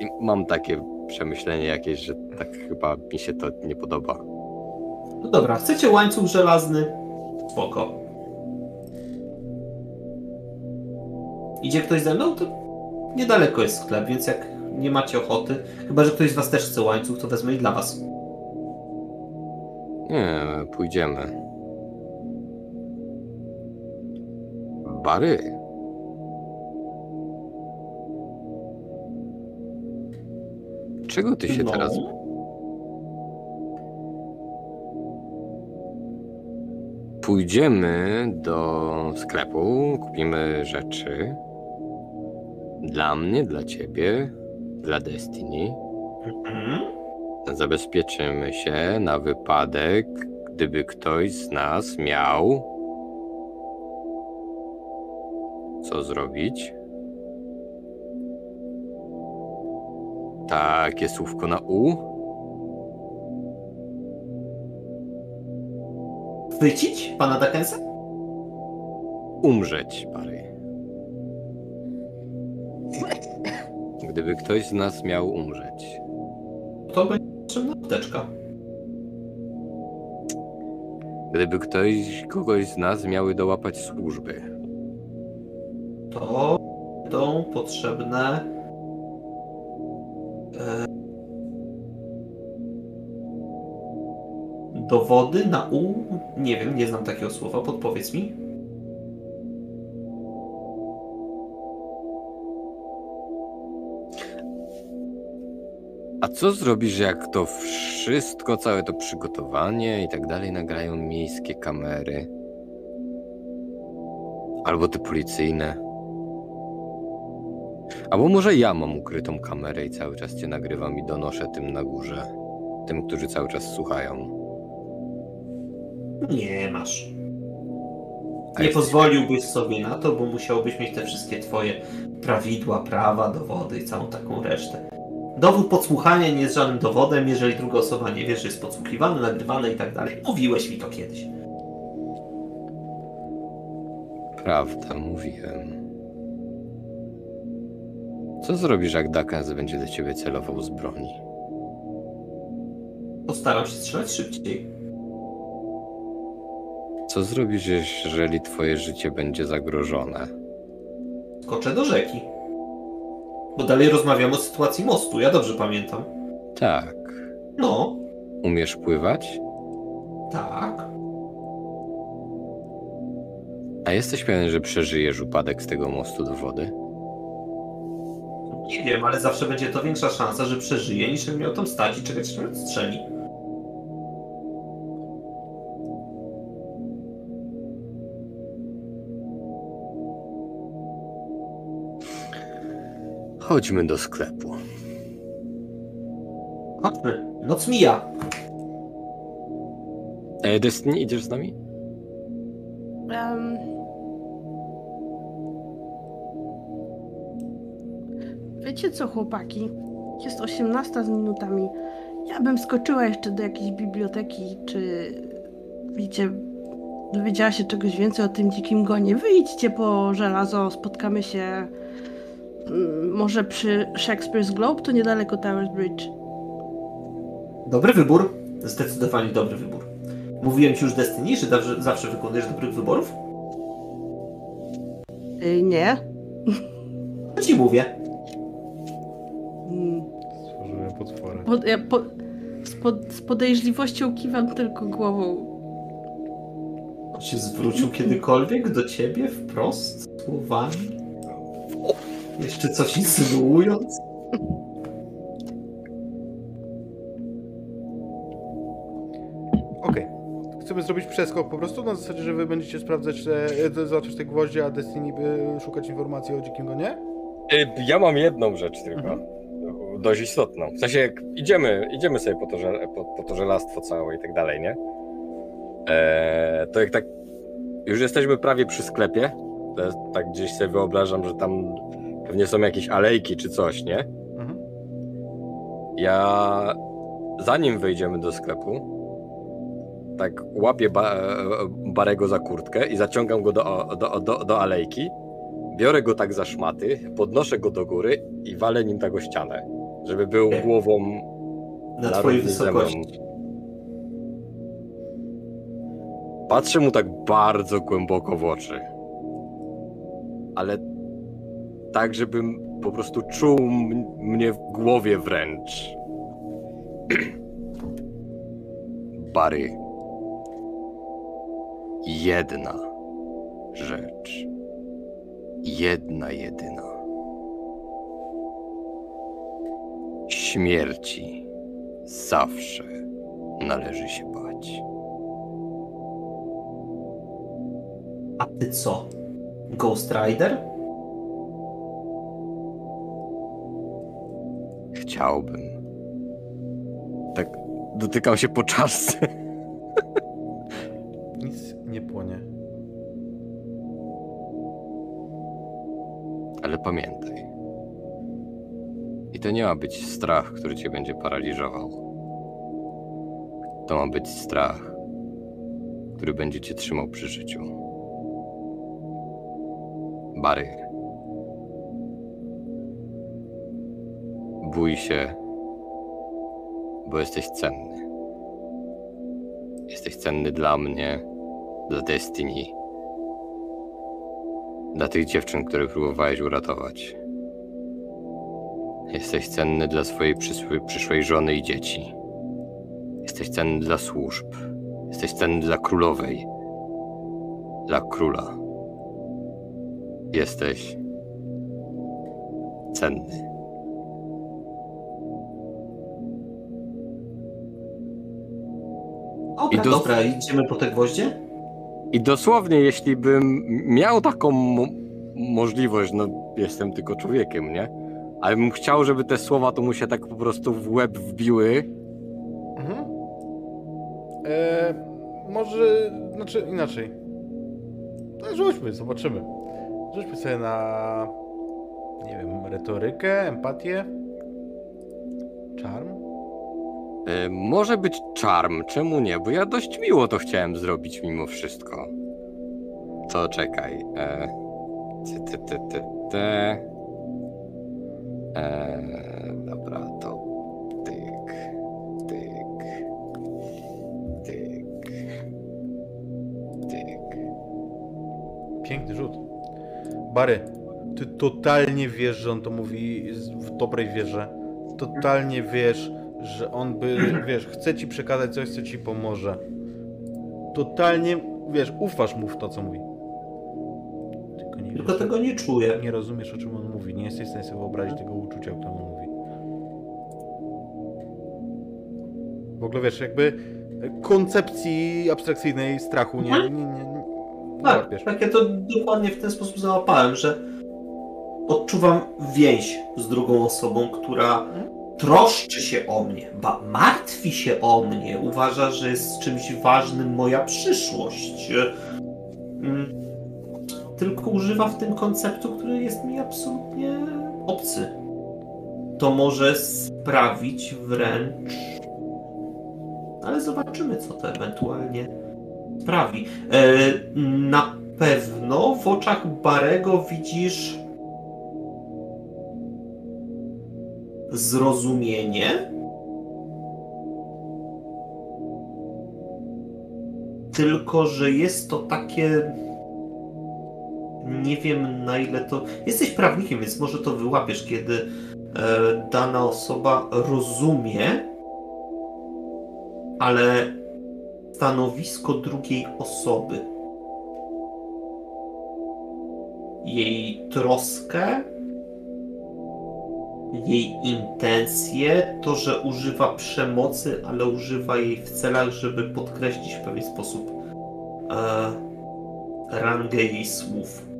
I mam takie przemyślenie jakieś, że tak chyba mi się to nie podoba. No dobra, chcecie łańcuch żelazny? Spoko. Idzie ktoś ze mną? To niedaleko jest sklep, więc jak nie macie ochoty, chyba że ktoś z was też chce łańcuch, to wezmę i dla was. Nie, pójdziemy. Bary. Czego ty się No. teraz Pójdziemy do sklepu, kupimy rzeczy. Dla mnie, dla ciebie, dla Destiny. Mhm. Zabezpieczymy się na wypadek, gdyby ktoś z nas miał co zrobić. Takie słówko na U? Chwycić pana Dickensa? Umrzeć, Barry. Gdyby ktoś z nas miał umrzeć, To będzie potrzebna apteczka. gdyby ktoś, kogoś z nas miały dołapać służby, To będą potrzebne. E, dowody na U. Nie wiem, nie znam takiego słowa, podpowiedz mi. A co zrobisz, jak to wszystko, całe to przygotowanie i tak dalej nagrają miejskie kamery? Albo te policyjne? Albo może ja mam ukrytą kamerę i cały czas cię nagrywam i donoszę tym na górze. Tym, którzy cały czas słuchają. Nie masz. Nie pozwoliłbyś sobie na to, bo musiałbyś mieć te wszystkie twoje prawidła, prawa, dowody i całą taką resztę. Dowód podsłuchania nie jest żadnym dowodem, jeżeli druga osoba nie wie, że jest podsłuchiwany, nagrywany i tak dalej. Mówiłeś mi to kiedyś. Prawda, mówiłem. Co zrobisz, jak Dakens będzie do ciebie celował z broni? Postaram się strzelać szybciej. Co zrobisz, jeżeli twoje życie będzie zagrożone? Skoczę do rzeki. Bo dalej rozmawiamy o sytuacji mostu, ja dobrze pamiętam. Tak. No, Umiesz pływać? tak. A jesteś pewien, że przeżyjesz upadek z tego mostu do wody? Nie wiem, ale zawsze będzie to większa szansa, że przeżyje, niż miał tam stać i czekać, aż mnie strzeli. Chodźmy do sklepu. Chodźmy. Noc mija. E, Destiny, idziesz z nami? Em, Wiecie co, chłopaki? Jest 18 z minutami. Ja bym skoczyła jeszcze do jakiejś biblioteki, czy wiecie, dowiedziała się czegoś więcej o tym dzikim gonie. Wyjdźcie po żelazo, spotkamy się mm, może przy Shakespeare's Globe, to niedaleko Towers Bridge. Dobry wybór. Zdecydowanie dobry wybór. Mówiłem ci już Destiny, że zawsze, zawsze wykonujesz dobrych wyborów? Y, nie. To ci mówię. Po, ja po, z, pod, z podejrzliwością kiwam tylko głową. Się zwrócił kiedykolwiek do ciebie wprost słowami? Jeszcze coś insynuując? Okej. Chcemy zrobić przeskok po prostu na zasadzie, że wy będziecie sprawdzać te, te załatwiać te gwoździe, a Destiny by szukać informacji o dzikim gonie? E, Ja mam jedną rzecz tylko. Mhm. Dość istotną. W sensie, jak idziemy, idziemy sobie po to, żel, po, po to żelastwo całe i tak dalej, nie? E, to jak tak już jesteśmy prawie przy sklepie, to jest, tak gdzieś sobie wyobrażam, że tam pewnie są jakieś alejki czy coś, nie? Mhm. Ja zanim wejdziemy do sklepu, tak łapię ba, Barego za kurtkę i zaciągam go do, do, do, do alejki. Biorę go tak za szmaty, podnoszę go do góry i walę nim tak o ścianę, żeby był Okej. głową Na twojej wysokości. Patrzę mu tak bardzo głęboko w oczy. Ale tak, żebym po prostu czuł mnie w głowie wręcz. Bary. Jedna rzecz. Jedna jedyna. Śmierci zawsze należy się bać. A ty co? Ghost Rider? Chciałbym. Tak dotykam się po czaszce. Nic nie płonie. Ale pamiętaj. To nie ma być strach, który cię będzie paraliżował. To ma być strach, który będzie cię trzymał przy życiu. Bary. Bój się, bo jesteś cenny. Jesteś cenny dla mnie, dla Destiny, dla tych dziewczyn, które próbowałeś uratować. Jesteś cenny dla swojej przyszłej żony i dzieci. Jesteś cenny dla służb. Jesteś cenny dla królowej. Dla króla. Jesteś cenny. Dobra, I do- dobra, idziemy po te gwoździe? I dosłownie, jeśli bym miał taką mo- możliwość, no jestem tylko człowiekiem, nie? Ale bym chciał, żeby te słowa to mu się tak po prostu w łeb wbiły. Mhm. E, może, znaczy inaczej. No, rzućmy, zobaczymy. Rzućmy sobie na, nie wiem, retorykę, empatię, charm. E, może być czarm, czemu nie? Bo ja dość miło to chciałem zrobić mimo wszystko. To czekaj. E, ty, ty, ty, ty, ty. E, dobra, to tyk, tyk, tyk, tyk. Piękny rzut. Bary, ty totalnie wiesz, że on to mówi w dobrej wierze. Totalnie wiesz, że on by, wiesz, chce ci przekazać coś, co ci pomoże. Totalnie, wiesz, ufasz mu w to, co mówi. Tylko nie Tylko wiesz, tego nie czuję. nie rozumiesz, o czym on mówi. Nie jesteś w stanie sobie wyobrazić tego uczucia, o którym on mówi. W ogóle, wiesz, jakby koncepcji abstrakcyjnej strachu nie, nie, nie, nie, nie Tak, łapiesz. tak ja to dokładnie w ten sposób załapałem, że odczuwam więź z drugą osobą, która troszczy się o mnie, ba, martwi się o mnie, uważa, że jest czymś ważnym moja przyszłość. Mm, Tylko używa w tym konceptu, który jest mi absolutnie obcy. To może sprawić wręcz. Ale zobaczymy, co to ewentualnie sprawi. E, na pewno w oczach Barego widzisz zrozumienie. Tylko, że jest to takie. Nie wiem na ile to. Jesteś prawnikiem, więc może to wyłapiesz, kiedy e, dana osoba rozumie, ale stanowisko drugiej osoby. Jej troskę, jej intencje, to, że używa przemocy, ale używa jej w celach, żeby podkreślić w pewien sposób e, rangę jej słów.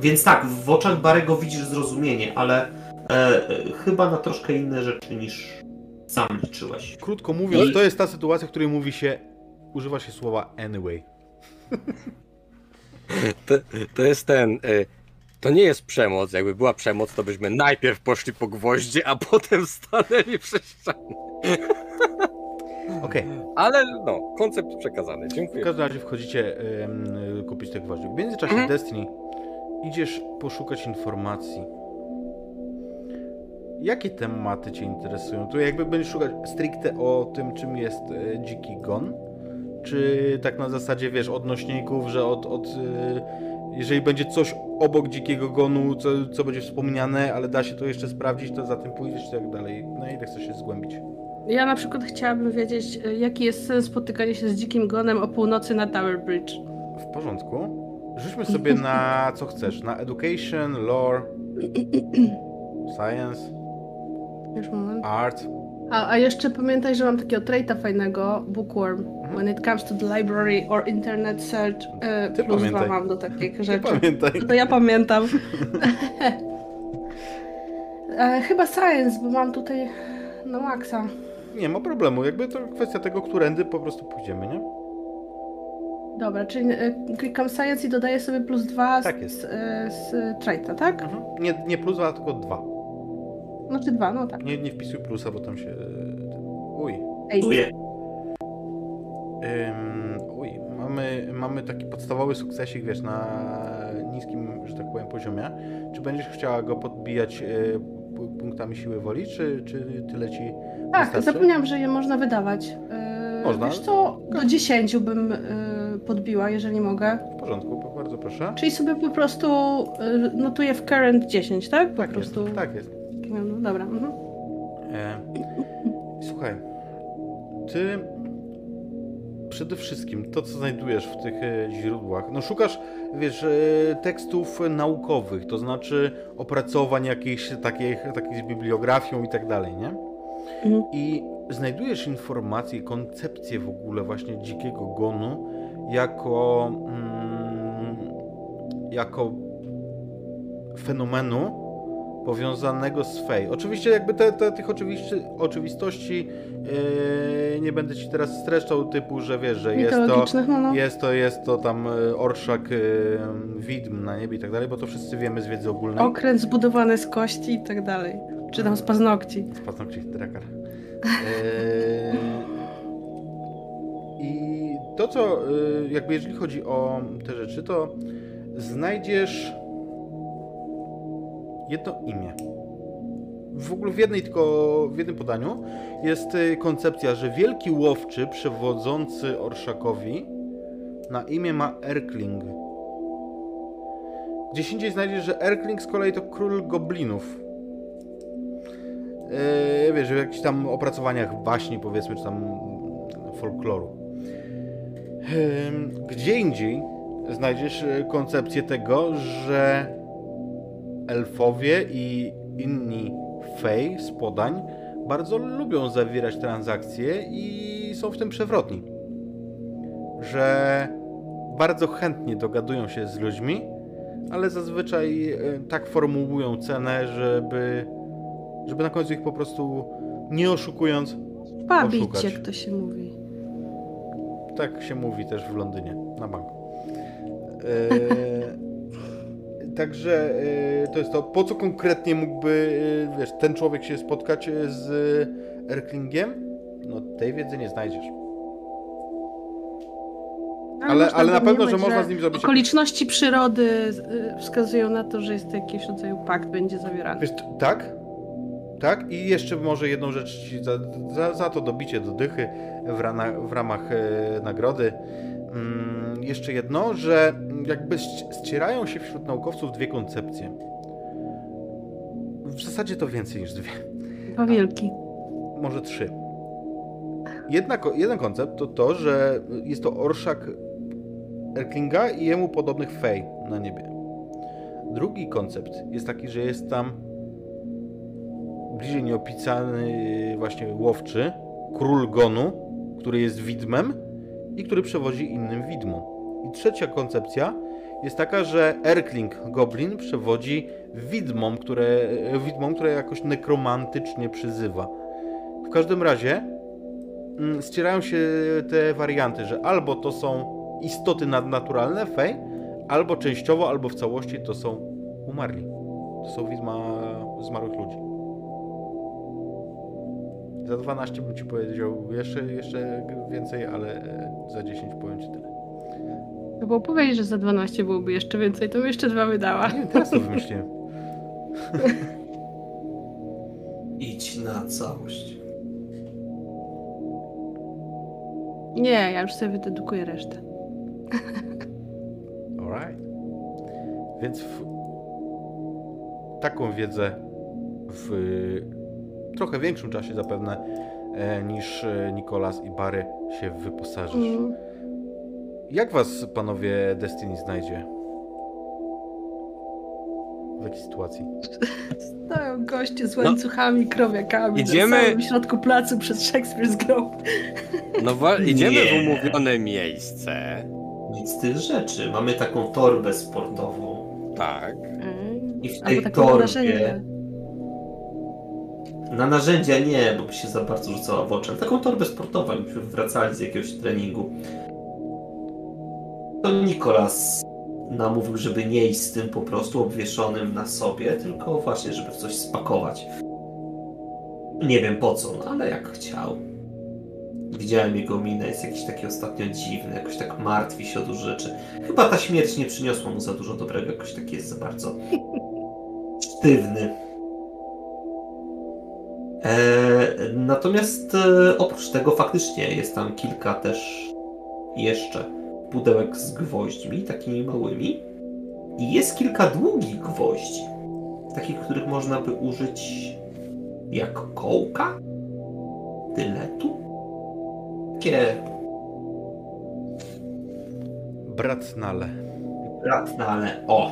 Więc tak, w oczach Barego widzisz zrozumienie, ale e, e, chyba na troszkę inne rzeczy niż sam liczyłeś. Krótko mówiąc, to jest ta sytuacja, w której mówi się, używa się słowa anyway. To, to jest ten. Y, to nie jest przemoc. Jakby była przemoc, to byśmy najpierw poszli po gwoździe, a potem stanęli przez ścianę. Okej, Ale no, koncept przekazany. w Dziękuję. każdym razie wchodzicie kupić te gwoździe. W międzyczasie Mhm. Destiny idziesz poszukać informacji. Jakie tematy Cię interesują? Tu jakby będziesz szukać stricte o tym, czym jest e, dziki gon? Czy tak na zasadzie, wiesz, odnośników, że od, od e, jeżeli będzie coś obok dzikiego gonu, co, co będzie wspomniane, ale da się to jeszcze sprawdzić, to za tym pójdziesz i tak dalej. Na ile chcesz się zgłębić? Ja na przykład chciałabym wiedzieć, e, jaki jest sens spotykania się z dzikim gonem o północy na Tower Bridge. W porządku. Rzućmy sobie na co chcesz. Na education, lore, science, Już moment. art. A, a jeszcze pamiętaj, że mam takiego traita fajnego, bookworm. When it comes to the library or internet search, e, Ty plus pamiętaj. dwa mam do takich Ty rzeczy. pamiętaj. To ja pamiętam. e, chyba science, bo mam tutaj na maksa. Nie ma problemu. Jakby to kwestia tego, którędy po prostu pójdziemy, nie? Dobra, czyli e, klikam science i dodaję sobie plus dwa z, Tak jest. z, e, z traita, tak? Mhm. Nie, nie plus, ale tylko dwa. Znaczy dwa, no tak. Nie, nie wpisuj plusa, bo tam się... Uj. Ej. Ym, uj, mamy, mamy taki podstawowy sukcesik, wiesz, na niskim, że tak powiem, poziomie. Czy będziesz chciała go podbijać y, punktami siły woli, czy, czy tyle ci tak, wystarczy? zapomniałam, że je można wydawać. Yy, Można. Wiesz co, do 10 bym yy, podbiła, jeżeli mogę. W porządku, po- bardzo proszę. Czyli sobie po prostu yy, notuję w current 10, tak? Po Tak jest, prostu. tak jest. No, dobra. Mhm. E, słuchaj, ty przede wszystkim to, co znajdujesz w tych e, źródłach, no szukasz, wiesz, e, tekstów naukowych, to znaczy opracowań jakichś takich, takich z bibliografią i tak dalej, nie? Mhm. I znajdujesz informacje, koncepcję w ogóle właśnie dzikiego gonu jako, mm, jako fenomenu powiązanego z Fej. Oczywiście jakby te, te, tych oczywiście, oczywistości yy, nie będę ci teraz streszczał typu, że wiesz, że jest to, no, no. jest to, jest to tam y, orszak y, widm na niebie i tak dalej, bo to wszyscy wiemy z wiedzy ogólnej. Okręt zbudowany z kości i tak dalej. Czy tam z paznokci. Z paznokci drakar. Eee, I to, co y, jakby jeżeli chodzi o te rzeczy, to znajdziesz jedno imię. W ogóle w jednej tylko, w jednym podaniu jest y, koncepcja, że wielki łowczy przewodzący Orszakowi na imię ma Erkling. Gdzieś indziej znajdziesz, że Erkling z kolei to król goblinów. Yy, wiesz, w jakichś tam opracowaniach baśni, powiedzmy, czy tam folkloru. Gdzie indziej znajdziesz yy, koncepcję tego, że elfowie i inni fej z podań bardzo lubią zawierać transakcje i są w tym przewrotni. Że bardzo chętnie dogadują się z ludźmi, ale zazwyczaj yy, tak formułują cenę, żeby żeby na końcu ich po prostu nie oszukując, Babić, Oszukać. jak to się mówi. Tak się mówi też w Londynie, na banku. Eee, także e, to jest to, po co konkretnie mógłby, e, wiesz, ten człowiek się spotkać e, z Erklingiem? No tej wiedzy nie znajdziesz. Ale, można ale na pewno, że można z nim zrobić... Okoliczności przyrody wskazują na to, że jest to jakiś rodzaju pakt będzie zawierany. Wiesz, tak? Tak? I jeszcze może jedną rzecz za, za, za to dobicie do dychy w, rana, w ramach e, nagrody. Mm, jeszcze jedno, że jakby ści- ścierają się wśród naukowców dwie koncepcje. W zasadzie to więcej niż dwie. Dwa wielki. Może trzy. Jedna, jeden koncept to to, że jest to orszak Erklinga i jemu podobnych fej na niebie. Drugi koncept jest taki, że jest tam bliżej nieopisany właśnie łowczy, król Gonu, który jest widmem i który przewodzi innym widmom. I trzecia koncepcja jest taka, że Erkling Goblin przewodzi widmom, które, widmom, które jakoś nekromantycznie przyzywa. W każdym razie mm, ścierają się te warianty, że albo to są istoty nadnaturalne, fej, albo częściowo, albo w całości to są umarli. To są widma zmarłych ludzi. Za 12 bym ci powiedział jeszcze, jeszcze więcej, ale e, za 10 powiem ci tyle. No bo powiedzieć, że za 12 byłoby jeszcze więcej, to bym jeszcze dwa wydała. Nie, teraz to wymyśliłem. Idź na całość. Nie, ja już sobie wydedukuję resztę. Alright. Więc w taką wiedzę w trochę większym czasie zapewne e, niż e, Nikolas i Bary się wyposażysz. Mm. Jak was, panowie, Destiny znajdzie? W jakiej sytuacji? Stoją goście z No. łańcuchami, krowiakami Idziemy- na samym środku placu przed Shakespeare's Grove. No wa- idziemy Nie. w umówione miejsce. Nic z tych rzeczy. Mamy taką torbę sportową. Tak. I w Albo tej takie torbie... Na narzędzia nie, bo by się za bardzo rzucała w oczy. Taką torbę sportową, jakbyśmy wracali z jakiegoś treningu. To Nikolas namówił, żeby nie iść z tym po prostu obwieszonym na sobie, tylko właśnie, żeby w coś spakować. Nie wiem po co, no, ale jak chciał. Widziałem jego minę, jest jakiś taki ostatnio dziwny, jakoś tak martwi się o dużo rzeczy. Chyba ta śmierć nie przyniosła mu za dużo dobrego, jakoś taki jest za bardzo sztywny. E, natomiast e, oprócz tego faktycznie jest tam kilka też jeszcze pudełek z gwoźdźmi, takimi małymi. I jest kilka długich gwoździ, takich, których można by użyć jak kołka, tyletu. Takie Bratnale. ratne, ale o,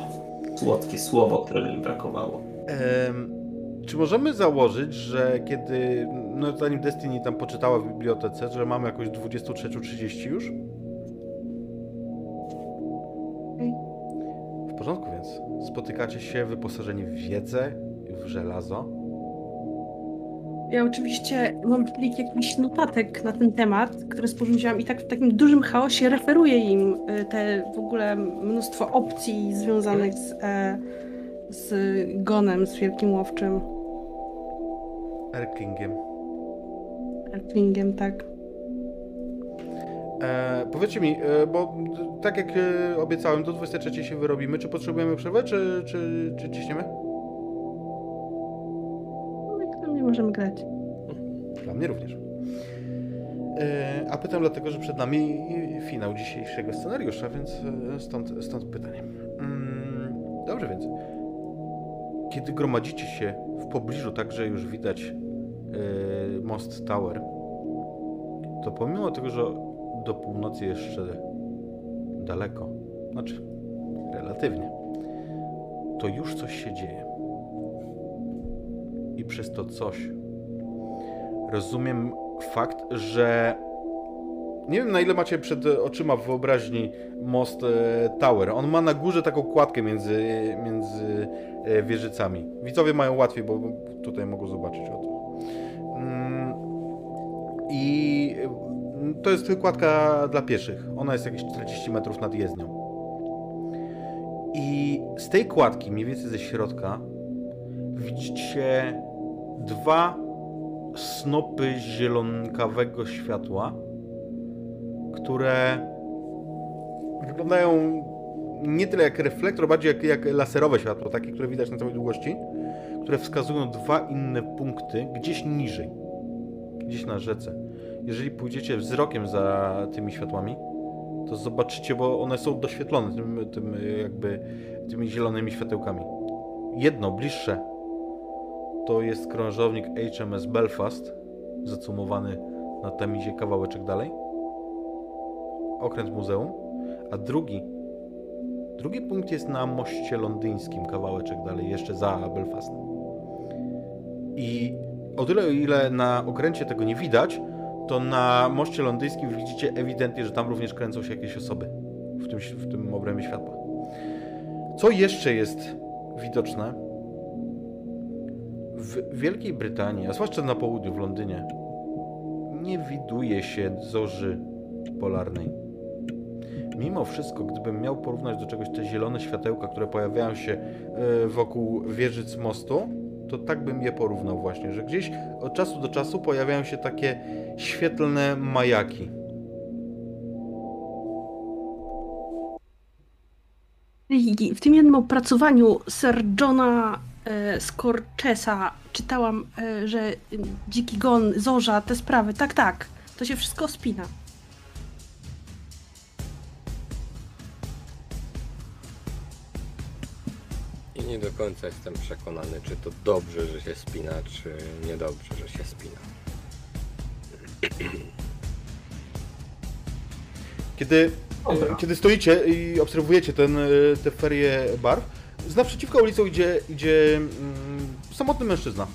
słodkie słowo, którego mi brakowało. Em, czy możemy założyć, że kiedy, no zanim Destiny tam poczytała w bibliotece, że mamy jakoś 23.30 już? W porządku więc. Spotykacie się wyposażeni w wiedzę, w żelazo. Ja oczywiście mam plik jakichś notatek na ten temat, które sporządziłam i tak w takim dużym chaosie referuję im y, te w ogóle mnóstwo opcji związanych z, e, z Gonem, z Wielkim Łowczym, Erklingiem. Elflingiem, tak. E, powiedzcie mi, e, bo tak jak e, obiecałem, do 23 się wyrobimy. Czy potrzebujemy przerwę, czy, czy, czy ciśniemy? No nie możemy grać. Dla mnie również. E, A pytam dlatego, że przed nami finał dzisiejszego scenariusza, więc stąd, stąd pytanie. Mm, Dobrze więc. Kiedy gromadzicie się w pobliżu, tak że już widać e, most Tower, to pomimo tego, że do północy jeszcze daleko, znaczy relatywnie, to już coś się dzieje. I przez to coś rozumiem fakt, że nie wiem na ile macie przed oczyma w wyobraźni most e, Tower. On ma na górze taką kładkę między, między e, wieżycami. Widzowie mają łatwiej, bo tutaj mogą zobaczyć o to. Mm, I e, to jest kładka dla pieszych. Ona jest jakieś 40 metrów nad jezdnią. I z tej kładki, mniej więcej ze środka, widzicie dwa snopy zielonkawego światła, które wyglądają nie tyle jak reflektor, bardziej jak, jak laserowe światło, takie, które widać na całej długości, które wskazują dwa inne punkty gdzieś niżej, gdzieś na rzece. Jeżeli pójdziecie wzrokiem za tymi światłami, to zobaczycie, bo one są doświetlone tym, tym jakby tymi zielonymi światełkami. Jedno, bliższe, to jest krążownik HMS Belfast, zacumowany na Tamizie kawałeczek dalej. Okręt muzeum. A drugi, drugi punkt jest na moście londyńskim, kawałeczek dalej, jeszcze za Belfastem. I o tyle, o ile na okręcie tego nie widać, to na moście londyńskim widzicie ewidentnie, że tam również kręcą się jakieś osoby w tym, w tym obrębie światła. Co jeszcze jest widoczne? W Wielkiej Brytanii, a zwłaszcza na południu, w Londynie, nie widuje się zorzy polarnej. Mimo wszystko, gdybym miał porównać do czegoś te zielone światełka, które pojawiają się e, wokół wieżyc mostu, to tak bym je porównał właśnie, że gdzieś od czasu do czasu pojawiają się takie świetlne majaki. W tym jednym opracowaniu Sir Johna e, Scorchesa czytałam, e, że Dziki Gon, Zorza, te sprawy, tak, tak, to się wszystko spina. Nie do końca jestem przekonany, czy to dobrze, że się spina, czy niedobrze, że się spina. Kiedy, Dobra. kiedy stoicie i obserwujecie ten, e, te ferie barw, z naprzeciwka ulicą idzie, idzie mm, samotny mężczyzna.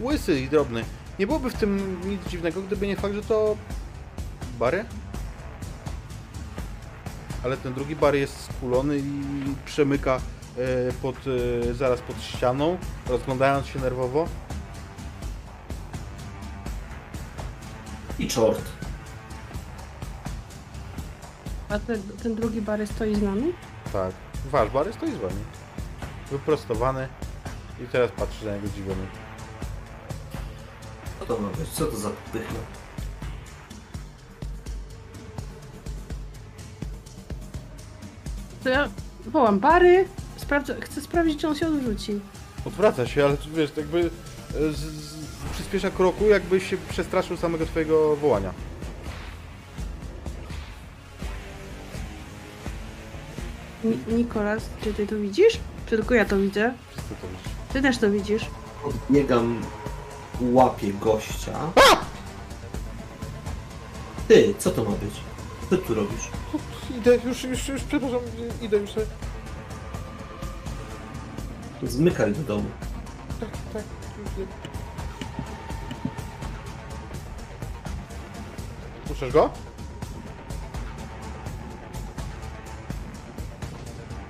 Łysy i drobny. Nie byłoby w tym nic dziwnego, gdyby nie fakt, że to bary. Ale ten drugi bar jest skulony i przemyka pod, e, zaraz pod ścianą, rozglądając się nerwowo. I czort. A ten, ten drugi bary stoi z nami? Tak. Wasz bar stoi z wami. Wyprostowany i teraz patrzy na niego zdziwiony. Co to ma być? Co to za pychna? To ja wołam Bary, sprawdzę, chcę sprawdzić, czy on się odwróci. Odwraca się, ale tu wiesz, jakby e, z, z, przyspiesza kroku, jakby się przestraszył samego twojego wołania. Ni Nikolas, czy ty to widzisz? Czy tylko ja to widzę? Wszyscy to wiesz. Ty też to widzisz. Odbiegam, łapię gościa. Ty, co to ma być? Co tu robisz? Idę, już, już, już, przepraszam, idę już. Zmykaj do domu. Tak, tak. Puszczasz go?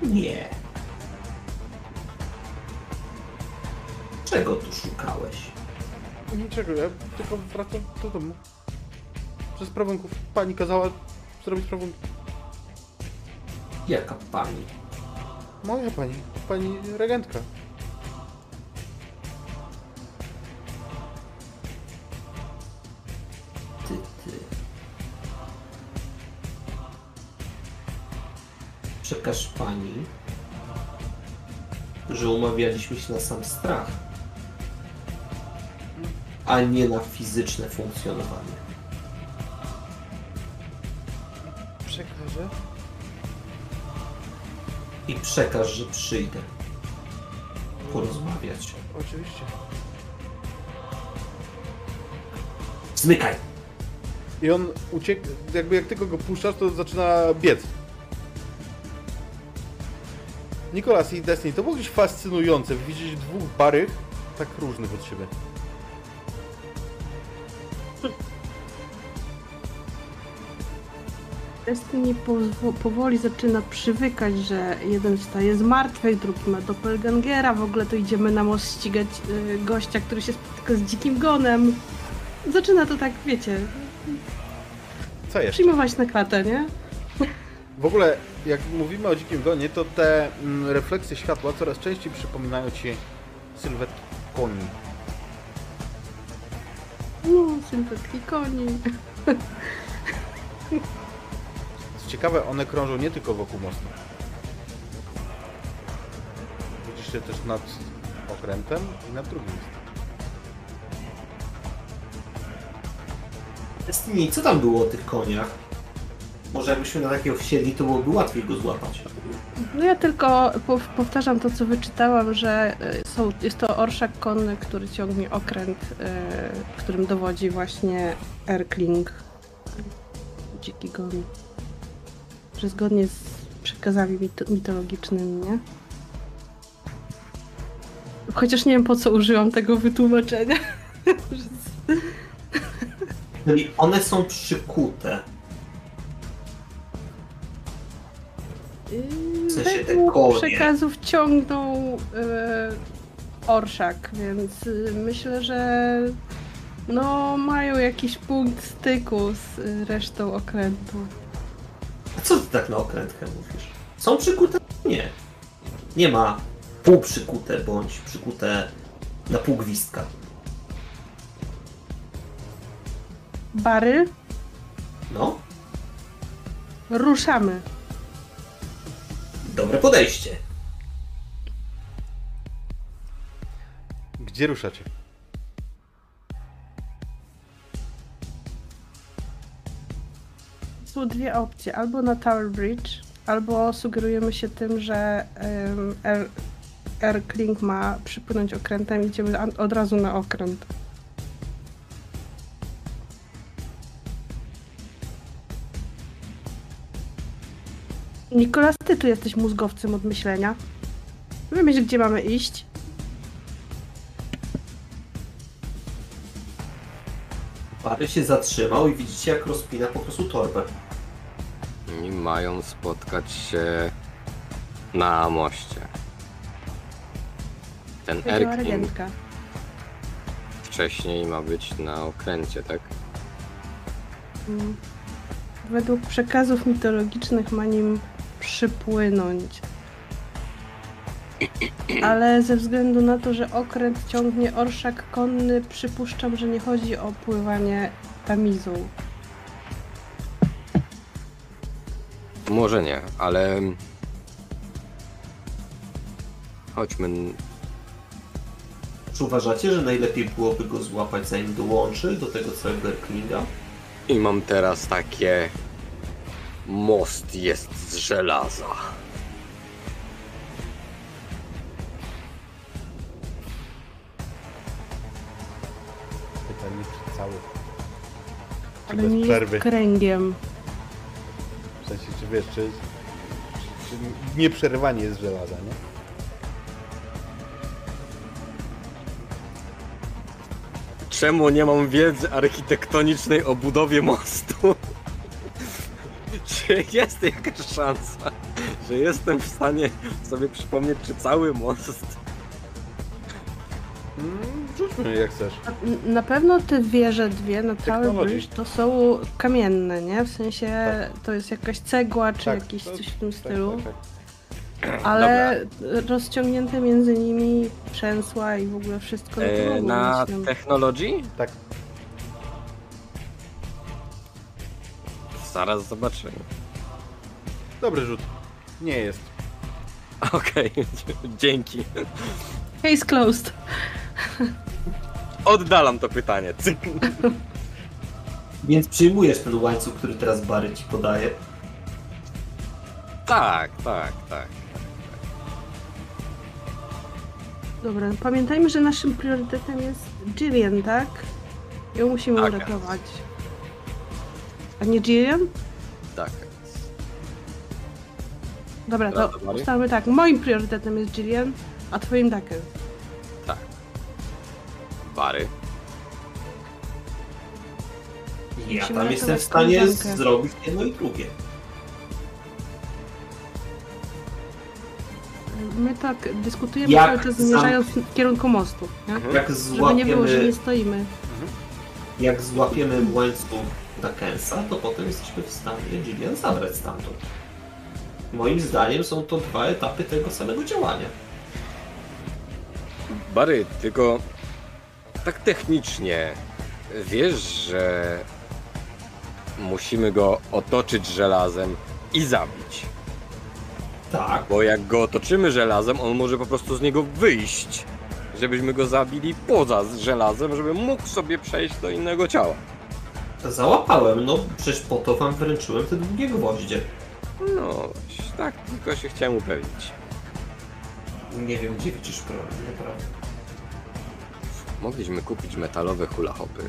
Nie. Czego tu szukałeś? Niczego, ja tylko wracam do domu. Przez prawunków. Pani kazała zrobić prawunki. Jaka pani? Moja pani, pani regentka. Ty, ty. Przekaż pani, że umawialiśmy się na sam strach, a nie na fizyczne funkcjonowanie. I przekaż, że przyjdę porozmawiać. Oczywiście. Zmykaj! I on ucieka, jakby jak tylko go puszczasz, to zaczyna biec. Nikolas i Destiny, to było gdzieś fascynujące, widzieć dwóch barych tak różnych od siebie. Destiny powoli zaczyna przywykać, że jeden wstaje z martwych, drugi ma doppelgangera, w ogóle to idziemy na most ścigać y, gościa, który się spotyka z dzikim gonem. Zaczyna to tak, wiecie, Co jeszcze? przyjmować na klatę, nie? W ogóle, jak mówimy o dzikim gonie, to te mm, refleksje światła coraz częściej przypominają ci sylwetki koni. No, sylwetki koni. Ciekawe, one krążą nie tylko wokół mostu. Widzisz je też nad okrętem i nad drugim. Destiny, co tam było o tych koniach? Może jakbyśmy na takiego wsiedli, to byłoby łatwiej go złapać. No ja tylko pow- powtarzam to, co wyczytałam, że y, są, jest to orszak konny, który ciągnie okręt, y, którym dowodzi właśnie Erkling, dziki gon. Że zgodnie z przekazami mit- mitologicznymi, nie? Chociaż nie wiem, po co użyłam tego wytłumaczenia. Czyli one są przykute. W sensie te Według konie. przekazów ciągną yy, orszak, więc yy, myślę, że no mają jakiś punkt styku z y, resztą okrętu. A co ty tak na okrętkę mówisz? Są przykute? Nie. Nie ma półprzykute bądź przykute na pół gwizdka. Bary, No, ruszamy. dobre podejście. Gdzie ruszacie? Są dwie opcje, albo na Tower Bridge, albo sugerujemy się tym, że Airkling ma przypłynąć okrętem i idziemy od razu na okręt. Nikolas, ty tu jesteś mózgowcem od myślenia. Wymyśl, gdzie mamy iść. Pary się zatrzymał i widzicie, jak rozpina po prostu torbę. I mają spotkać się na moście. Ten Erkin regentka. wcześniej ma być na okręcie, tak? Mm. Według przekazów mitologicznych ma nim przypłynąć. ale ze względu na to, że okręt ciągnie orszak konny, przypuszczam, że nie chodzi o pływanie tamizą. Może nie, ale... Chodźmy... Czy uważacie, że najlepiej byłoby go złapać zanim dołączy do tego całego Erklinga? I mam teraz takie... Most jest z żelaza. Pytanie, czy cały. Czy Ale bez nie przerwy. jest kręgiem. W sensie, czy wiesz, czy, czy, nieprzerwanie jest żelaza, nie? Czemu nie mam wiedzy architektonicznej o budowie mostu? Czy jest jakaś szansa, że jestem w stanie sobie przypomnieć, czy cały most? Mm, rzućmy jak chcesz. Na- Na pewno te wieże dwie na cały Technology. bridge to są kamienne, nie? W sensie Tak. to jest jakaś cegła czy Tak, jakiś to- coś w tym Tak, stylu. tak, tak. Ale rozciągnięte między nimi przęsła i w ogóle wszystko no to E, mogło na no. technologii? tak. Zaraz zobaczymy. Dobry rzut. Nie jest. Okej, dzięki. Case closed. Oddalam to pytanie. Cyk. Więc przyjmujesz ten łańcuch, który teraz Bary ci podaje. Tak, tak, tak. Dobra, pamiętajmy, że naszym priorytetem jest Jillian, tak? Ją musimy Tak. uratować. A nie Jillian? Tak. Dobra, to Dobra, Mary? ustalmy tak. Moim priorytetem jest Jillian, a twoim Daken. Bary. Ja Musimy tam jestem w ratować stanie koleżankę. zrobić jedno i drugie. My tak dyskutujemy Jak cały czas sam- zmierzając w kierunku mostu, nie? Mhm. Jak Żeby nie było, że złapiemy, nie stoimy. jak złapiemy łańcuch Dakensa, to potem jesteśmy w stanie Gillian zabrać stamtąd. Moim zdaniem są to dwa etapy tego samego działania. Bary, tylko tak technicznie wiesz, że musimy go otoczyć żelazem i zabić. Tak, Bo jak go otoczymy żelazem, on może po prostu z niego wyjść. Żebyśmy go zabili poza żelazem, żeby mógł sobie przejść do innego ciała. załapałem, no przecież po to wam wręczyłem te długie gwoździe. No, tak, tylko się chciałem upewnić. Nie wiem, gdzie widzisz problem, naprawdę. Mogliśmy kupić metalowe hula hopy.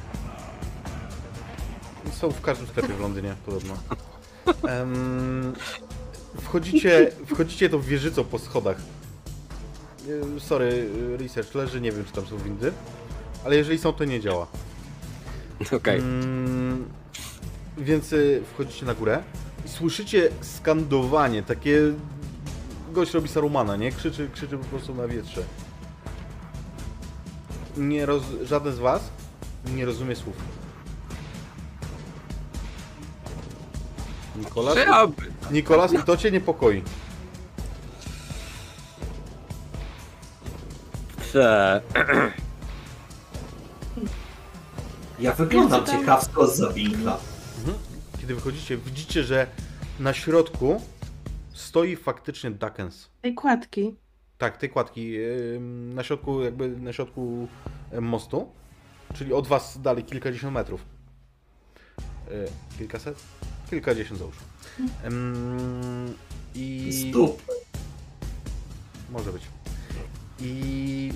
Są w każdym sklepie w Londynie, podobno. Em, wchodzicie, wchodzicie tą wieżycą po schodach. E, Sorry, research leży, nie wiem czy tam są windy. Ale jeżeli są, to nie działa. Okej. Mm, więc y, wchodzicie na górę i słyszycie skandowanie, takie... Gość robi Sarumana, nie? Krzyczy, krzyczy po prostu na wietrze. Nie roz... Żaden z was nie rozumie słów. Nikolas? Czy aby? Nikolas, to cię niepokoi. Te... Ja wyglądam ciekawsko z winkla. Kiedy wychodzicie, widzicie, że na środku stoi faktycznie Duckens. Tej kładki. Tak, tej kładki na środku, jakby na środku mostu, czyli od was dalej kilkadziesiąt metrów. Y, Kilkaset? Kilkadziesiąt załóż. I Stup. może być. I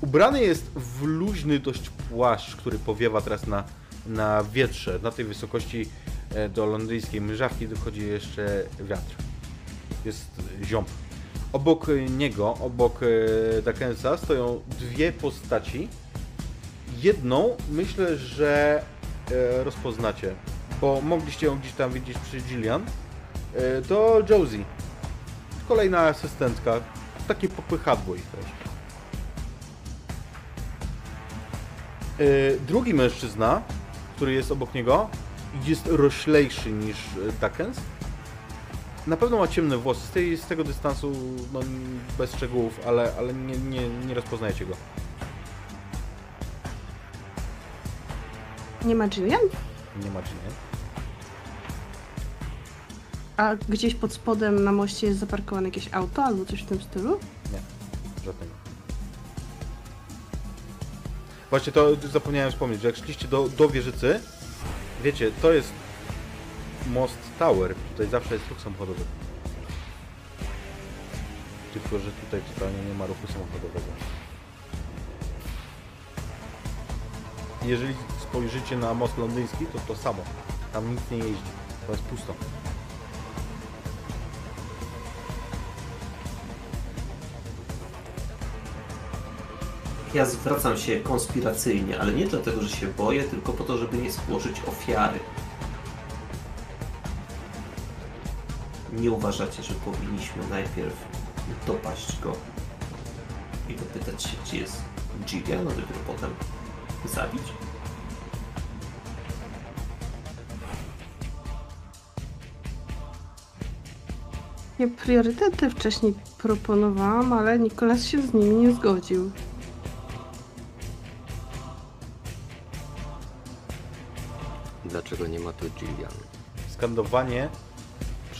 ubrany jest w luźny dość płaszcz, który powiewa teraz na, na wietrze. Na tej wysokości e, do londyńskiej mrzawki dochodzi jeszcze wiatr. Jest ziąb. Obok niego, obok e, Dakensa stoją dwie postaci. Jedną myślę, że e, rozpoznacie, bo mogliście ją gdzieś tam widzieć przy Gillian. E, To Josie. Kolejna asystentka. Takie popychadło też. Drugi mężczyzna, który jest obok niego, jest roślejszy niż Duckens. Na pewno ma ciemne włosy, z, tej, z tego dystansu, no bez szczegółów, ale, ale nie, nie, nie rozpoznajecie go. Nie ma Jillian? Nie ma nie? A gdzieś pod spodem na moście jest zaparkowane jakieś auto albo coś w tym stylu? Nie, żadnego. Właśnie to zapomniałem wspomnieć, że jak szliście do, do wieżycy, wiecie, to jest most Tower, tutaj zawsze jest ruch samochodowy. Tylko, że tutaj totalnie nie ma ruchu samochodowego. Jeżeli spojrzycie na most londyński, to to samo. Tam nic nie jeździ. To jest pusto. Ja zwracam się konspiracyjnie, ale nie dlatego, że się boję, tylko po to, żeby nie złożyć ofiary. Nie uważacie, że powinniśmy najpierw dopaść go i dopytać się, gdzie jest Gillian, a dopiero potem zabić? Ja priorytety wcześniej proponowałam, ale Nikolas się z nimi nie zgodził. Dlaczego nie ma tu Jillian? skandowanie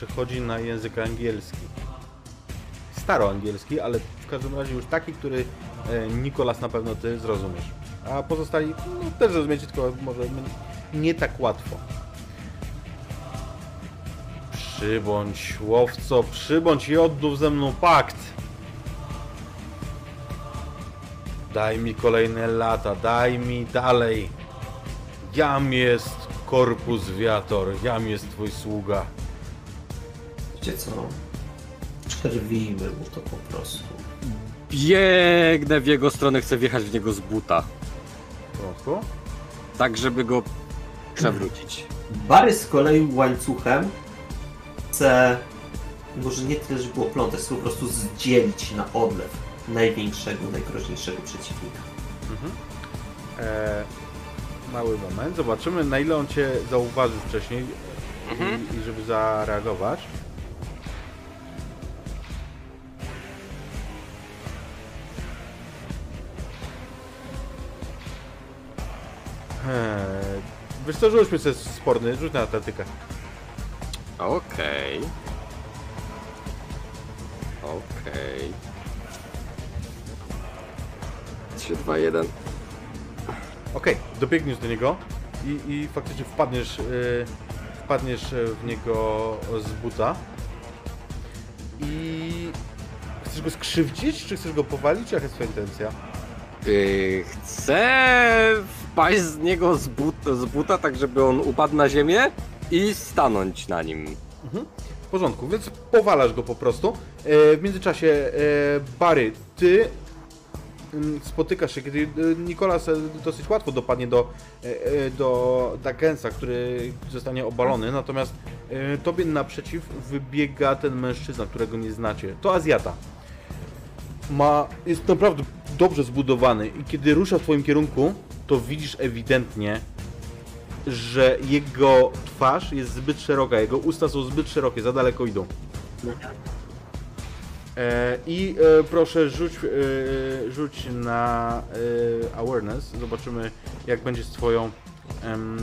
przechodzi na język angielski. Staroangielski, ale w każdym razie już taki, który e, Nikolas na pewno ty zrozumiesz. A pozostali no, też zrozumiecie, tylko może nie tak łatwo. Przybądź, łowco, przybądź i odnów ze mną pakt. Daj mi kolejne lata, daj mi dalej. Jam jest korpus viator, jam jest twój sługa. Wiecie co? Przerwijmy mu to po prostu. Biegnę w jego stronę, chcę wjechać w niego z buta. Porządku? Tak, żeby go przewrócić. Bary z kolei łańcuchem chce, może nie tyle, żeby było plątać, chce po prostu zdzielić na odlew największego, najgroźniejszego przeciwnika. E, mały moment, zobaczymy na ile on cię zauważył wcześniej Mhm. i, i żeby zareagować. Co, rzućmy sobie sporny, rzuć na atletykę. Okej. Okej. 3, 2, 1. Okej, dobiegniesz do niego i, i faktycznie wpadniesz, yy, wpadniesz e, w niego z buta. I chcesz go skrzywdzić, czy chcesz go powalić? Jaka jest twoja intencja? Yy, chcę wpaść z niego z, but, z buta, tak żeby on upadł na ziemię i stanąć na nim. W porządku, więc powalasz go po prostu. E, w międzyczasie, e, Barry, ty mm, spotykasz się, kiedy e, Nikolas e, dosyć łatwo dopadnie do, e, do Dagensa, który zostanie obalony, natomiast tobie naprzeciw wybiega ten mężczyzna, którego nie znacie. To Azjata. Ma, jest naprawdę dobrze zbudowany i kiedy rusza w twoim kierunku, to widzisz ewidentnie, że jego twarz jest zbyt szeroka, jego usta są zbyt szerokie, za daleko idą. E, I e, proszę rzuć, e, rzuć na e, awareness. Zobaczymy jak będzie z twoją em,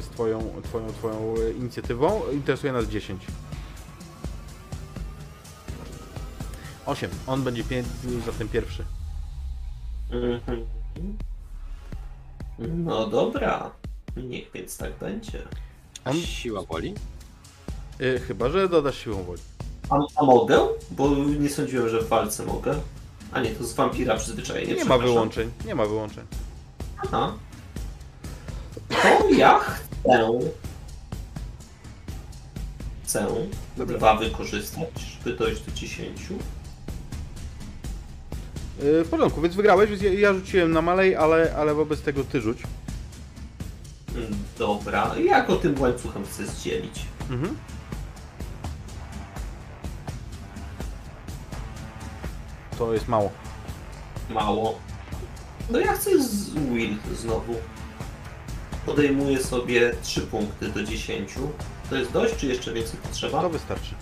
z twoją, twoją, twoją inicjatywą. Interesuje nas 10. 8. On będzie pię- zatem pierwszy. Mhm. No dobra, niech więc tak będzie. A On- siła woli? E, chyba, że dodasz siłą woli. A, a mogę? Bo nie sądziłem, że w walce mogę. A nie, to z wampira przyzwyczajenie. Nie ma przepraszam. wyłączeń. Nie ma wyłączeń. Aha. To ja chcę. Chcę Dobra. dwa wykorzystać, żeby dojść do 10. E, w porządku, więc wygrałeś, więc ja, ja rzuciłem na malej, ale, ale wobec tego ty rzuć. Dobra, jak o tym łańcuchem chcę zdzielić? Mhm. To jest mało. Mało. No ja chcę z Will znowu. Podejmuję sobie 3 punkty do 10. to jest dość, czy jeszcze więcej potrzeba? To wystarczy.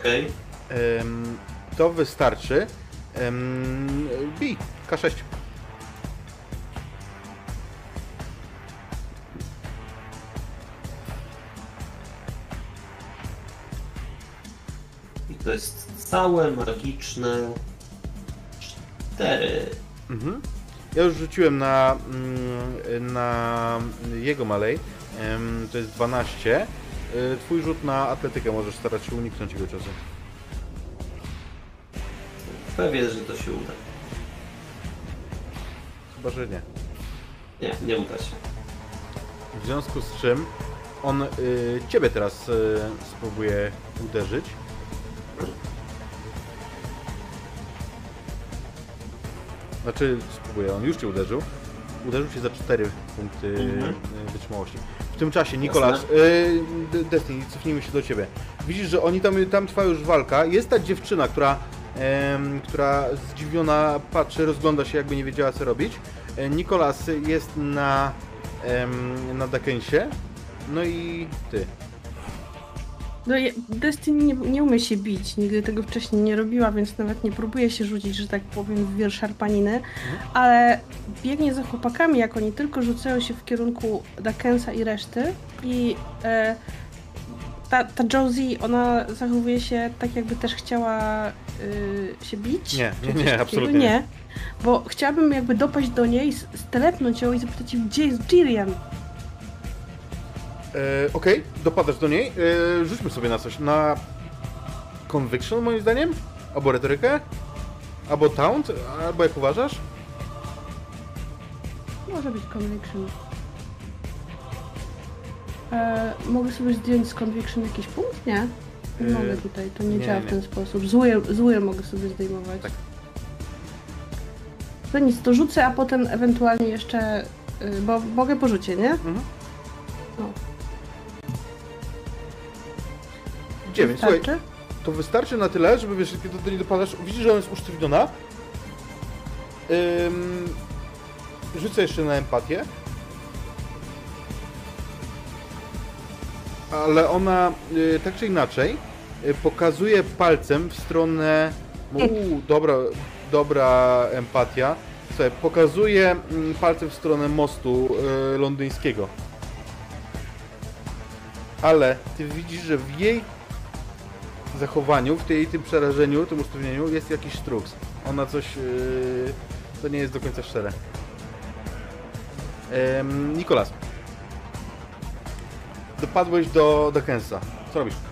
Okej. Em, to wystarczy. Um, bij, K6. I to jest całe magiczne 4. Mhm. Ja już rzuciłem na, mm, na jego malej. To jest 12. Y, Twój rzut na atletykę możesz starać się uniknąć jego ciosu. Pewien, że to się uda. Chyba, że nie. Nie, nie uda się. W związku z czym on y, ciebie teraz y, spróbuje uderzyć. Znaczy, spróbuję, on już cię uderzył. Uderzył cię za 4 punkty Mhm. y, wytrzymałości. W tym czasie, Nikolas, y, D- Destiny, cofnijmy się do ciebie. Widzisz, że oni tam, tam trwa już walka. Jest ta dziewczyna, która, która zdziwiona patrzy, rozgląda się, jakby nie wiedziała, co robić. E, Nikolas jest na, na Dakensie. No i ty. No, Destiny nie, nie umie się bić, nigdy tego wcześniej nie robiła, więc nawet nie próbuje się rzucić, że tak powiem, w wir szarpaniny, ale biegnie za chłopakami, jak oni tylko rzucają się w kierunku Dakensa i reszty i e, ta, ta Josie, ona zachowuje się tak, jakby też chciała y, się bić? Nie, nie, nie, absolutnie nie. nie. Bo chciałabym jakby dopaść do niej, stelepnąć ją i zapytać gdzie jest Jirian? E, Okej, dopadasz do niej. E, rzućmy sobie na coś. Na conviction moim zdaniem? Albo retorykę? Albo taunt? Albo jak uważasz? Może być conviction. E, mogę sobie zdjąć z conviction jakiś punkt? Nie. Nie E, mogę tutaj, to nie, nie, działa nie. w ten sposób. Zły, zły mogę sobie zdejmować. Tak. To nic, to rzucę, a potem ewentualnie jeszcze, y, bo mogę po rzucie, nie? Mhm. No. 9. Słuchaj, Wystarczy? to wystarczy na tyle, żeby wiesz, kiedy do niej dopadasz, widzisz, że ona jest usztywniona. Ym, rzucę jeszcze na empatię. Ale ona, y, tak czy inaczej, pokazuje palcem w stronę... Uuu, dobra, dobra empatia. Słuchaj, pokazuje mm, palcem w stronę mostu y, londyńskiego. Ale ty widzisz, że w jej zachowaniu, w tej, tym przerażeniu, tym usztywnieniu jest jakiś struks. Ona coś... Yy, to nie jest do końca szczere. Ehm, Nikolas. Dopadłeś do Dakensa. Co robisz?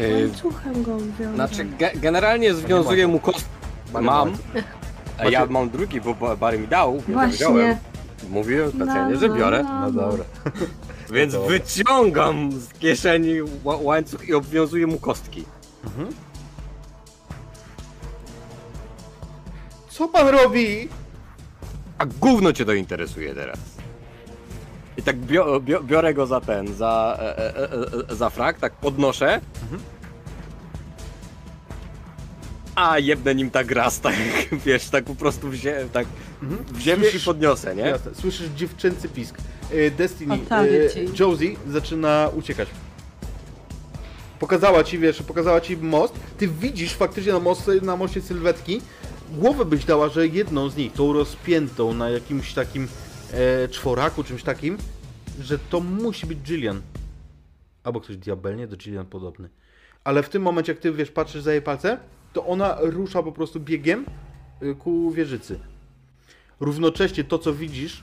Yy, Łańcuchem go wiążę. znaczy, ge generalnie związuję mu kost... Mam. ma. A ja mam drugi, bo Ba- Bary mi dał. nie Właśnie. powiedziałem. Mówiłem specjalnie, że biorę. No dobra. Więc dobra. wyciągam z kieszeni ła- łańcuch i obwiązuję mu kostki. Co pan robi? A gówno cię to interesuje teraz. I tak bio, bio, biorę go za ten, za, e, e, e, e, za frak, tak podnoszę. A jebnę nim tak raz, tak wiesz, tak po prostu w, zie, tak Mhm. w ziemię i podniosę, nie? Jasne. Słyszysz dziewczęcy pisk. E, Destiny, e. Josie zaczyna uciekać. Pokazała ci, wiesz, pokazała ci most. Ty widzisz faktycznie na, most, na moście sylwetki. Głowę byś dała, że jedną z nich, tą rozpiętą na jakimś takim e, czworaku, czymś takim, że to musi być Jillian. Albo ktoś diabelnie do Jillian podobny. Ale w tym momencie, jak ty, wiesz, patrzysz za jej palce, to ona rusza po prostu biegiem y, ku wieżycy. Równocześnie to, co widzisz,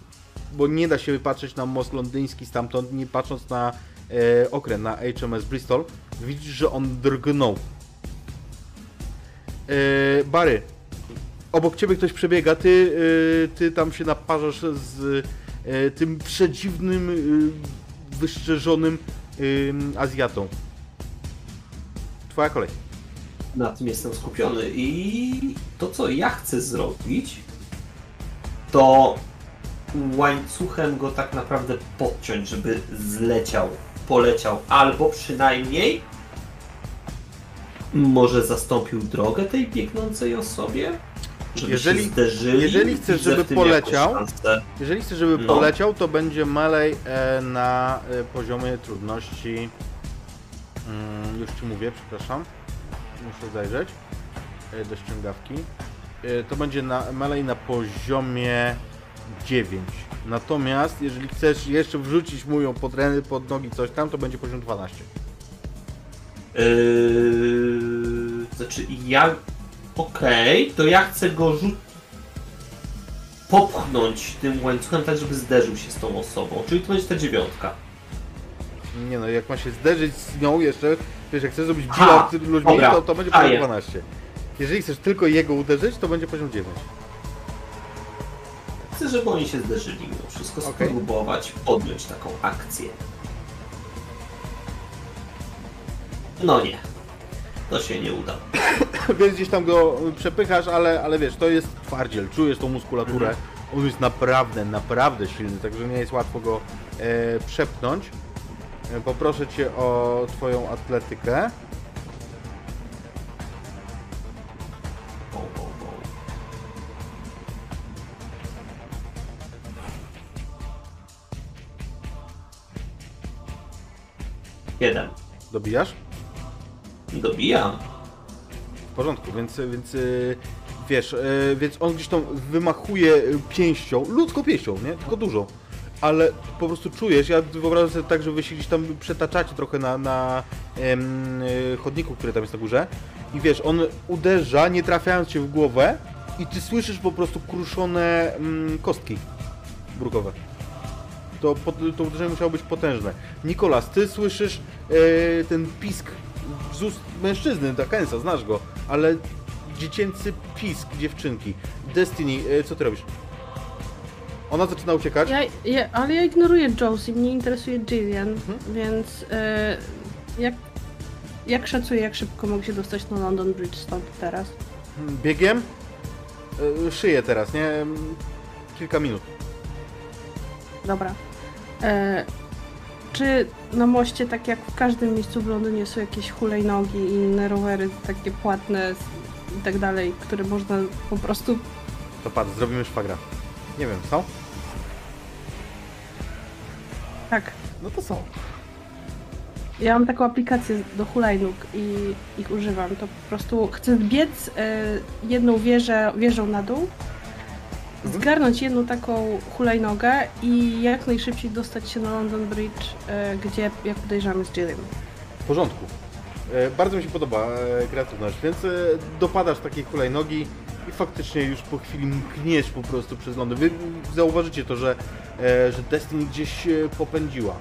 bo nie da się patrzeć na most londyński stamtąd, nie patrząc na e, okręt, na HMS Bristol, widzisz, że on drgnął. E, Bary, obok ciebie ktoś przebiega, ty, e, ty tam się naparzasz z e, tym przedziwnym, e, wyszczerzonym Azjatą. Twoja kolej. Na tym jestem skupiony i to, co ja chcę zrobić, to łańcuchem go tak naprawdę podciąć, żeby zleciał, poleciał, albo przynajmniej może zastąpił drogę tej biegnącej osobie, Jeżeli- zderzyli. jeżeli chcesz, żeby poleciał. Jeżeli chcesz, żeby No. poleciał, to będzie melee e, na e, poziomie trudności. Mm, już ci mówię, przepraszam. Muszę zajrzeć e, do ściągawki. To będzie na melee na poziomie 9. Natomiast jeżeli chcesz jeszcze wrzucić mu ją pod, ręce, pod nogi coś tam, to będzie poziom 12. Yy, znaczy ja. Okej, to ja chcę go rzut... popchnąć tym łańcuchem tak, żeby zderzył się z tą osobą. Czyli to będzie ta dziewiątka. Nie no, jak ma się zderzyć z nią jeszcze, wiesz, jak chcesz zrobić z ludźmi, dobra, to, to będzie poziom 12. Jeżeli chcesz tylko jego uderzyć, to będzie poziom 9. Chcę, żeby oni się zderzyli mimo wszystko. Okej. Spróbować podjąć taką akcję. No nie. To się nie uda. Więc gdzieś tam go przepychasz, ale, ale wiesz, to jest twardziel, czujesz tą muskulaturę. On jest naprawdę, naprawdę silny, także nie jest łatwo go e, przepchnąć. E, poproszę cię o twoją atletykę. Bo, bo, bo. Jeden. Dobijasz? Dobijam. W porządku, więc, więc y, wiesz, y, więc on gdzieś tam wymachuje pięścią, ludzką pięścią, nie? Tylko dużą. Ale po prostu czujesz, ja wyobrażam sobie tak, że wy się gdzieś tam przetaczacie trochę na, na y, chodniku, który tam jest na górze. I wiesz, on uderza, nie trafiając cię w głowę i ty słyszysz po prostu kruszone mm, kostki brukowe. To, to uderzenie musiało być potężne. Nikolas, ty słyszysz e, ten pisk z ust mężczyzny, Dakensa, znasz go, ale dziecięcy pisk dziewczynki. Destiny, e, co ty robisz? Ona zaczyna uciekać. Ja, ja, ale ja ignoruję Josie, mnie interesuje Jillian, Mhm. więc e, jak, jak szacuję, jak szybko mogę się dostać na London Bridge stąd teraz? Biegiem. E, szyję teraz, nie? Kilka minut. Dobra. E, czy na moście, tak jak w każdym miejscu w Londynie, są jakieś hulajnogi i inne rowery takie płatne i tak dalej, które można po prostu... To patrz, zrobimy szwagra. Nie wiem, są? Tak, No to są. Ja mam taką aplikację do hulajnóg i ich używam. To po prostu chcę biec e, jedną wieżę, wieżą na dół. Zgarnąć jedną taką hulajnogę i jak najszybciej dostać się na London Bridge, e, gdzie, jak podejrzewam, jest Jillian. W porządku. E, bardzo mi się podoba e, kreatywność, więc dopadasz takiej hulajnogi i faktycznie już po chwili mkniesz po prostu przez Londyn. Wy zauważycie to, że, że Destiny gdzieś popędziła.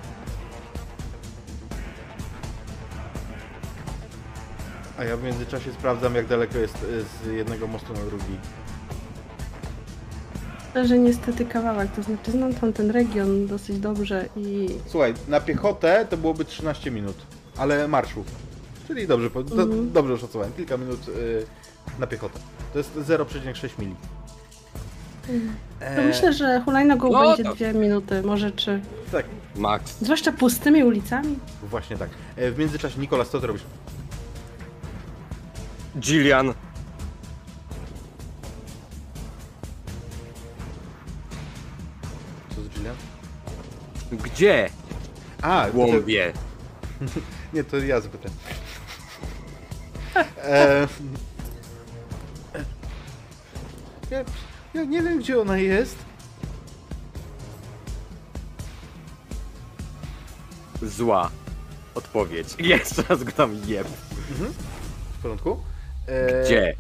A ja w międzyczasie sprawdzam, jak daleko jest z jednego mostu na drugi. Że niestety kawałek, to znaczy znam tam ten region dosyć dobrze i Słuchaj, na piechotę to byłoby 13 minut, ale marszu. Czyli dobrze, po- do, Mhm. dobrze oszacowałem. Kilka minut y, na piechotę. To jest 0,6 mili. to E, myślę, że hulajnogą no będzie to- dwie minuty, może trzy. Tak, Max. Zwłaszcza pustymi ulicami. właśnie tak. E, w międzyczasie, Nikolas, co ty robisz? Jillian. Co z Jillian? Gdzie? A, Głąbie. nie, to ja zapytam. E, ja, ja nie wiem, gdzie ona jest. Zła. Odpowiedź. Jeszcze raz go tam jeb. W porządku? E, Gdzie?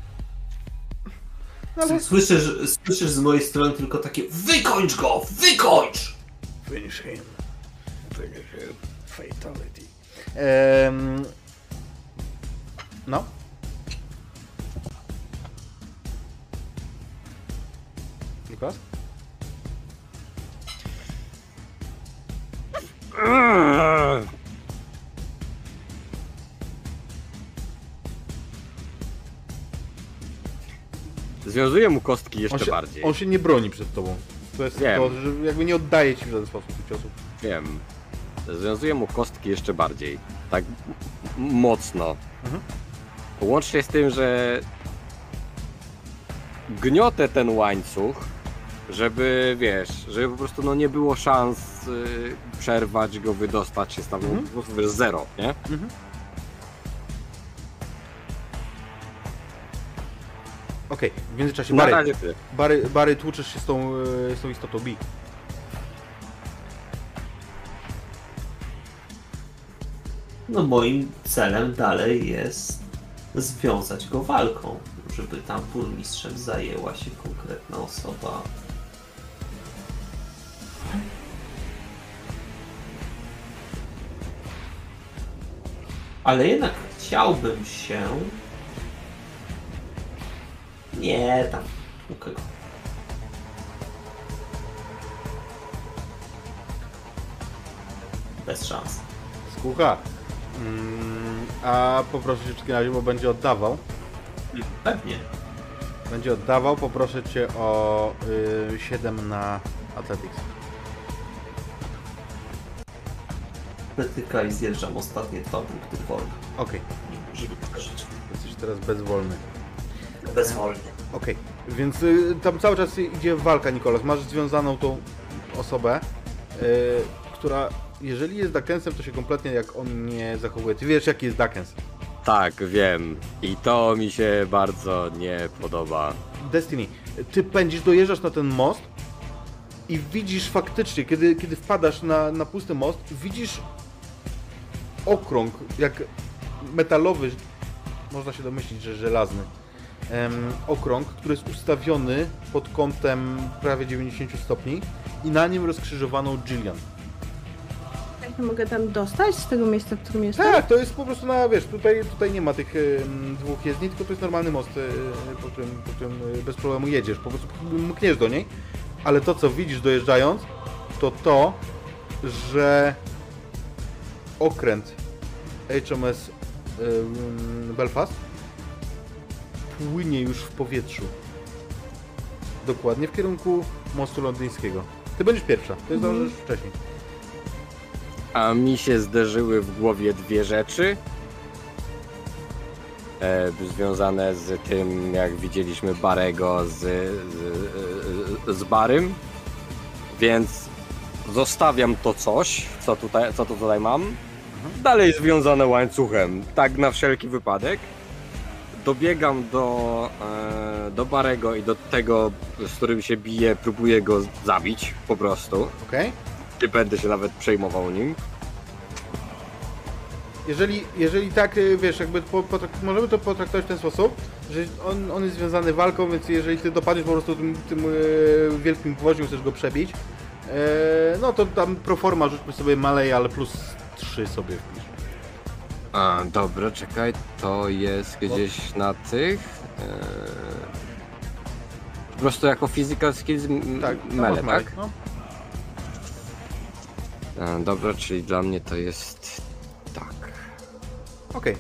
Ale... Słyszysz, słyszysz z mojej strony tylko takie Wykończ go! Wykończ! Finish him. Finish him. Fatality. Ehm... No. Lukas? Związuję mu kostki On jeszcze się, bardziej. on się nie broni przed tobą. To jest Wiem. to, że jakby nie oddaje ci w żaden sposób tych ciosów. Wiem. Związuję mu kostki jeszcze bardziej. Tak mocno. Mhm. Łącznie z tym, że gniotę ten łańcuch, żeby wiesz, żeby po prostu no nie było szans y, przerwać go, wydostać się tam, Mhm. po prostu wiesz, zero, nie? Okej, w międzyczasie Na Bary, razie ty. Bary, Bary tłuczesz się z tą, e, z tą istotą Bi. No moim celem dalej jest związać go walką, żeby tam burmistrzem zajęła się konkretna osoba. Ale jednak chciałbym się... Nie, tam, u kogo? Bez szans. Skucha. Mm, a poproszę cię w takim razie, bo będzie oddawał. Pewnie. Będzie oddawał, poproszę cię o y, 7 na Athletics. Betyka i zjeżdżam ostatnie dwa punkty wolne, Okej, żeby przeżyć. jesteś teraz bezwolny. Bezwolnie. Okej, więc y, tam cały czas idzie walka, Nikolas. Masz związaną tą osobę, y, która, jeżeli jest Dakensem, to się kompletnie jak on nie zachowuje. Ty wiesz, jaki jest Dakens. Tak, wiem. I to mi się bardzo nie podoba. Destiny, ty pędzisz, dojeżdżasz na ten most i widzisz faktycznie, kiedy, kiedy wpadasz na, na pusty most, widzisz okrąg, jak metalowy, można się domyślić, że żelazny, em, okrąg, który jest ustawiony pod kątem prawie 90 stopni i na nim rozkrzyżowaną Jillian. Jak mogę tam dostać z tego miejsca, w którym jestem? Tak, to jest po prostu na, wiesz, tutaj, tutaj nie ma tych em, dwóch jezdni, tylko to jest normalny most, e, po którym, po którym e, bez problemu jedziesz, po prostu mkniesz do niej, ale to co widzisz dojeżdżając, to to, że okręt HMS em, Belfast płynie już w powietrzu. Dokładnie w kierunku mostu londyńskiego. Ty będziesz pierwsza, ty zdążysz wcześniej. A mi się zderzyły w głowie dwie rzeczy. E, związane z tym, jak widzieliśmy Barego z, z, z Barym. Więc zostawiam to coś, co, tutaj, co to tutaj mam. Dalej związane łańcuchem, tak na wszelki wypadek. Dobiegam do, e, do Barego i do tego, z którym się bije, próbuję go zabić po prostu. Okej? Nie będę się nawet przejmował nim. Jeżeli, jeżeli tak, y, wiesz, jakby po, potrak- możemy to potraktować w ten sposób, że on, on jest związany walką, więc jeżeli ty dopadniesz po prostu tym, tym e, wielkim gwoździem, chcesz go przebić, e, no to tam pro forma rzućmy sobie malej, ale plus 3 sobie wpisz. A, dobra, czekaj, to jest gdzieś na tych. E, po prostu jako physical skills m- Tak, mele, masz tak? No. A, dobra, czyli dla mnie to jest tak. Okej.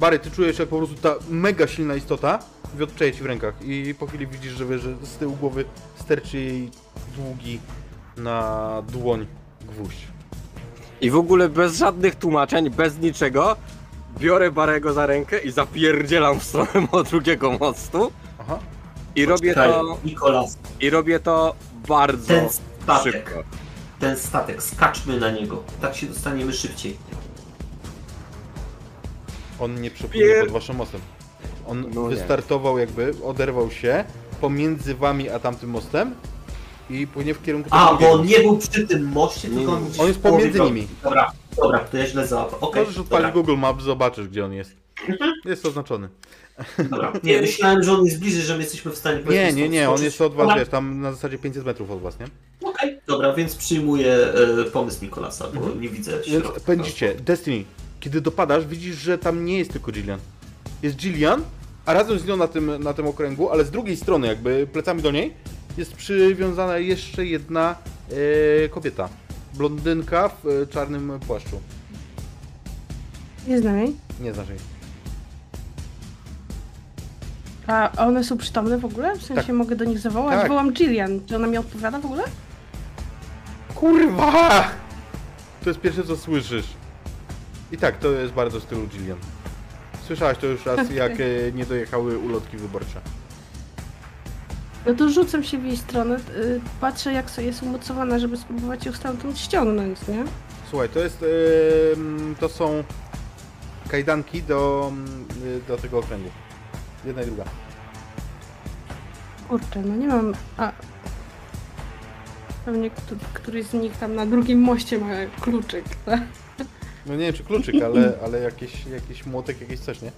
Bary, ty czujesz jak po prostu ta mega silna istota wiotczeje ci w rękach i po chwili widzisz, że, wiesz, że z tyłu głowy sterczy jej długi na dłoń gwóźdź. I w ogóle bez żadnych tłumaczeń, bez niczego, biorę Barego za rękę i zapierdzielam w stronę mo- drugiego mostu Aha. i robię Czekaj, to, Nikolas, i robię to bardzo ten statek, szybko. ten statek, skaczmy na niego. Tak się dostaniemy szybciej. On nie przepłynie Pier- pod waszym mostem. On No nie. wystartował jakby, oderwał się pomiędzy wami a tamtym mostem i płynie w kierunku A, bo on nie był przy tym moście, tylko on, gdzieś On jest w połowie pomiędzy drogi. nimi. Dobra, dobra, to ja źle załapałem. Okej, Możesz odpalić dobra, Google Maps, zobaczysz gdzie on jest. Jest oznaczony. dobra. Nie, myślałem, że on jest bliżej, że my jesteśmy w stanie... Nie, nie, nie, on jest od was, Dobra, wiesz, tam na zasadzie 500 metrów od was, nie? Okej, dobra, więc przyjmuję e, pomysł Nikolasa, bo Mhm. nie widzę Więc środka. pędzicie. Destiny, kiedy dopadasz, widzisz, że tam nie jest tylko Jillian. Jest Jillian, a razem z nią na tym, na tym okręgu, ale z drugiej strony, jakby plecami do niej, jest przywiązana jeszcze jedna e, kobieta. Blondynka w e, czarnym płaszczu. Nie znam jej. Nie znasz jej. A one są przytomne w ogóle? W sensie Tak. mogę do nich zawołać? Tak. Wołam Jillian. Czy ona mi odpowiada w ogóle? Kurwa! To jest pierwsze, co słyszysz. I tak, to jest bardzo w stylu Jillian. Słyszałaś to już raz, jak e, nie dojechały ulotki wyborcze. No to rzucam się w jej stronę, y, patrzę jak sobie jest umocowana, żeby spróbować ją stamtąd ściągnąć, nie? Słuchaj, to jest. to są kajdanki do, y, do tego okręgu. Jedna i druga. Kurczę, no nie mam... A... Pewnie któ- któryś z nich tam na drugim moście ma kluczyk. No nie wiem czy kluczyk, ale, ale jakiś, jakiś młotek, jakieś coś, nie?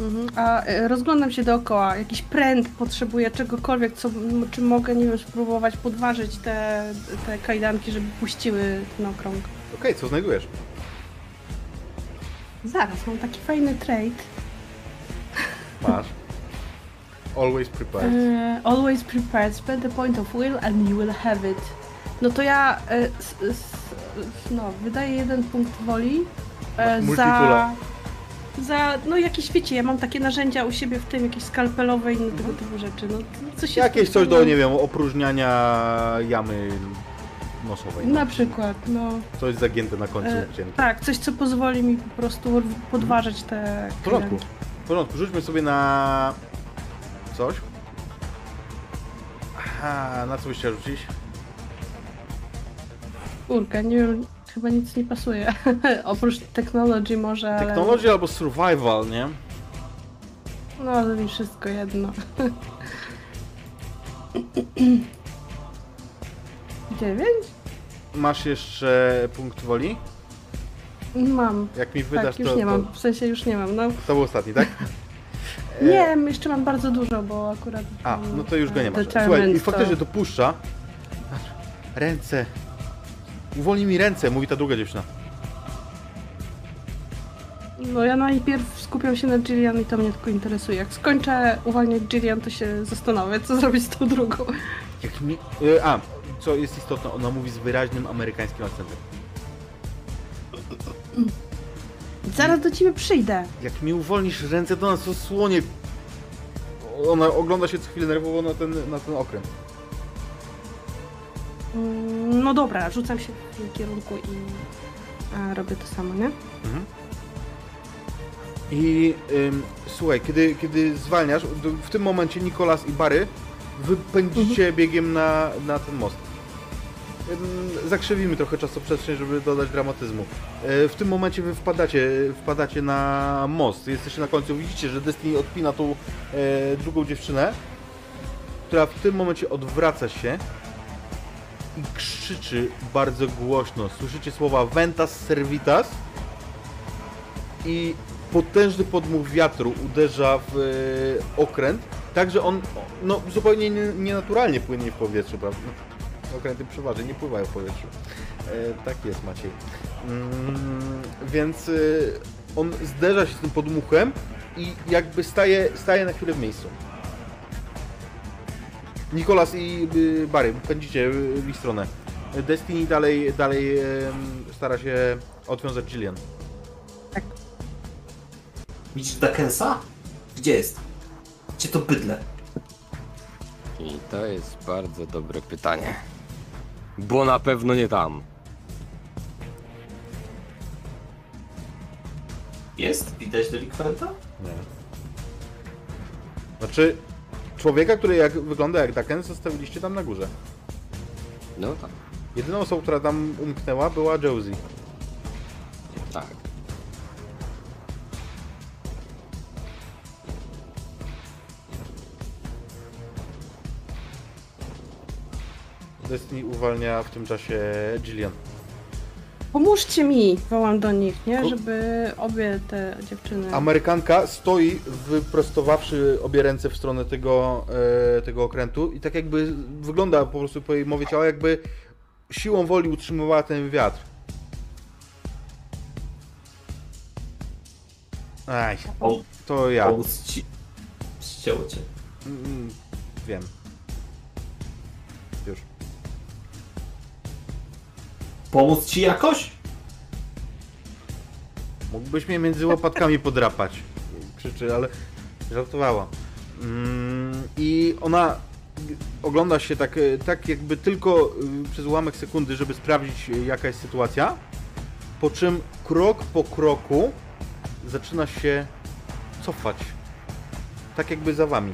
Mhm. A y, rozglądam się dookoła. Jakiś pręt potrzebuję czegokolwiek, co, czy mogę, nie wiem, spróbować podważyć te, te kajdanki, żeby puściły ten okrąg. Okej, co znajdujesz? Zaraz, mam taki fajny trade. Masz. Always prepared. E, always prepared, spend a point of will and you will have it. No to ja e, s, s, no, wydaję jeden punkt woli e, Masz za. Za, no jakieś wiecie, ja mam takie narzędzia u siebie w tym, jakieś skalpelowe i inne tego typu rzeczy. No, coś Jakieś coś do, nie wiem, opróżniania jamy nosowej. Na przykład, no. Coś zagięte na końcu E, cienkie. tak, coś co pozwoli mi po prostu podważyć te W porządku. W porządku, rzućmy sobie na coś. Aha, na co byś chciał rzucić? Kurka, nie wiem, chyba nic nie pasuje. Oprócz technology może, ale... Technology albo survival, nie? No, ale mi wszystko jedno. Dziewięć? Masz jeszcze punkt woli? Mam. Jak mi wydasz, tak, już to, nie to, mam. W sensie już nie mam, no. to był ostatni, tak? Nie, jeszcze mam bardzo dużo, bo akurat... A, no to już go nie masz. Słuchaj, i faktycznie to puszcza. Ręce. Uwolnij mi ręce, mówi ta druga dziewczyna. No ja najpierw skupiam się na Jillian i to mnie tylko interesuje. Jak skończę uwalniać Jillian, to się zastanowię, co zrobić z tą drugą. Jak mi... e, A, co jest istotne, ona mówi z wyraźnym amerykańskim akcentem. Zaraz do ciebie przyjdę. Jak mi uwolnisz ręce, to nas osłonie. Ona ogląda się co chwilę nerwowo na ten, na ten okręt. Mm, No dobra, rzucam się w tym kierunku i a, robię to samo, nie? Mhm. I ym, słuchaj, kiedy, kiedy zwalniasz, w tym momencie Nikolas i Bary wypędzicie biegiem na, na ten most. Ym, Zakrzywimy trochę czasoprzestrzeń, żeby dodać dramatyzmu. E, W tym momencie wy wpadacie, wpadacie na most. Jesteście na końcu. Widzicie, że Destiny odpina tą e, drugą dziewczynę, która w tym momencie odwraca się i krzyczy bardzo głośno. Słyszycie słowa Ventas Servitas i potężny podmuch wiatru uderza w e, okręt, tak że on no, zupełnie nie- nienaturalnie płynie w powietrzu, prawda? Okręty przeważnie nie pływają w powietrzu. E, tak jest, Maciej. Mm, więc e, on zderza się z tym podmuchem i jakby staje, staje na chwilę w miejscu. Nikolas i y, Barry pędzicie w ich stronę. Destiny dalej, dalej stara się odwiązać Jillian. Widzisz Dakensa? Gdzie jest? Gdzie to bydle? I to jest bardzo dobre pytanie. Bo na pewno nie tam. Jest? Widać delikwenta? Nie. Znaczy, człowieka, który jak wygląda jak Daken, zostawiliście tam na górze. No tak, Jedyną osobą, która tam umknęła, była Josie. tak. Destiny uwalnia w tym czasie Jillian. Pomóżcie mi! Wołam do nich, nie? Żeby obie te dziewczyny... Amerykanka stoi, wyprostowawszy obie ręce w stronę tego, e, tego okrętu i tak jakby wygląda po prostu po jej mowie ciała, jakby siłą woli utrzymywała ten wiatr. Aj, to ja. Ścięło cię. Mm, wiem. Pomóc ci jakoś? Mógłbyś mnie między łopatkami podrapać. Krzyczy, ale żartowała. Mm, I ona ogląda się tak, e, tak jakby tylko y, przez ułamek sekundy, żeby sprawdzić e, jaka jest sytuacja. Po czym krok po kroku zaczyna się cofać. Tak jakby za wami.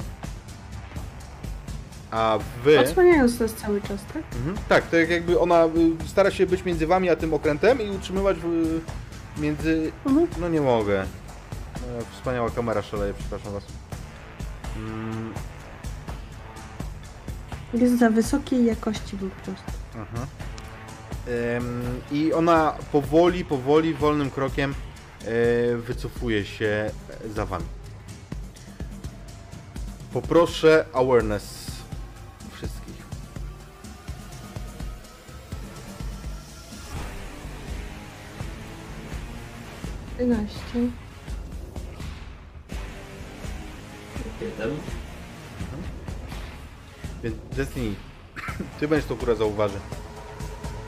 A wy... Odsłaniając nas cały czas, tak? Mhm. Tak, to jak jakby ona y, stara się być między wami a tym okrętem i utrzymywać w, między... Mhm. No nie mogę. E, Wspaniała kamera szaleje, przepraszam was. Mm, Jest za wysokiej jakości po prostu. Aha. Em, I ona powoli, powoli, wolnym krokiem e, wycofuje się za wami. Poproszę awareness 13. Jeden. Więc Destiny, ty będziesz to kurę zauważy.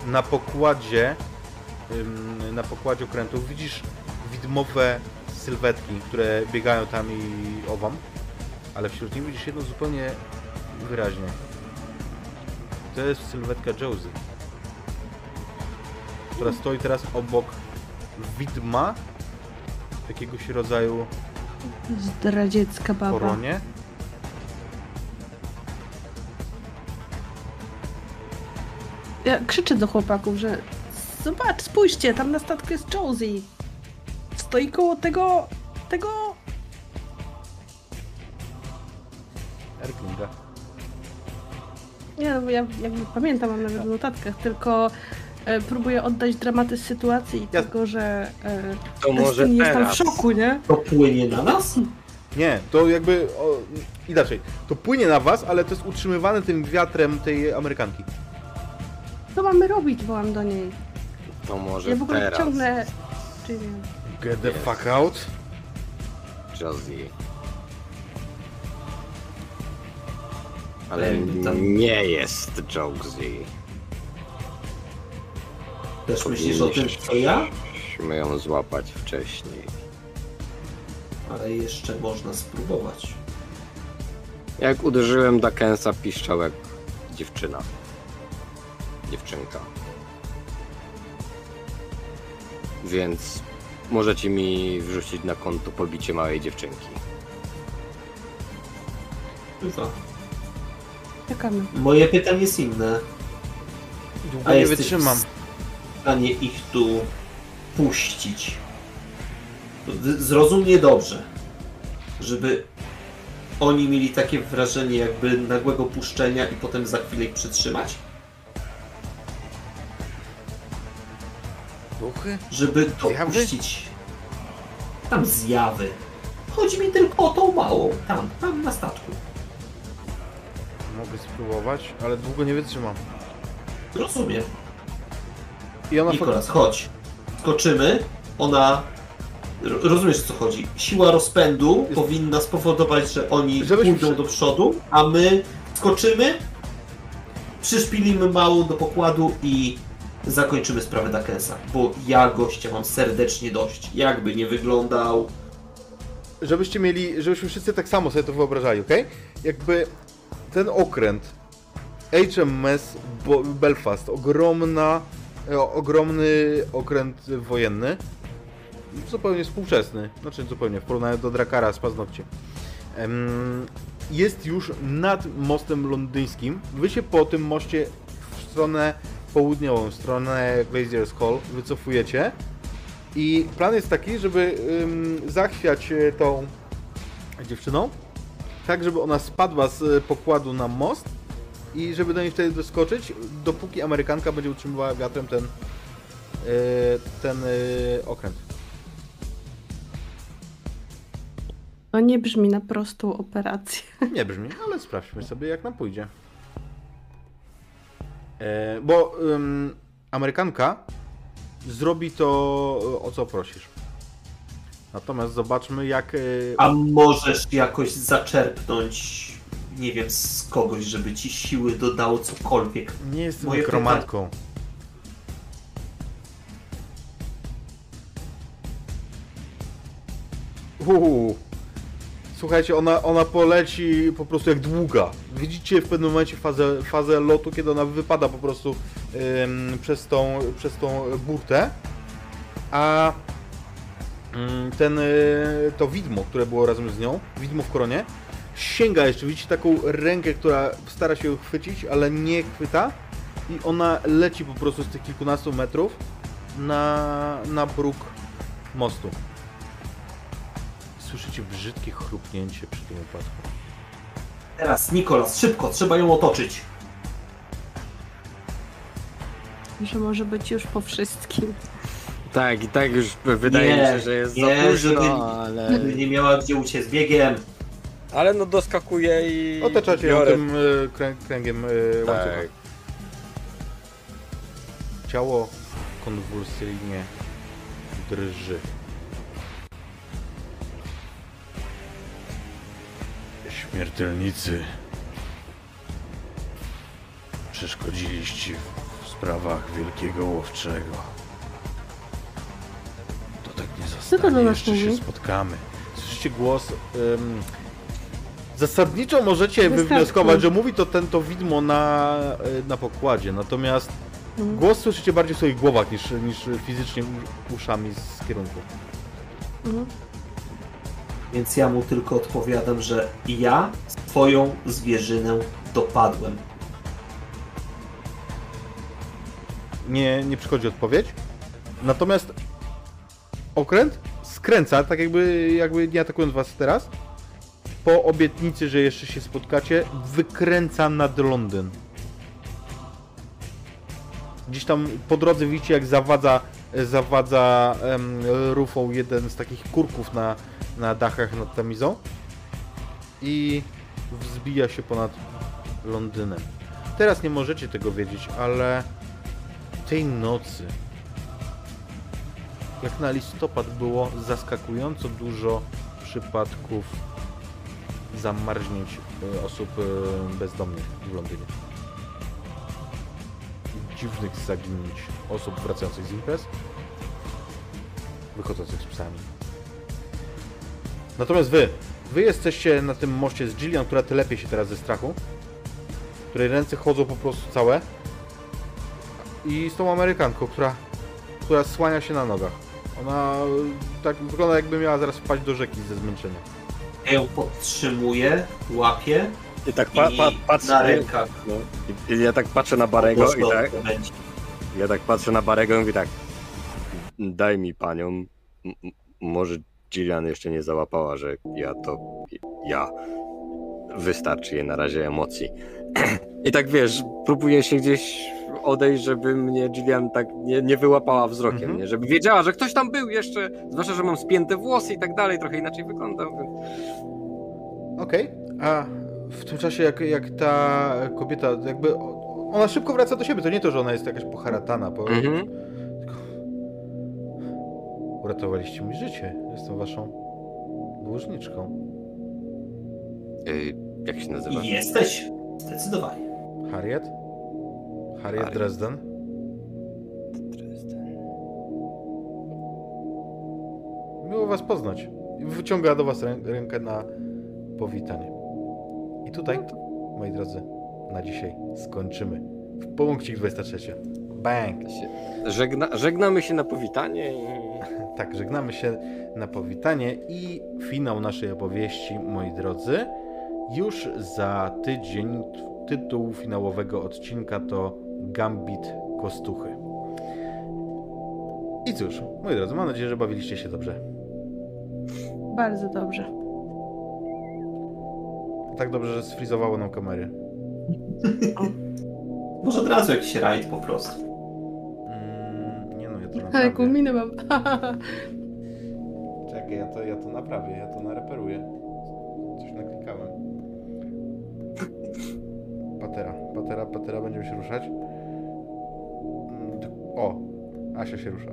Na pokładzie, ym, na pokładzie okrętów widzisz widmowe sylwetki, które biegają tam i owam, ale wśród nich widzisz jedno zupełnie wyraźnie. To jest sylwetka Josie, która stoi teraz obok widma jakiegoś rodzaju Zdradziecka baba. koronie. Ja krzyczę do chłopaków, że zobacz, spójrzcie, tam na statku jest Josie. Stoi koło tego, tego... Erklinga. Bo ja jakby pamiętam, mam nawet w notatkach, tylko e, próbuję oddać dramatyzm sytuacji i Ja- tego, że e, To może Destiny jest tam w teraz. szoku, nie? To płynie na nas? Nie, to jakby o, inaczej. To płynie na was, ale to jest utrzymywane tym wiatrem tej Amerykanki. Co mamy robić, wołam do niej. To może Ja w ogóle teraz. ciągle... Czy nie? Get the fuck out. Josie. Ale nie jest Josie. Też myślisz o tym, co ja? Powinniśmy ją złapać wcześniej. Ale jeszcze można spróbować. Jak uderzyłem Dakensa, piszczał jak dziewczyna. Dziewczynka. Więc możecie mi wrzucić na konto pobicie małej dziewczynki. Chyba. Czekamy. Moje pytanie jest inne. Długo A nie jesteś wytrzymam. Stanie ich tu puścić. Zrozum mnie dobrze. Żeby oni mieli takie wrażenie jakby nagłego puszczenia i potem za chwilę ich przytrzymać? Duchy? Żeby dopuścić tam zjawy. Chodzi mi tylko o tą małą, tam, tam na statku. Mogę spróbować, ale długo nie wytrzymam. Rozumiem. I ona Nikolas, chodź. Skoczymy. Ona. ro- Rozumiesz o co chodzi? Siła rozpędu Jest- powinna spowodować, że oni Żebyśmy pójdą przy- do przodu, a my skoczymy, przyszpilimy małą do pokładu i zakończymy sprawę Dakensa. Bo ja gościa mam serdecznie dość. Jakby nie wyglądał. żebyście mieli, żebyśmy wszyscy tak samo sobie to wyobrażali, ok? Jakby ten okręt HMS Bo- Belfast, ogromna, e, ogromny okręt wojenny, zupełnie współczesny, znaczy zupełnie w porównaniu do Drakara z paznokcie. Jest już nad mostem londyńskim. Wy się po tym moście w stronę południową, w stronę Glazier's Hall wycofujecie. I plan jest taki, żeby zachwiać e, tą dziewczyną, tak żeby ona spadła z pokładu na most i żeby do niej wtedy doskoczyć, dopóki Amerykanka będzie utrzymywała wiatrem ten, e, ten e, okręt. To nie brzmi na prostą operację. Nie brzmi, ale sprawdźmy sobie jak nam pójdzie. E, bo Amerykanka zrobi to, o co prosisz. Natomiast zobaczmy jak... A możesz jakoś zaczerpnąć, nie wiem, z kogoś, żeby ci siły dodało cokolwiek. Nie jestem Moje nekromantką. Uuu. Słuchajcie, ona, ona poleci po prostu jak długa. Widzicie w pewnym momencie fazę, fazę lotu, kiedy ona wypada po prostu ym, przez, tą, przez tą burtę. A ym, ten, y, to widmo, które było razem z nią, widmo w koronie, sięga jeszcze, widzicie taką rękę, która stara się ją chwycić, ale nie chwyta i ona leci po prostu z tych kilkunastu metrów na, na bruk mostu. Słyszycie brzydkie chrupnięcie przy tym upadku. Teraz, Nikolas, szybko, trzeba ją otoczyć. Że może być już po wszystkim. Tak, i tak już wydaje Nie, mi się, że jest nie, za późno, żeby- ale... Nie miała gdzie uciec biegiem. Ale no doskakuję i... Otaczacie ją biorę- tym y, krę, kręgiem y, łańcucha. Tak. Ciało konwulsyjnie drży. Śmiertelnicy. Przeszkodziliście w sprawach wielkiego łowczego. To tak nie to zostanie, do nas jeszcze się mówi? spotkamy. Słyszycie głos... ym, Zasadniczo możecie Wystarczy. wywnioskować, że mówi to ten to widmo na, y, na pokładzie, natomiast Mhm. Głos słyszycie bardziej w swoich głowach niż, niż fizycznie uszami z kierunku. Mhm. Więc ja mu tylko odpowiadam, że ja swoją zwierzynę dopadłem. Nie, nie przychodzi odpowiedź. Natomiast okręt skręca, tak jakby, jakby nie atakując was teraz. Po obietnicy, że jeszcze się spotkacie, wykręca nad Londyn. Gdzieś tam po drodze widzicie, jak zawadza, zawadza em, rufą jeden z takich kurków na, na dachach nad Tamizą. I wzbija się ponad Londynem. Teraz nie możecie tego wiedzieć, ale tej nocy, jak na listopad, było zaskakująco dużo przypadków zamarznięć e, osób e, bezdomnych w Londynie. Dziwnych zaginięć osób wracających z imprez, wychodzących z psami. Natomiast wy, wy jesteście na tym moście z Gillian, która telepie się teraz ze strachu, której ręce chodzą po prostu całe i z tą Amerykanką, która, która słania się na nogach. Ona y, tak wygląda jakby miała zaraz wpaść do rzeki ze zmęczenia. Ja ją podtrzymuję, łapię I tak pa, pa, patrzę... na rękach. No, i, i ja tak patrzę na Barego i tak... będzie. Ja tak patrzę na Barego i mówię tak... Daj mi panią... M- może Gillian jeszcze nie załapała, że ja to... Ja. Wystarczy jej na razie emocji. I tak wiesz, próbuję się gdzieś odejść, żeby mnie Gillian tak nie, nie wyłapała wzrokiem, Mhm. nie? żeby wiedziała, że ktoś tam był jeszcze, zwłaszcza, że mam spięte włosy i tak dalej, trochę inaczej wyglądam. Więc... Okej, a w tym czasie jak, jak ta kobieta jakby... Ona szybko wraca do siebie, to nie to, że ona jest jakaś poharatana, bo... Mhm. Tylko... Uratowaliście mi życie. Jestem waszą dłużniczką. Ej, jak się nazywa? Jesteś. Zdecydowanie. Harriet? Harriet Harriet. Dresden? Miło was poznać. Wyciąga do was rę rękę na powitanie. I tutaj, moi drodzy, na dzisiaj skończymy. W punkcik 23. Bang! Żegna, żegnamy się na powitanie i... Tak, żegnamy się na powitanie i finał naszej opowieści, moi drodzy. Już za tydzień tytuł finałowego odcinka to Gambit Kostuchy. I cóż, moi drodzy, mam nadzieję, że bawiliście się dobrze. Bardzo dobrze. Tak dobrze, że sfrizowało nam kamery. Może od razu jakiś rajd po prostu. Mm, nie no, ja to Ale jaką naprawię. minę mam. Czekaj, ja to, ja to naprawię, ja to nareperuję. Patera, patera, patera, będziemy się ruszać. Mm, tak- O, Asia się rusza.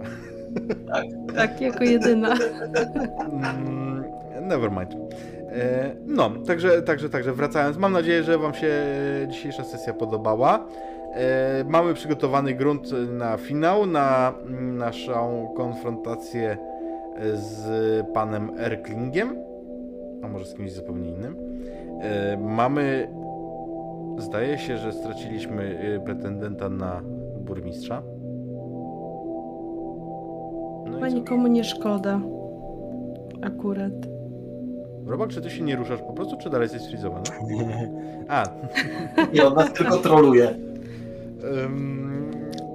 tak, jako jedyna. Mm, Never mind. E, No, także, także, także wracając, mam nadzieję, że Wam się dzisiejsza sesja podobała. E, Mamy przygotowany grunt na finał, na naszą konfrontację z panem Erklingiem, a może z kimś zupełnie innym. E, Mamy, zdaje się, że straciliśmy e, pretendenta na burmistrza. No Chyba nikomu nie szkoda. Akurat. Robak, czy ty się nie ruszasz po prostu, czy dalej jesteś sfrizowany? A, I on nas tylko troluje.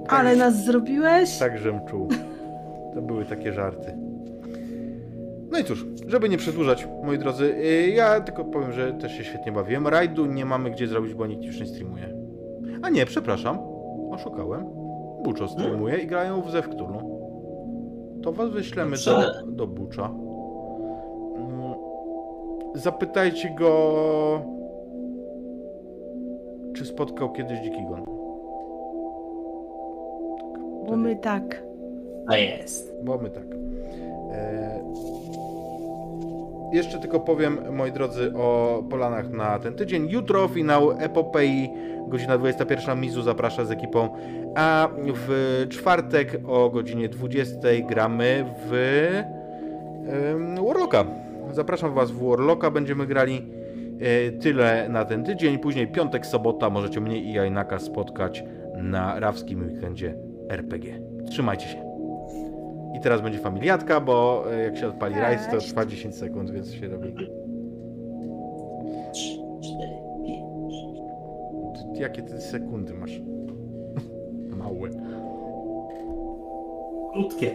Ale tak, nas zrobiłeś? Tak, żem czuł. To były takie żarty. No i cóż, żeby nie przedłużać, moi drodzy, yy, ja tylko powiem, że też się świetnie bawiłem. Rajdu nie mamy gdzie zrobić, bo nikt już nie streamuje. A nie, przepraszam, oszukałem. Buczo streamuje i grają w Zew Cthulhu. To was wyślemy do, do Bucza. Mm, Zapytajcie go, czy spotkał kiedyś Dziki Gon. Bo my tak. A jest. Bo my tak. E... Jeszcze tylko powiem, moi drodzy, o polanach na ten tydzień. Jutro finał Epopei, godzina 21. Mizu zaprasza z ekipą, a w czwartek o godzinie 20 gramy w Warlocka. Zapraszam Was w Warlocka, będziemy grali e, tyle na ten tydzień. Później piątek, sobota możecie mnie i Jajnaka spotkać na rawskim weekendzie RPG. Trzymajcie się. I teraz będzie familiatka, bo e, jak się odpali rajs, to trwa 10 sekund, więc się robi. Ty- Jakie ty sekundy masz? Małe. Krótkie.